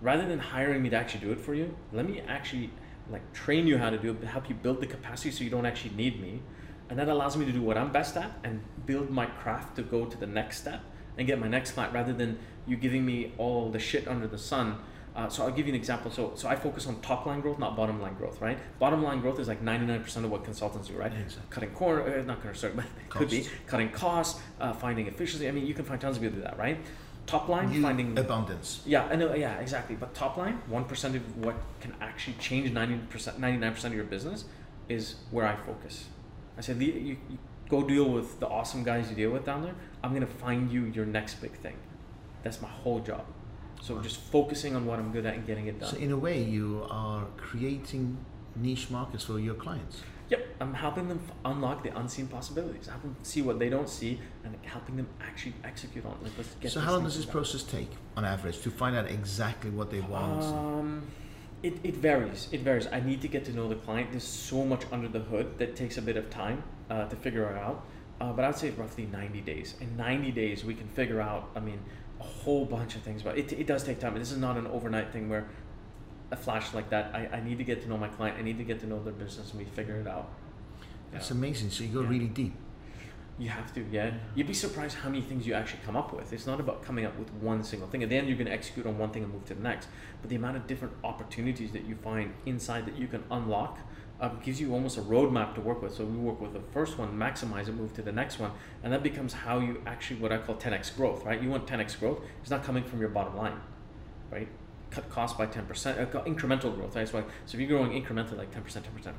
rather than hiring me to actually do it for you, let me actually like train you how to do it, help you build the capacity so you don't actually need me, and that allows me to do what I'm best at and build my craft to go to the next step and get my next client, rather than you giving me all the shit under the sun. Uh, so I'll give you an example. So, so I focus on top line growth, not bottom line growth, right? Bottom line growth is like 99% of what consultants do, right? Exactly. Cutting corner, uh, not corner, sorry, but could be cutting costs, uh, finding efficiency. I mean, you can find tons of people do that, right? Top line, You- finding abundance. yeah, I know. Yeah, exactly. But top line, one percent of what can actually change ninety percent, ninety nine percent of your business is where I focus. I said, you, you go deal with the awesome guys you deal with down there. I'm gonna find you your next big thing. That's my whole job. So just focusing on what I'm good at and getting it done. So, in a way, you are creating niche markets for your clients. Yep, I'm helping them f- unlock the unseen possibilities. Help them see what they don't see, and helping them actually execute on. it. Like, let's get So, how long does this done. process take on average to find out exactly what they want? Um, it, it varies. It varies. I need to get to know the client. There's so much under the hood that takes a bit of time uh, to figure it out. Uh, but I'd say roughly 90 days. In 90 days, we can figure out, I mean, a whole bunch of things. But it, it does take time. This is not an overnight thing where a flash like that. I, I need to get to know my client. I need to get to know their business and we figure it out. That's Yeah. amazing. So, you go Yeah. really deep. You have to, yeah. You'd be surprised how many things you actually come up with. It's not about coming up with one single thing. At the end, you're going to execute on one thing and move to the next. But the amount of different opportunities that you find inside that you can unlock uh, gives you almost a roadmap to work with. So we work with the first one, maximize it, move to the next one, and that becomes how you actually what I call 10x growth, right? You want 10x growth. It's not coming from your bottom line, right? Cut costs by 10%, uh, incremental growth, right? So, so if you're growing incrementally like 10%, 10%,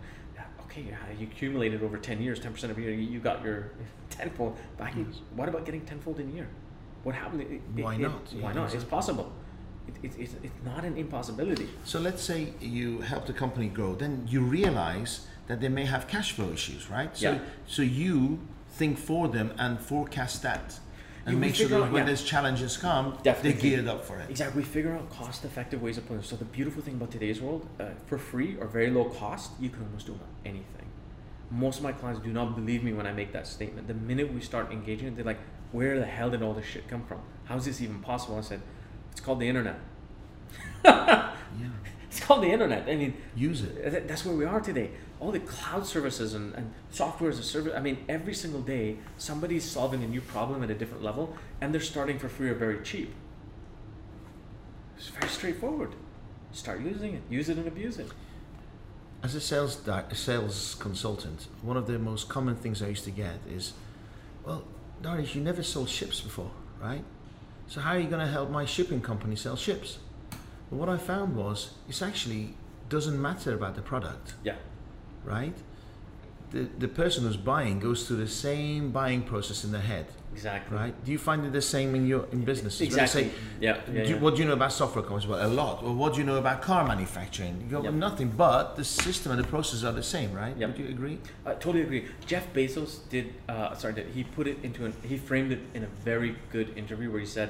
okay, yeah, you accumulated over 10 years, 10% of a year, you got your tenfold. But Yes. what about getting tenfold in a year? What happened? It- it- Why it- not? why Yeah, not? It's possible. It, it, it's, it's not an impossibility. So let's say you help the company grow, then you realize that they may have cash flow issues, right? So Yeah. so you think for them and forecast that. And You- make sure that out- when yeah. there's challenges come, Definitely. they're geared up for it. Exactly. We figure out cost-effective ways of putting. it. So the beautiful thing about today's world, uh, for free or very low cost, you can almost do anything. Most of my clients do not believe me when I make that statement. The minute we start engaging, they're like, "Where the hell did all this shit come from? How is this even possible?" I said, "It's called the internet. Yeah. It's called the internet. I mean, Use it. Th- That's where we are today. All the cloud services and, and software as a service. I mean, every single day, somebody's solving a new problem at a different level, and they're starting for free or very cheap. It's very straightforward. Start using it, use it, and abuse it. As a sales di- a sales consultant, one of the most common things I used to get is, well, Darius, you never sold ships before, right? So how are you going to help my shipping company sell ships? But what I found was it's actually doesn't matter about the product, Yeah. right? The the person who's buying goes through the same buying process in their head, Exactly. right? Do you find it the same in your in business? Exactly. say, yeah. yeah, do yeah. What do you know about software companies? Well, a lot. Well, what do you know about car manufacturing? You Yep. nothing, but the system and the process are the same, right? Yep. Would you agree? I totally agree. Jeff Bezos did. Uh, sorry, did, he put it into an. He framed it in a very good interview where he said,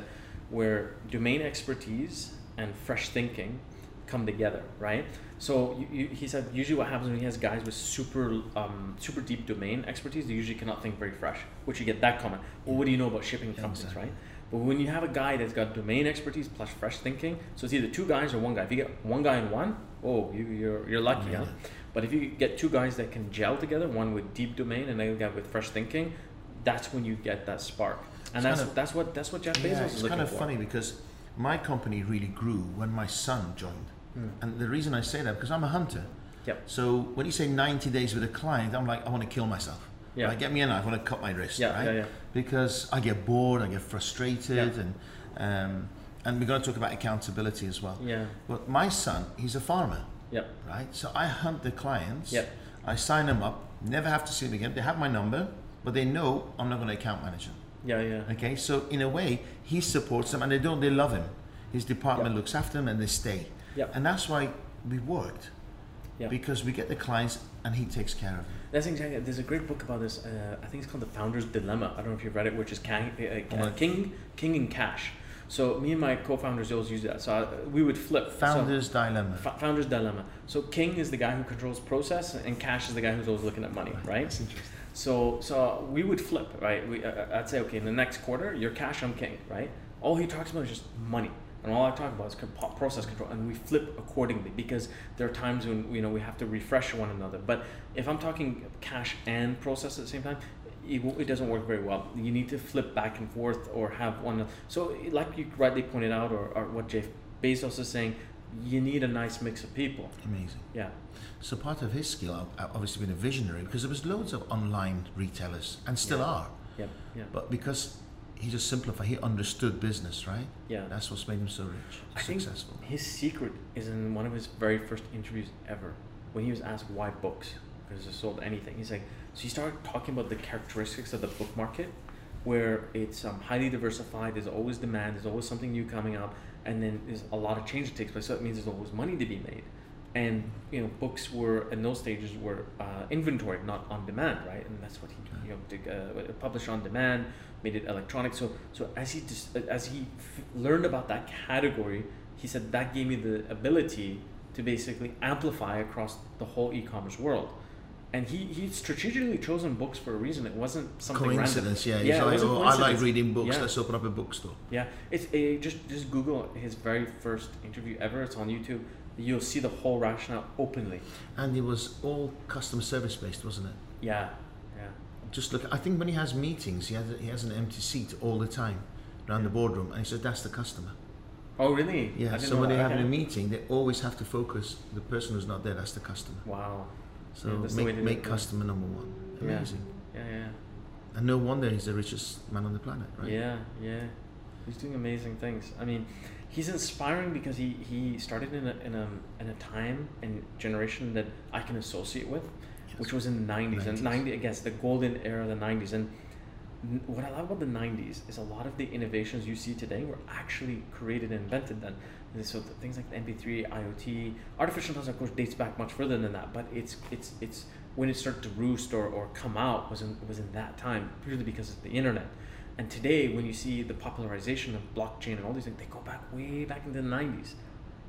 where domain expertise and fresh thinking come together, right? So you, you, he said usually what happens when he has guys with super um, super deep domain expertise, they usually cannot think very fresh, which you get that comment. Well, what do you know about shipping companies, Exactly. right? But when you have a guy that's got domain expertise plus fresh thinking, so it's either two guys or one guy. If you get one guy and one, oh, you, you're you're lucky, Yeah. huh? But if you get two guys that can gel together, one with deep domain and another guy with fresh thinking, that's when you get that spark. And It's that's kind of- that's what that's what Jeff Bezos Yeah, is it's kind of for. funny because my company really grew when my son joined. Hmm. And the reason I say that because I'm a hunter. Yep. So when you say 90 days with a client, I'm like, I want to kill myself. Yeah. Like, get me a knife, I want to cut my wrist. Yeah, right? yeah, yeah. Because I get bored, I get frustrated, Yeah. and um, and we're going to talk about accountability as well. Yeah. But my son, he's a farmer, Yep. right? So I hunt the clients. Yep. I sign them up, never have to see them again. They have my number, but they know I'm not going to account manage them. Yeah. Yeah. Okay, so in a way, he supports them, and they don't. They love him. His department looks after them, and they stay. Yep. And that's why we worked Yeah. because we get the clients, and he takes care of them. That's exactly. There's a great book about this. Uh, I think it's called The Founder's Dilemma. I don't know if you've read it, which is Kang, uh, uh, King, King and Cash. So me and my co-founders always use that. So I, we would flip. So- Founder's dilemma. F- founder's dilemma. So King is the guy who controls process, and Cash is the guy who's always looking at money, right? That's interesting. So so we would flip, right? We uh, I'd say, okay, in the next quarter, you're Cash, I'm King, right? All he talks about is just money, and all I talk about is process control, and we flip accordingly because there are times when you know we have to refresh one another. But if I'm talking Cash and process at the same time. It, it doesn't work very well. You need to flip back and forth or have one. So, like you rightly pointed out, or, or what Jeff Bezos is saying, you need a nice mix of people. Amazing. Yeah. So part of his skill, obviously, being a visionary, because there was loads of online retailers, and still Yeah. are. Yeah. Yeah. But because he just simplified, he understood business, right? Yeah. That's what's made him so rich, I think successful. his secret is in one of his very first interviews ever, when he was asked why books, because it sold anything. He's like, so he started talking about the characteristics of the book market, where it's um, highly diversified. There's always demand. There's always something new coming out, and then there's a lot of change that takes place. So it means there's always money to be made. And you know, books were in those stages were uh, inventory, not on demand, right? And that's what he you know did, uh, published on demand, made it electronic. So so as he just as he f- learned about that category, he said that gave me the ability to basically amplify across the whole e-commerce world. And he he strategically chosen books for a reason. It wasn't something Coincidence, yeah. random. He's Yeah, like, oh, I like reading books. Yeah. Let's open up a bookstore. Yeah, it's it, just just Google his very first interview ever. It's on YouTube. You'll see the whole rationale openly. And it was all customer service based, wasn't it? Yeah, yeah, Just look. I think when he has meetings, he has he has an empty seat all the time around the boardroom, and he said that's the customer. Oh, really? Yeah. So when they're having a meeting, they always have to focus. The person who's not there, that's the customer. Wow. So Yeah, that's the way make make customer number one. Yeah. Amazing. Yeah, yeah, And no wonder he's the richest man on the planet, right? yeah, yeah. He's doing amazing things. I mean, he's inspiring because he he started in a in a in a time and generation that I can associate with, Yes. which was in the '90s, and 90s. '90 I guess the golden era of the '90s. And what I love about the '90s is a lot of the innovations you see today were actually created and invented then. And so th- things like the MP3, IoT, artificial intelligence, of course, dates back much further than that. But it's it's it's when it started to roost or, or come out was in was in that time purely because of the internet. And today, when you see the popularization of blockchain and all these things, they go back way back into the '90s,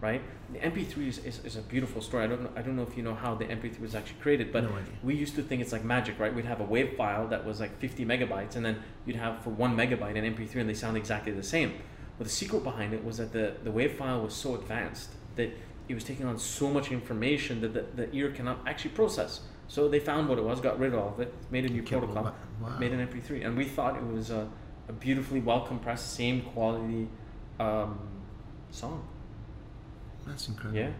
right? The MP3 is, is, is a beautiful story. I don't know. I don't know if you know how the MP3 was actually created, but No we used to think it's like magic, right? We'd have a WAV file that was like 50 megabytes, and then you'd have for one megabyte an MP3, and they sound exactly the same. But the secret behind it was that the, the wave file was so advanced that it was taking on so much information that the, the ear cannot actually process. So they found what it was, got rid of all of it, made a new protocol, wow. made an MP3, and we thought it was a, a beautifully well compressed, same quality um, song. That's incredible. Yeah, and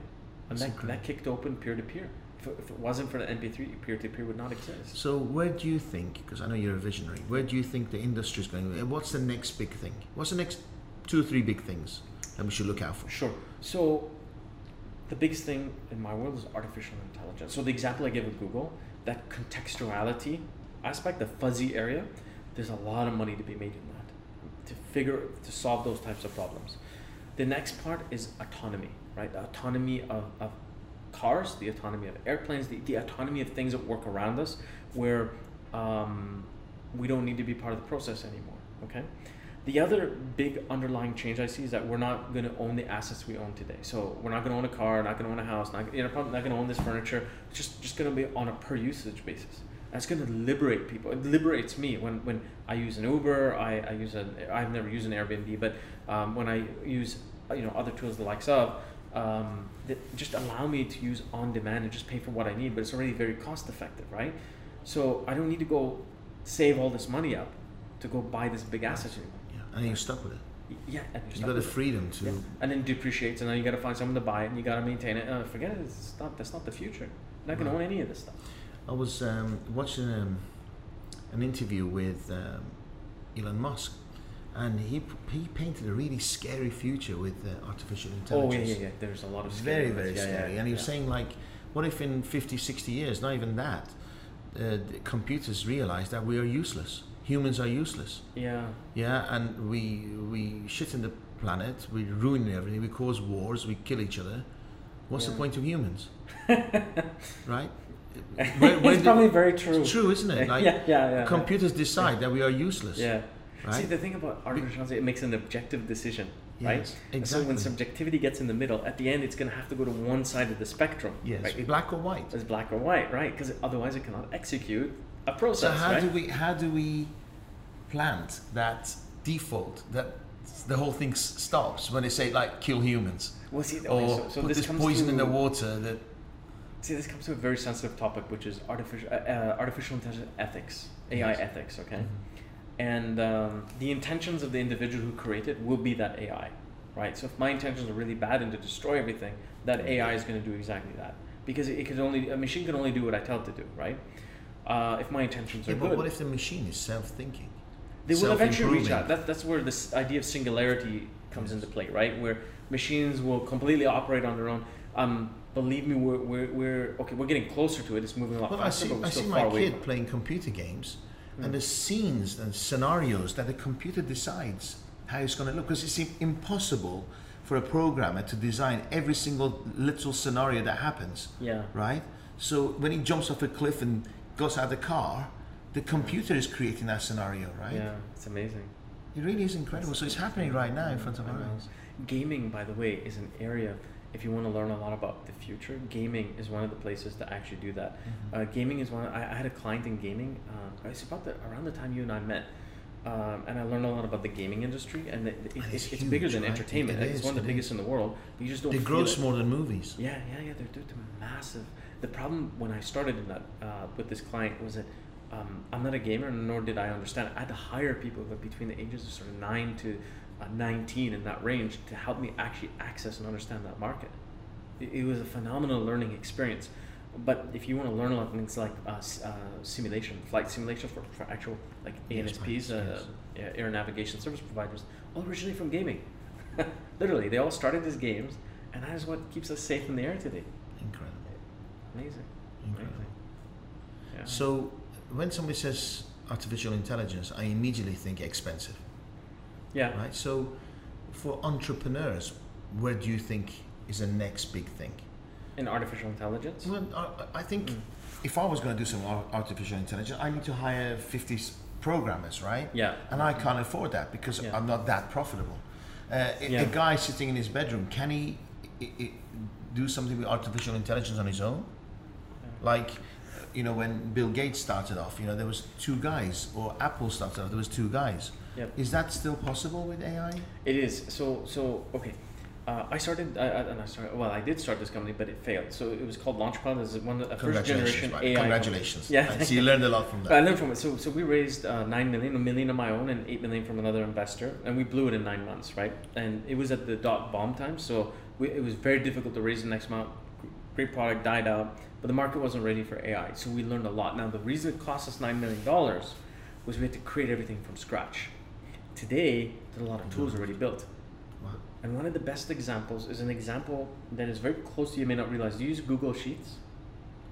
That's that, incredible. that kicked open peer to peer. If it wasn't for the MP3, peer to peer would not exist. So where do you think? Because I know you're a visionary. Where do you think the industry is going? And What's the next big thing? What's the next two or three big things that we should look out for? Sure. So, the biggest thing in my world is artificial intelligence. So, the example I gave with Google, that contextuality aspect, the fuzzy area, there's a lot of money to be made in that to figure, to solve those types of problems. The next part is autonomy, right? The autonomy of, of cars, the autonomy of airplanes, the, the autonomy of things that work around us, where um, we don't need to be part of the process anymore, okay? The other big underlying change I see is that we're not going to own the assets we own today. So we're not going to own a car, not going to own a house, not you know, not going to own this furniture. It's just just going to be on a per usage basis. That's going to liberate people. It liberates me when, when I use an Uber. I, I use an I've never used an Airbnb, but um, when I use you know other tools the likes of um, that just allow me to use on demand and just pay for what I need. But it's already very cost effective, right? So I don't need to go save all this money up to go buy this big asset anymore. Yeah. And you're stuck with it. Yeah, You got the freedom to. Yeah. and then it depreciates, and then you got to find someone to buy it, and you got to maintain it. Uh, forget it. It's not. That's not the future. You're not going to own any of this stuff. I was um, watching um, an interview with um, Elon Musk, and he he painted a really scary future with uh, artificial Oh intelligence. yeah, yeah, yeah. There's a lot of very scary very. Yeah, scary yeah, and he was saying like what if in 50 60 years not even that uh, the computers realize that we are useless humans are useless Yeah, yeah and we we shit in the planet we ruin everything we cause wars we kill each other what's the point of humans right Where- where it's probably very true. it's true isn't it like yeah, yeah, yeah. computers decide that we are useless Yeah. Right See, the thing about artificial intelligence, it makes an objective decision, right? yes And So when subjectivity gets in the middle, at the end, it's going to have to go to one side of the spectrum. yes Right? Black or white It's black or white, right? Because otherwise, it cannot execute a process. So how right? do we how do we plant that default that the whole thing stops when they say like kill humans well, see, okay, or so, so put this, this poison to, in the water that See, this comes to a very sensitive topic, which is artificial uh, uh, artificial intelligence ethics, AI Yes. ethics. Okay, Mm-hmm. And um, the intentions of the individual who created will be that AI, right? So if my intentions are really bad and to destroy everything, that AI is going to do exactly that because it, can only a machine can only do what I tell it to do, right? Uh, if my intentions are yeah, but good, what if the machine is self-thinking they will eventually reach out. That, that's where this idea of singularity comes into play, right? Where machines will completely operate on their own. Um, believe me, we're, we're, we're okay. We're getting closer to it. It's moving a lot well I faster, see, but we're I see far my kid playing computer games Mm. and the scenes and scenarios that the computer decides how it's going to look because it's im- impossible for a programmer to design every single little scenario that happens Yeah. right? So when he jumps off a cliff and goes out of the car, the computer is creating that scenario, right? Yeah, it's amazing. It really is incredible. So it's happening right now in front of our eyes. Gaming, by the way, is an area. If you want to learn a lot about the future, gaming is one of the places to actually do that. Mm-hmm. Uh, gaming is one. I, I had a client in gaming. Uh, it's about the around the time you and I met, um, and I learned a lot about the gaming industry. And it, it, it's, it's it's bigger than right? entertainment. It it's is, one of the biggest in the world. But you just don't. It grows more than movies. Yeah, yeah, yeah. They're, they're, massive. The problem when I started in that uh, with this client was that um, I'm not a gamer, nor did I understand. it. I had to hire people that between the ages of sort of nine to uh, 19 in that range to help me actually access and understand that market. It, it was a phenomenal learning experience. But if you want to learn a lot of things like uh, uh, simulation, flight simulation for, for actual like ANSPs, uh, air navigation service providers, all originally from gaming. Literally, they all started as games, and that is what keeps us safe in the air today. Incredible. Amazing. Incredible. Amazing. Yeah. So when somebody says artificial intelligence, I immediately think expensive, yeah. right? So for entrepreneurs, where do you think is the next big thing? In artificial intelligence. Well, I, I think Mm. if I was going to do some artificial intelligence, I need to hire fifty programmers, right? Yeah. and I can't afford that because Yeah. I'm not that profitable. Uh, a, Yeah. a guy sitting in his bedroom, can he do something with artificial intelligence on his own? Like, you know, when Bill Gates started off, you know, there was two guys, or Apple started off, there was two guys. Yep. Is that still possible with AI? It is. So so okay. Uh, I started, I, I, and I started. Well, I did start this company, but it failed. So it was called Launchpad. It's one of the first generation man. AI. Congratulations. Yeah. So you learned a lot from that. I learned from it. So, so we raised uh, nine million, a million of my own, and eight million from another investor, and we blew it in nine months, right? And it was at the dot bomb time, so we, it was very difficult to raise the next amount. Great product died out, but the market wasn't ready for AI, so we learned a lot. Now, the reason it cost us nine million dollars was we had to create everything from scratch. Today, there's a lot of tools already built. Wow. And one of the best examples is an example that is very close to you may not realize. Do you use Google Sheets?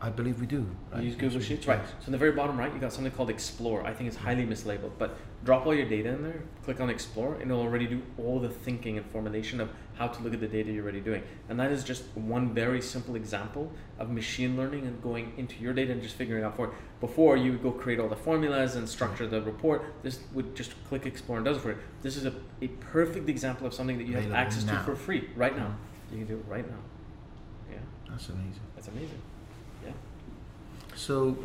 I believe we do. Right? You use Google Sheets, right? So in the very bottom right, you got something called Explore. I think it's highly mislabeled, but drop all your data in there, click on Explore, and it'll already do all the thinking and formulation of how to look at the data you're already doing. And that is just one very simple example of machine learning and going into your data and just figuring out for it. Before you would go create all the formulas and structure the report. This would just click Explore and does it for you. This is a, a perfect example of something that you have Available access now. to for free right now. Mm-hmm. You can do it right now. Yeah, That's amazing. that's amazing. So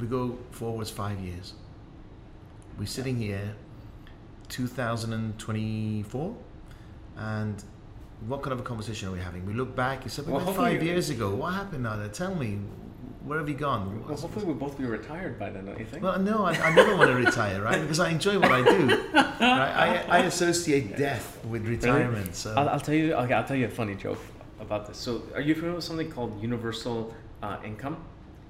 we go forwards five years. We're sitting here, 2024, and what kind of a conversation are we having? We look back. It's about Well, five years ago. What happened now? Tell me, where have you gone? Well, hopefully we'll both be retired by then, don't you think? Well, no, I, I never want to retire, right? Because I enjoy what I do. Right? I, I associate death with retirement. So I'll, I'll tell you. Okay, I'll tell you a funny joke about this. So, are you familiar with something called universal uh, income?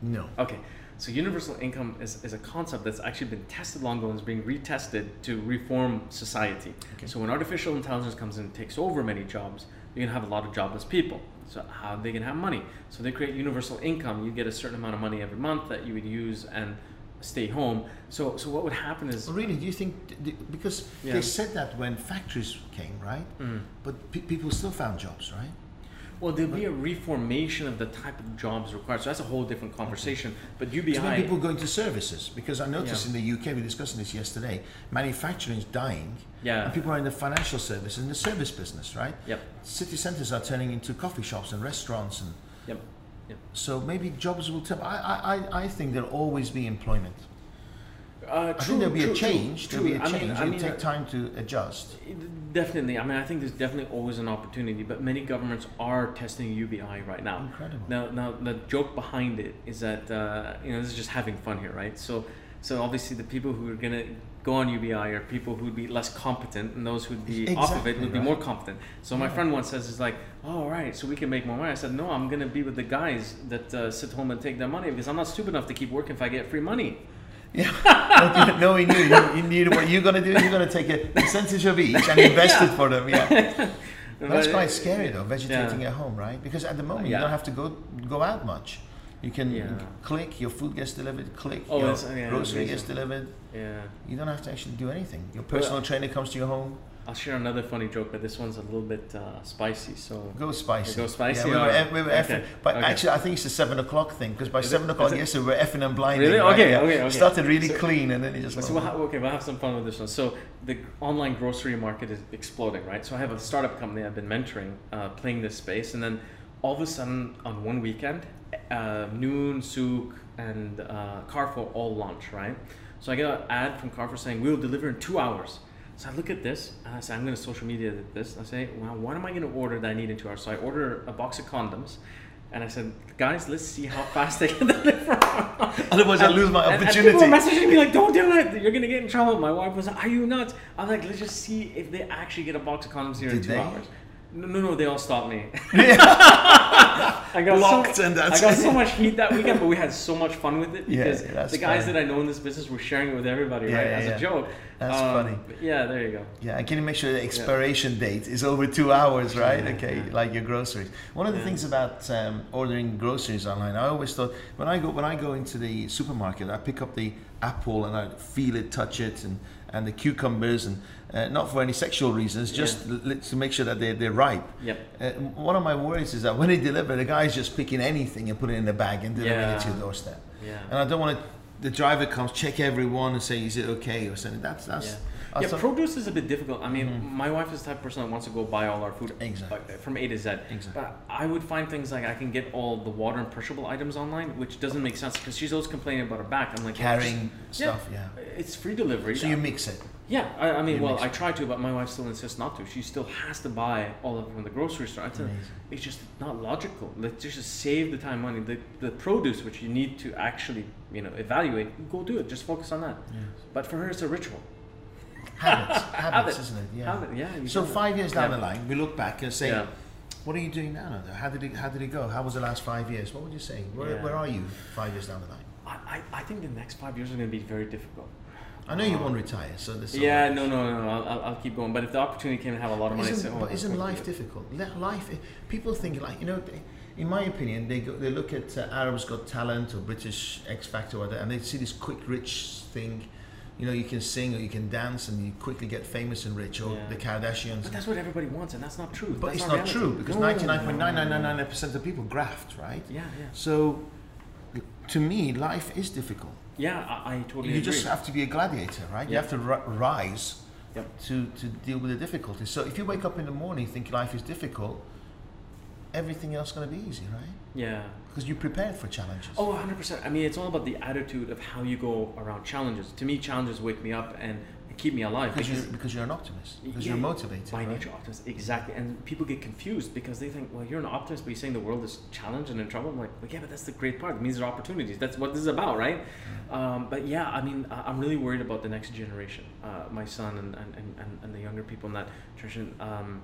No. Okay, so universal income is, is a concept that's actually been tested long ago and is being retested to reform society. Okay. So when artificial intelligence comes in and takes over many jobs, you're gonna have a lot of jobless people. So how are they gonna have money? So they create universal income. You get a certain amount of money every month that you would use and stay home. So so what would happen is Well, really, do you think th- because Yeah. they said that when factories came, right? Mm. But pe- people still found jobs, right? Well there'll be a reformation of the type of jobs required. So that's a whole different conversation. But UBI then people go into services because I noticed Yeah. in the UK we were discussing this yesterday. Manufacturing is dying, Yeah. and people are in the financial service and the service business, right? Yep. City centres are turning into coffee shops and restaurants, and Yep. so maybe jobs will. Tip. I, I- I think there'll always be employment. Uh, I think there'll be true, a change. true. There'll be a change. mean, It'll mean, take uh, time to adjust. Definitely. I mean, I think there's definitely always an opportunity, but many governments are testing UBI right now. Incredible. Now, now the joke behind it is that uh, you know this is just having fun here, right? So, so obviously the people who are gonna go on UBI are people who'd be less competent, and those who'd be off of it Exactly, would be more competent. So my Yeah. friend once says, "Is like, oh, all right, so we can make more money." I said, "No, I'm gonna be with the guys that uh, sit home and take their money because I'm not stupid enough to keep working if I get free money." Yeah. no, we knew. You, you knew what you're going to do. You're going to take a percentage of each and invest it for them. Yeah. That's quite scary though, vegetating at home, right? Because at the moment you don't have to go go out much. You can Yeah. click, your food gets delivered, click, Oh, your oh, yeah, grocery gets delivered. Yeah. You don't have to actually do anything. Your personal trainer comes to your home. I'll share another funny joke, but this one's a little bit uh, spicy. So Go spicy. Go spicy, Yeah, we were, we were Okay, effing, but okay. actually, I think it's the seven o'clock thing because by Is it- seven o'clock is yesterday we were effing and blinding. Really? right? Okay, Yeah. okay, okay. Started really So- clean and then it just. So we'll ha- okay, we'll have some fun with this one. So the online grocery market is exploding, right? So I have a startup company I've been mentoring, uh, playing this space, and then all of a sudden on one weekend, uh, Noon, Souq, and uh, Carrefour all launch, right? So I get an ad from Carrefour saying we'll deliver in two hours. So I look at this and I say I'm going to social media this. I say, well, what am I going to order that I need in two hours? So I order a box of condoms. And I said, guys, let's see how fast they can deliver. Otherwise, I lose my And- and opportunity. people were messaging me like, "Don't do it! You're gonna get in trouble." My wife was like, "Are you nuts?" I'm like, "Let's just see if they actually get a box of condoms here in two they? hours." No, no, no, they all stopped me. Yeah. I got Blocked so, and that's I got it. so much heat that weekend, but we had so much fun with it Yeah, because that's the guys funny. that I know in this business were sharing it with everybody, Yeah, right, yeah, as yeah. a joke. That's Um, funny. Yeah, there you go. Yeah, and can you make sure the expiration date is over two hours, right? Yeah, Okay, yeah. like your groceries. One of the Yeah. things about um, ordering groceries online, I always thought when I go when I go into the supermarket, I pick up the apple and I feel it, touch it, and and the cucumbers, and uh, not for any sexual reasons, just Yeah. to make sure that they're, they're ripe. Yep. Uh, one of my worries is that when they deliver, the guy's just picking anything and putting it in a bag and delivering it to your doorstep. Yeah. And I don't want to. The driver comes, check everyone and say, "Is it okay?" or something. That's that's. Yeah. Yeah, produce is a bit difficult. I mean, Mhm. my wife is the type of person that wants to go buy all our food Exactly. from A to Z. Exactly. But I would find things like I can get all the water and perishable items online, which doesn't make sense because she's always complaining about her back. I'm like, carrying just- stuff. Yeah. It's free delivery. So you mix it. yeah, I, I mean, You well, I try to, but my wife still insists not to. She still has to buy all of it from the grocery store. It's just not logical. Let's just save the time, money. The, the produce, which you need to actually, you know, evaluate, go do it. Just focus on that. But for her, it's a ritual. Habits, habits, isn't it? Yeah. Habit, yeah. So five years down Yeah. the line, we look back and say, Yeah. "What are you doing now? How did it? How did it go? How was the last five years? What would you say? Where, where are you five years down the line? I, I, I think the next five years are going to be very difficult. I know you won't retire, so this. Yeah, no, no, no. I'll, I'll, I'll keep going. But if the opportunity came to have a lot of money, Isn't, but isn't life difficult? Life, people think like you know. In my opinion, they go, they look at uh, Arabs Got Talent or British X Factor or whatever, and they see this quick rich thing. You know, you can sing or you can dance, and you quickly get famous and rich, or Yeah. the Kardashians. But that's what everybody wants, and that's not true. But That's it's not reality. true because ninety nine point nine nine nine nine percent of people graft, right? Yeah, yeah. So, to me, life is difficult. Yeah, I, I totally you agree. just have to be a gladiator, right? You have to ri- rise Yep. to, to deal with the difficulties. So, if you wake up in the morning think life is difficult, everything else going to be easy, right? Yeah. Because you prepared for challenges. Oh, 100%. I mean, it's all about the attitude of how you go around challenges. To me, challenges wake me up and keep me alive because, you're, because you're an optimist. Because Yeah, you're motivated. by right? nature optimist exactly and people get confused because they think well you're an optimist but you're saying the world is challenged and in trouble i'm like well, yeah but that's the great part it means there are opportunities that's what this is about right um, but yeah i mean i'm really worried about the next generation uh, my son and, and, and, and- and the younger people in that generation um,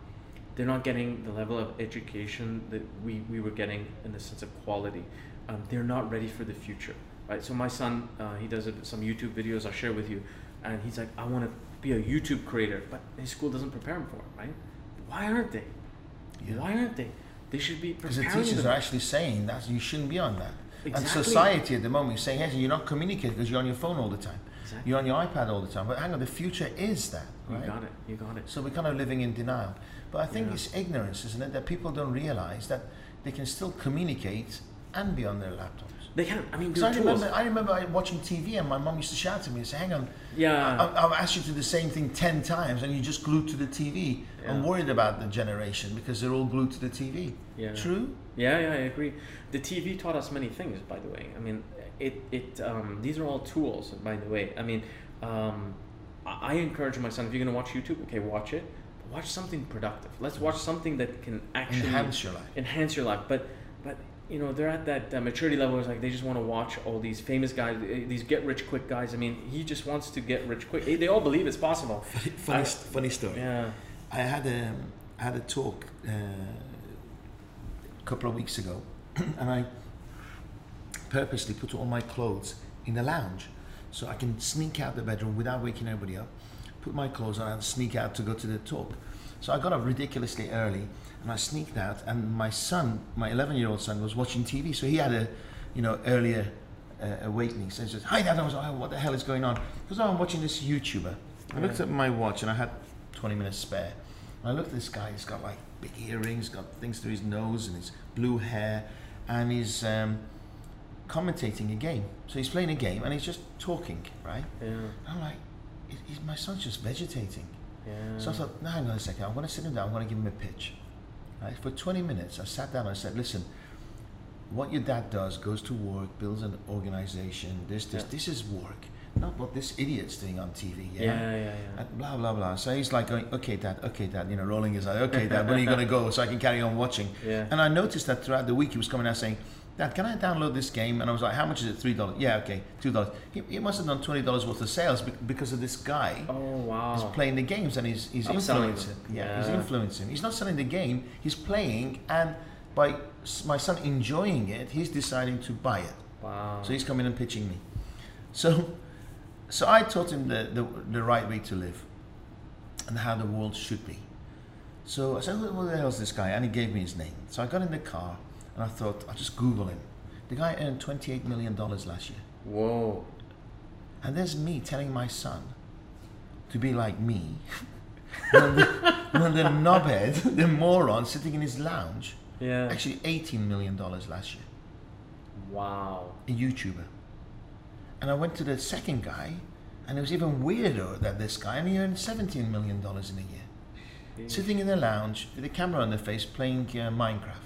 they're not getting the level of education that we, we were getting in the sense of quality um, they're not ready for the future right so my son uh, he does some youtube videos i'll share with you and he's like i want to be a youtube creator but his school doesn't prepare him for it right why aren't they Yeah. why aren't they they should be Because the teachers them. are actually saying that you shouldn't be on that. And society at the moment is saying, hey, you're not communicating because you're on your phone all the time. Exactly. You're on your iPad all the time. But hang on, the future is that, Right? you got it you got it So we're kind of living in denial. But I think Yeah. it's ignorance, isn't it? That people don't realize that they can still communicate and be on their laptops. they can i mean Because I remember, I remember watching TV and my mum used to shout at me and say, hang on, yeah I- I've asked you to do the same thing 10 times and you're just glued to the TV. I'm worried about the generation because they're all glued to the TV. yeah True? Yeah, yeah, I agree. The TV taught us many things, by the way. I mean, it, it um, these are all tools, by the way. I mean, um, I, encourage my son if you're gonna watch YouTube, okay, watch it. Watch something productive. Let's watch something that can actually Enhance your life. enhance your life. But but you know they're at that uh, maturity level. It's like they just want to watch all these famous guys, uh, these get rich quick guys. I mean, he just wants to get rich quick. They all believe it's possible. funny, I- funny story. Yeah. I had a, I had a talk uh, a couple of weeks ago, and I purposely put all my clothes in the lounge so I can sneak out the bedroom without waking anybody up, put my clothes on, and sneak out to go to the talk. So I got up ridiculously early, and I sneaked out, and my son, my 11-year-old son, was watching TV, so he had a, you know, earlier uh, awakening. So he says, "Hi, Dad." I was like, oh, "What the hell is going on?" Because I'm watching this YouTuber. I looked at my watch, and I had 20 minutes spare. And I looked at this guy. He's got like big earrings, got things through his nose, and his blue hair, and he's um, commentating a game. So he's playing a game, and he's just talking, right? Yeah. I'm like, "Is- is my son's just vegetating. Yeah. So I thought, no, hang on a second. I'm going to sit him down. I'm going to give him a pitch. Right? For 20 minutes, I sat down and I said, listen, what your dad does goes to work, builds an organization. This, this, Yeah. this is work, not what this idiot's doing on TV. yeah, yeah, yeah. And blah blah blah. So he's like going, okay, dad, okay, dad, you know, rolling his eye, okay, dad, when are you gonna go so I can carry on watching? Yeah. And I noticed that throughout the week he was coming out saying, Dad, can I download this game? And I was like, how much is it? Three dollars. Yeah, okay, two dollars. He, he must have done twenty dollars worth of sales because of this guy Oh wow. is playing the games and he's, he's influencing. them. Yeah, he's influencing. He's not selling the game. He's playing, and by my son enjoying it, he's deciding to buy it. Wow. So he's coming and pitching me. So, so I taught him the, the, the right way to live and how the world should be. So I said, who, who the hell's this guy? And he gave me his name. So I got in the car and I thought, I'll just Google him. The guy earned $28 million last year. Whoa. And there's me telling my son to be like me. when, the, when the knobhead, the moron, sitting in his lounge, Yeah. actually $18 million last year. Wow. a YouTuber. And I went to the second guy, and it was even weirder than this guy, and he earned $17 million in a year. Sitting in the lounge with a camera on their face playing uh, Minecraft.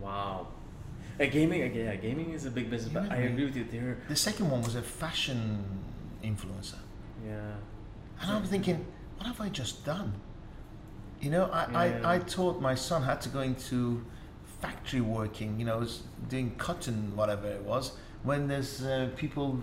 Wow. Uh, gaming, yeah, gaming is a big business, but Yeah, I agree with you. There, The second one was a fashion influencer. yeah, And I'm thinking, what have I just done? You know, I, Yeah. I, I taught my son how to go into factory working, you know, doing cotton, whatever it was, when there's uh, people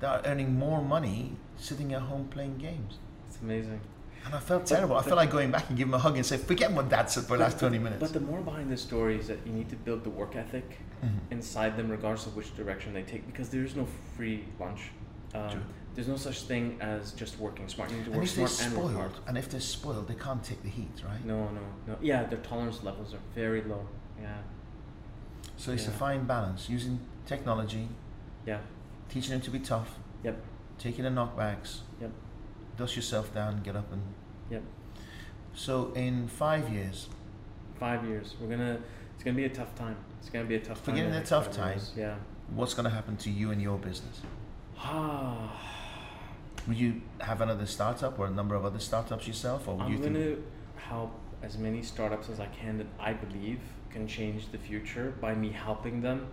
that are earning more money sitting at home playing games. it's amazing. And I felt But- terrible. I felt like going back and give him a hug and say, forget what dad said for the last 20 minutes. But the more behind the story is that you need to build the work ethic Mhm. inside them, regardless of which direction they take, because there's no free lunch. Um, there's no such thing as just working smart. You need to and work they're smart and work hard. spoiled, and if they're spoiled, they can't take the heat, right? No, no, no. Yeah, their tolerance levels are very low. Yeah, So it's a fine balance using technology, yeah, teaching them to be tough, yep, taking the knockbacks, yep, dust yourself down, get up and. yep. So in five years, Five years. We're gonna. It's gonna be a tough time. It's gonna be a tough. Forgetting in the tough time. Yeah. what's going to happen to you and your business? Ah. Will you have another startup or a number of other startups yourself, or would you I'm think? gonna help as many startups as I can that I believe can change the future by me helping them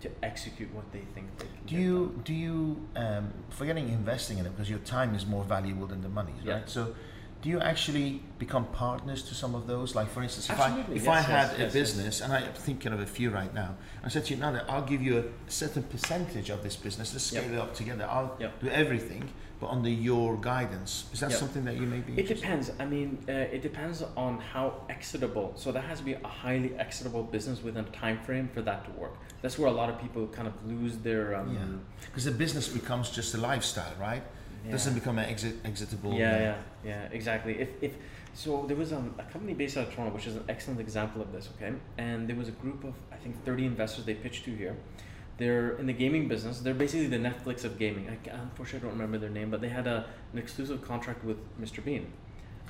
to execute what they think they can. Do you done. do you um, forgetting investing in it because your time is more valuable than the money, Yeah. right? So, do you actually become partners to some of those? Like, for instance, if I if yes, I had yes, a yes. business and I'm thinking of a few right now, I said to you, now I'll give you a certain percentage of this business. Let's scale Yep. it up together. I'll Yep. do everything, but under your guidance. Is that Yep. something that you may be? It depends. I mean, uh, it depends on how exitable. So there has to be a highly exitable business within a time frame for that to work. That's where a lot of people kind of lose their. Um, Yeah. Because the business becomes just a lifestyle, right? yeah. Doesn't become an exit exitable. Yeah, uh, yeah, yeah, exactly. If, if so, there was um, a company based out of Toronto, which is an excellent example of this. Okay, and there was a group of I think thirty investors they pitched to here. They're in the gaming business. They're basically the Netflix of gaming. I, unfortunately, I don't remember their name, but they had a, an exclusive contract with Mr. Bean,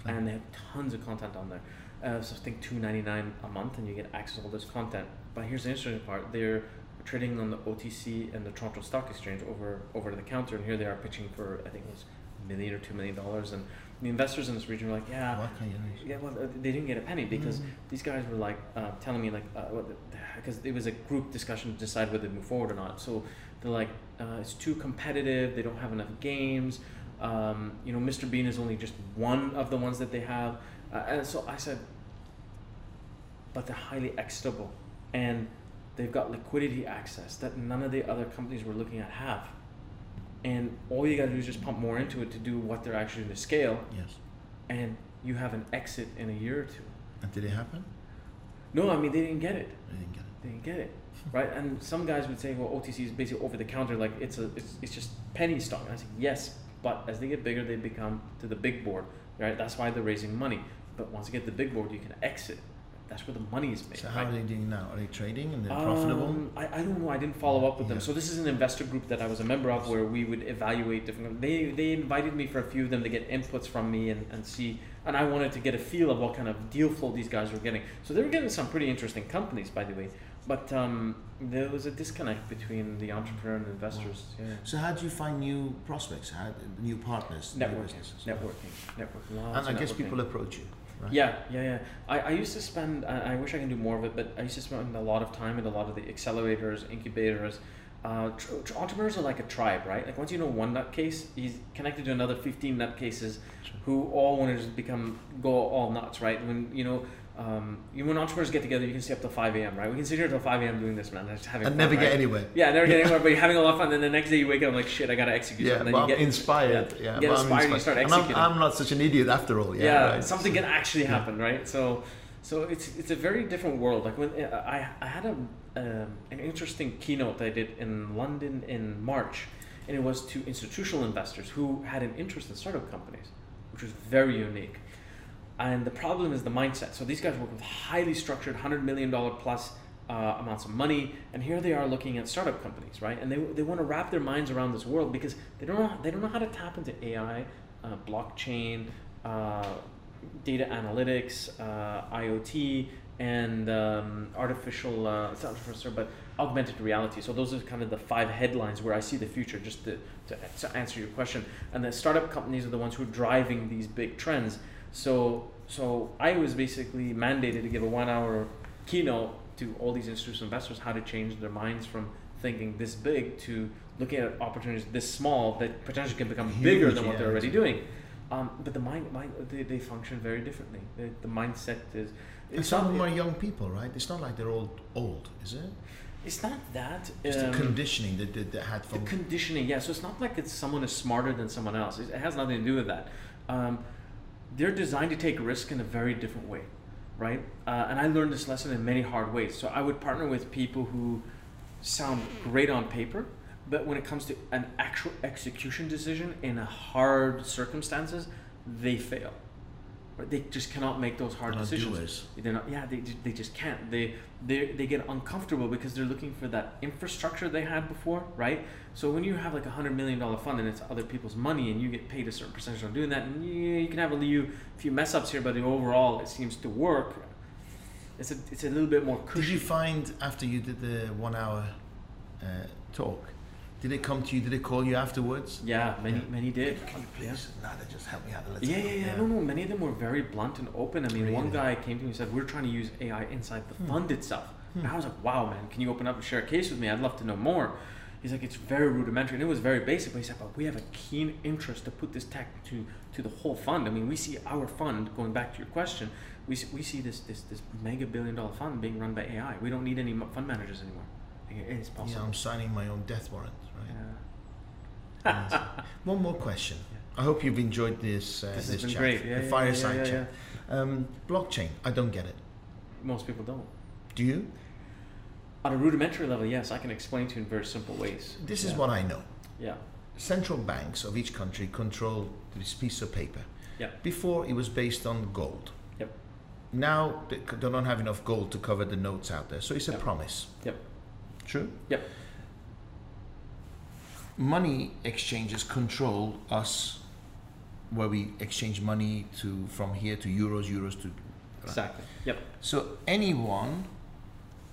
Okay. and they have tons of content on there. Uh, so I think two ninety nine a month, and you get access to all this content. But here's the interesting part: they're trading on the OTC and the Toronto Stock Exchange over over the counter, and here they are pitching for I think it was a million or two million dollars, and the investors in this region were like, yeah. What can you do? Yeah, well, uh, they didn't get a penny because Mhm. these guys were like uh, telling me like, because it was a group discussion to decide whether to move forward or not. So they're like, uh, it's too competitive. They don't have enough games. Um, you know, Mr. Bean is only just one of the ones that they have. Uh, and so I said, but they're highly exitable, and they've got liquidity access that none of the other companies we're looking at have. And all you gotta do is just pump more into it to do what they're actually going to scale, Yes. and you have an exit in a year or two. And did it happen? No, I mean they didn't get it. I didn't get it. They didn't get it, right? And some guys would say, well, OTC is basically over the counter, like it's a, it's, it's just penny stock. And I say, yes, but as they get bigger, they become to the big board, right? That's why they're raising money. But once you get the big board, you can exit. That's where the money is made. So how right? are they doing now? Are they trading and they're profitable? Um, I, I don't know. I didn't follow up with them. So this is an investor group that I was a member of, where we would evaluate different. They they invited me for a few of them to get inputs from me and, and see. And I wanted to get a feel of what kind of deal flow these guys were getting. So they were getting some pretty interesting companies, by the way. But um, there was a disconnect between the entrepreneur and investors. Yeah. So how do you find new prospects? How new partners? new Networking, businesses? networking, networking. And I of guess people approach you. Right? Yeah, yeah, yeah. I, I used to spend, I, I wish I can do more of it, but I used to spend a lot of time in a lot of the accelerators, incubators. Uh, tr- tr- entrepreneurs are like a tribe, right? Like once you know one nutcase, he's connected to another 15 nutcases who all want to just become, go all nuts, right? When, you know, um, you, when entrepreneurs get together, you can stay up till 5 a.m., right? We can sit here till 5 a.m. doing this, man. Just having And fun, never right? get anywhere. Yeah, never get anywhere, but you're having a lot of fun. Then the next day you wake up, I'm like, shit, I gotta execute. Yeah, something. but I'm get inspired. yeah, Yeah, get but I'm inspired, you start And I'm, executing. I'm not such an idiot after all. Yeah, yeah, right. something can actually happen, right? So, so it's it's a very different world. Like when uh, I I had a um, an interesting keynote that I did in London in March, and it was to institutional investors who had an interest in startup companies, which was very unique. And the problem is the mindset. So these guys work with highly structured, hundred million dollar plus uh, amounts of money, and here they are looking at startup companies, right? And they, they want to wrap their minds around this world because they don't know they don't know how to tap into AI, uh, blockchain, uh, data analytics, uh, IoT, and um, artificial uh, not but augmented reality. So those are kind of the five headlines where I see the future. Just to, to, to answer your question, and the startup companies are the ones who are driving these big trends. So so I was basically mandated to give a one hour keynote to all these institutional investors how to change their minds from thinking this big to looking at opportunities this small that potentially can become bigger Huge, than what yeah, they're already doing. Um, but the mind, mind they, they function very differently. The, the mindset is. And It's some not, of them are young people, right? It's not like they're all old, is it? it's not that. It's um, the conditioning that that, that had the conditioning, yeah. So it's not like it's someone is smarter than someone else. It, it has nothing to do with that. Um, they're designed to take risk in a very different way, right? Uh, and I learned this lesson in many hard ways. So I would partner with people who sound great on paper, but when it comes to an actual execution decision in a hard circumstances, they fail. Right? They just cannot make those hard They're not decisions. doers. They're not. Yeah, they, they just can't. They they they get uncomfortable because they're looking for that infrastructure they had before, right? So when you have like a hundred million dollar fund and it's other people's money and you get paid a certain percentage on doing that, and you, you can have a few few mess ups here, but overall it seems to work. It's a it's a little bit more Did you find after you did the one hour uh, talk, did it come to you? Did it call you afterwards? Yeah, many Yeah. many did. Can you Yeah. please? Nah, they just help me out a little. Yeah, yeah, yeah. No, no. Many of them were very blunt and open. I mean, one guy came to me and said, "We're trying to use AI inside the Hmm. fund itself." And I was like, wow, man, can you open up and share a case with me? I'd love to know more. He's like, it's very rudimentary, and it was very basic. But he said, but we have a keen interest to put this tech to to the whole fund. I mean, we see our fund going back to your question. We see, we see this this this mega billion dollar fund being run by AI. We don't need any fund managers anymore. It is possible. Yeah. I'm signing my own death warrant, right? Yeah. One more question. I hope you've enjoyed this uh, This this, chat, great. Yeah, the yeah, fireside yeah, chat. Um, blockchain, I don't get it. Most people don't. Do you? On a rudimentary level, yes, I can explain to you in very simple ways. This is what I know. Yeah. Central banks of each country control this piece of paper. Yeah. Before it was based on gold. Yep. Now they they don't have enough gold to cover the notes out there, so it's a Yep. promise. Yep. True. Yep. Money exchanges control us, where we exchange money to from here to euros, euros to. Exactly. Yep. So anyone,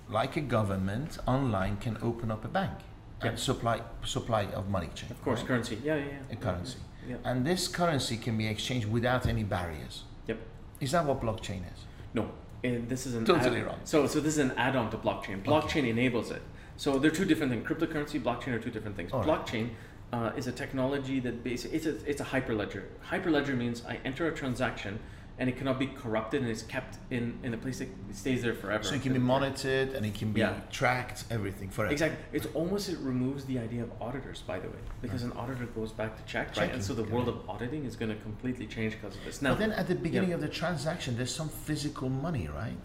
like a government, online can open up a bank and Yep. supply supply of money chain. Of course, right? currency. Yeah, yeah, yeah. A currency. And this currency can be exchanged without any barriers. Yep. Is that what blockchain is? No, and this is an Totally wrong. So, so this is an add-on to blockchain. Blockchain enables it. So they're two different things. Cryptocurrency, blockchain are two different things. All right. blockchain uh, is a technology that basically it's a it's a hyperledger. Hyperledger means I enter a transaction and it cannot be corrupted and it's kept in in a place that stays there forever. So it can be monitored and it can be Yeah. tracked, everything forever. Exactly. It's almost it removes the idea of auditors, by the way, because an auditor goes back to check, right? And so the world of auditing is going to completely change because of this. Now, But then at the beginning of the transaction, there's some physical money, right?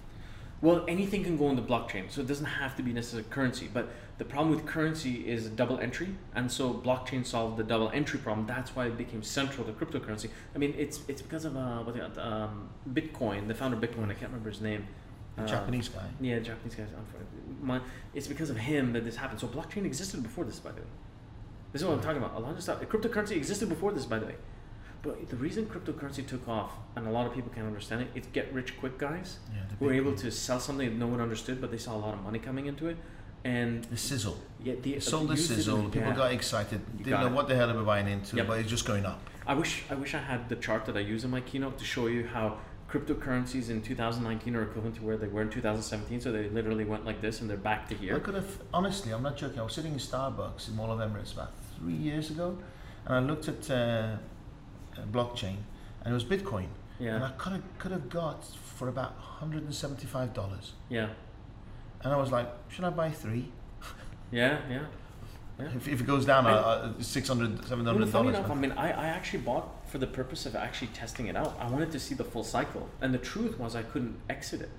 Well, anything can go in the blockchain, so it doesn't have to be necessarily currency. But the problem with currency is double entry, and so blockchain solved the double entry problem. That's why it became central to cryptocurrency. I mean, it's it's because of uh, what they um, Bitcoin, the founder of Bitcoin. I can't remember his name. The Uh, Japanese guy. Yeah, Japanese My, it's because of him that this happened. So blockchain existed before this, by the way. This is what I'm talking about. A lot of stuff. Cryptocurrency existed before this, by the way. But the reason cryptocurrency took off, and a lot of people can't understand it, it's get rich quick guys Yeah, who were able to sell something that no one understood, but they saw a lot of money coming into it, and The sizzle. yet the It sold the sizzle. People yeah. got excited. You Didn't got know it. what the hell they were buying into, Yep. but it's just going up. I wish I wish I had the chart that I use in my keynote to show you how cryptocurrencies in 2019 are equivalent to where they were in 2017. So they literally went like this, and they're back to here. I could have, honestly, I'm not joking. I was sitting in Starbucks in Mall of Emirates about three years ago, and I looked at uh, uh, blockchain, and it was Bitcoin, and I could have could have got for about 175 dollars, yeah, and I was like, should I buy three? yeah, yeah. Yeah. If, if it goes down I- uh, uh, 600 Well, 700 funny dollars. enough, I mean, I, I actually bought for the purpose of actually testing it out. I wanted to see the full cycle, and the truth was I couldn't exit it,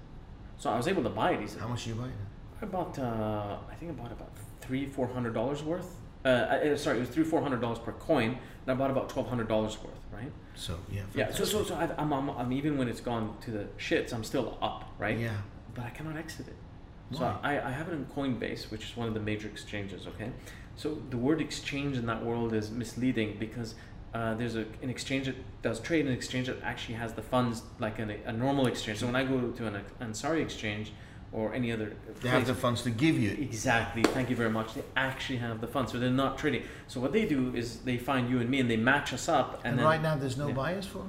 so I was able to buy it easily. How much do you buy it? I bought, uh, I think I bought about three, four hundred dollars worth. Uh, uh, sorry, it was three, four hundred dollars per coin, and I bought about twelve hundred dollars worth, right? So yeah. Yeah. So, so, so I've, I'm, I'm, I'm, even when it's gone to the shits, I'm still up, right? Yeah. But I cannot exit it. So Why? I, I have it in Coinbase, which is one of the major exchanges. Okay, so the word exchange in that world is misleading because uh, there's a, an exchange that does trade, an exchange that actually has the funds like an, a normal exchange. So when I go to an Ansari exchange or any other, They have the funds to give you. Exactly. Thank you very much. They actually have the funds, so they're not trading. So what they do is they find you and me, and they match us up. And, And, then right now, there's no yeah. buyers for.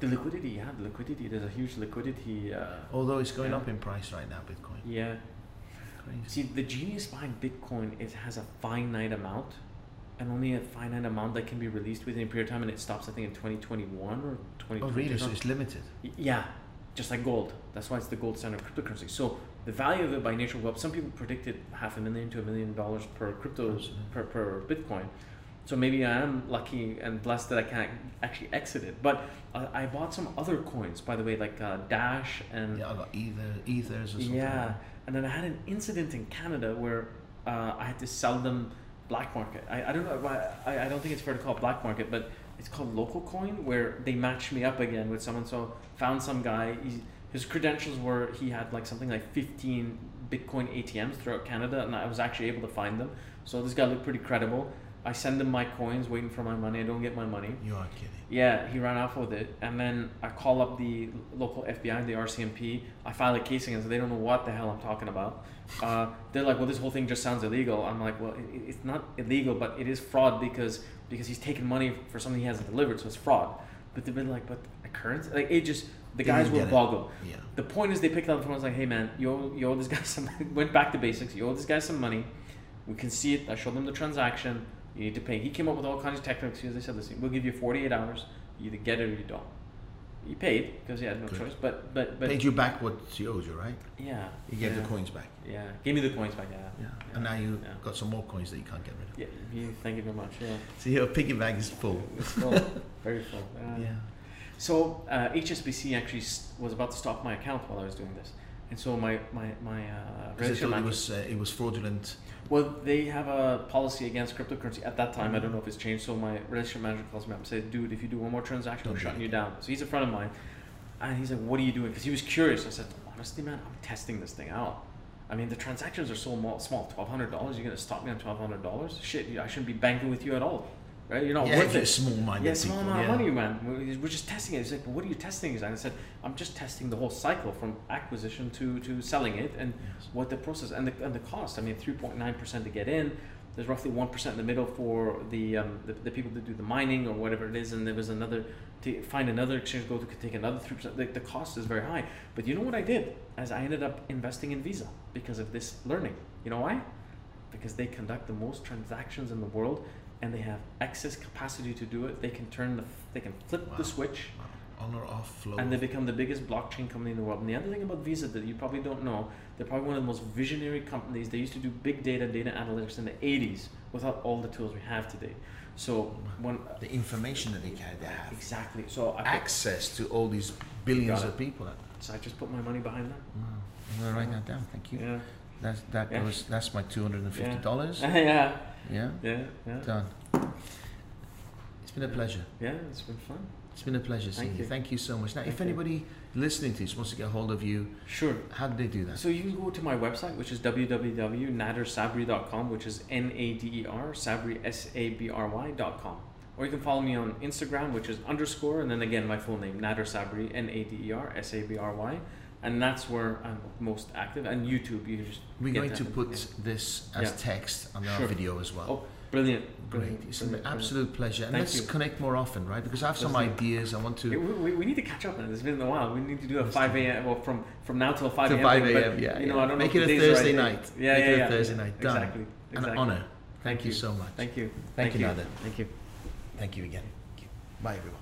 the liquidity, yeah, the liquidity. There's a huge liquidity. Uh, Although it's going Yeah. up in price right now, Bitcoin. yeah. Crazy. See, the genius behind Bitcoin is has a finite amount, and only a finite amount that can be released within a period of time, and it stops. I think in 2021 or 2020. Oh, really? So it's limited. Yeah, just like gold. That's why it's the gold standard of cryptocurrency. So the value of it by nature, well, some people predicted half a million to a million dollars per crypto per, per Bitcoin. So maybe I am lucky and blessed that I can't actually exit it. But uh, I bought some other coins, by the way, like uh, Dash and Yeah, I got either ethers or something. yeah. And then I had an incident in Canada where uh, I had to sell them black market. I, I don't know. why- I, I don't think it's fair to call it black market, but it's called local coin where they matched me up again with someone. So found some guy. He, his credentials were he had like something like 15 Bitcoin ATMs throughout Canada, and I was actually able to find them. So this guy looked pretty credible. I send him my coins, waiting for my money. I don't get my money. You are kidding. Yeah, he ran off with it, and then I call up the local FBI, the RCMP. I file a case against. them. They don't know what the hell I'm talking about. Uh, they're like, "Well, this whole thing just sounds illegal." I'm like, "Well, it, it's not illegal, but it is fraud because because he's taking money for something he hasn't delivered, so it's fraud." but they've been like, but a currency, like it just the guys didn't will boggle. Yeah. The point is, they picked up the phone. and was like, "Hey, man, you owe, you owe this guy some." went back to basics. You owe this guy some money. We can see it. I showed them the transaction. You need to pay. He came up with all kinds of technical excuses. They said, "Listen, we'll give you 48 hours. You either get it or you don't." He paid because he had no Good. choice. But but but Paid you back what he owes you, right? yeah, He gave yeah, the coins back. Yeah, gave me the coins back. Yeah, Yeah. And now you yeah. got some more coins that you can't get rid of. Yeah, you, thank you very much. Yeah, So your piggy bank is full. it's full, very full. Yeah. So uh, HSBC actually was about to stop my account while I was doing this, and so my my my uh, it was uh, it was fraudulent. Well, they have a policy against cryptocurrency at that time. I don't know if it's changed. So my relationship manager calls me up and says, "Dude, if you do one more transaction, I'm shutting you down." So he's a friend of mine, and he's like, "What are you doing?" Because he was curious. I said, "Honestly, man, I'm testing this thing out. I mean, the transactions are so small. Twelve hundred dollars. You're gonna stop me on twelve hundred dollars? Shit, I shouldn't be banking with you at all, right? You're not yeah, worth it." small-minded Yeah, small amount yeah. of money, man. We're we're just testing it. He's like, what are you testing? And I said, I'm just testing the whole cycle from acquisition to, to selling it and Yes. what the process and the, and the cost. I mean, 3.9% to get in. There's roughly 1% in the middle for the, um, the, the people that do the mining or whatever it is. And there was another, to find another exchange go to take another 3%. The, the cost is very high. But you know what I did? As I ended up investing in Visa because of this learning. You know why? Because they conduct the most transactions in the world and they have excess capacity to do it. They can turn the, they can flip Wow. the switch Wow. On or off flow. and they become the biggest blockchain company in the world. And the other thing about Visa that you probably don't know, they're probably one of the most visionary companies. They used to do big data, data analytics in the 80s without all the tools we have today. So when the information that they can they have. exactly, so I put, Access to all these billions of people. so I just put my money behind that. Wow. I'm gonna write that down. Thank you. Yeah, That's that Yeah. goes. That's my two hundred and fifty dollars. yeah, Yeah. yeah, yeah, Done. It's been a pleasure. yeah. It's been fun. It's been a pleasure seeing Thank you. you. Thank you so much. Now, Thank if you. anybody listening to this wants to get a hold of you, Sure. how do they do that? So you can go to my website, which is www.nadersabry.com, which is N-A-D-E-R, Sabry, S-A-B-R-Y.com. Or you can follow me on Instagram, which is underscore, and then again my full name, Nader Sabry, E N-A-D-E-R, S-A-B-R-Y. And that's where I'm most active. And YouTube, you just We're going to put yeah. this as Yeah. text on our Sure. video as well. Oh, brilliant. Great. brilliant, It's an brilliant, brilliant. absolute pleasure. And Thank let's you. connect more often, right? Because I have some Let's ideas. I want to. We, we, need to catch up, man. It's been a while. We need to do a five a.m. Well, from, from now till five a.m. Five a.m. yeah, You know, yeah. I don't Make know it a the days are Thursday right. night. Yeah, Make yeah, it a yeah. Thursday night. Done. Exactly. An honor. Thank, Thank you you. so much. Thank you. Thank you, you. Nader. Thank you. Thank you again. Thank you. Bye, everyone.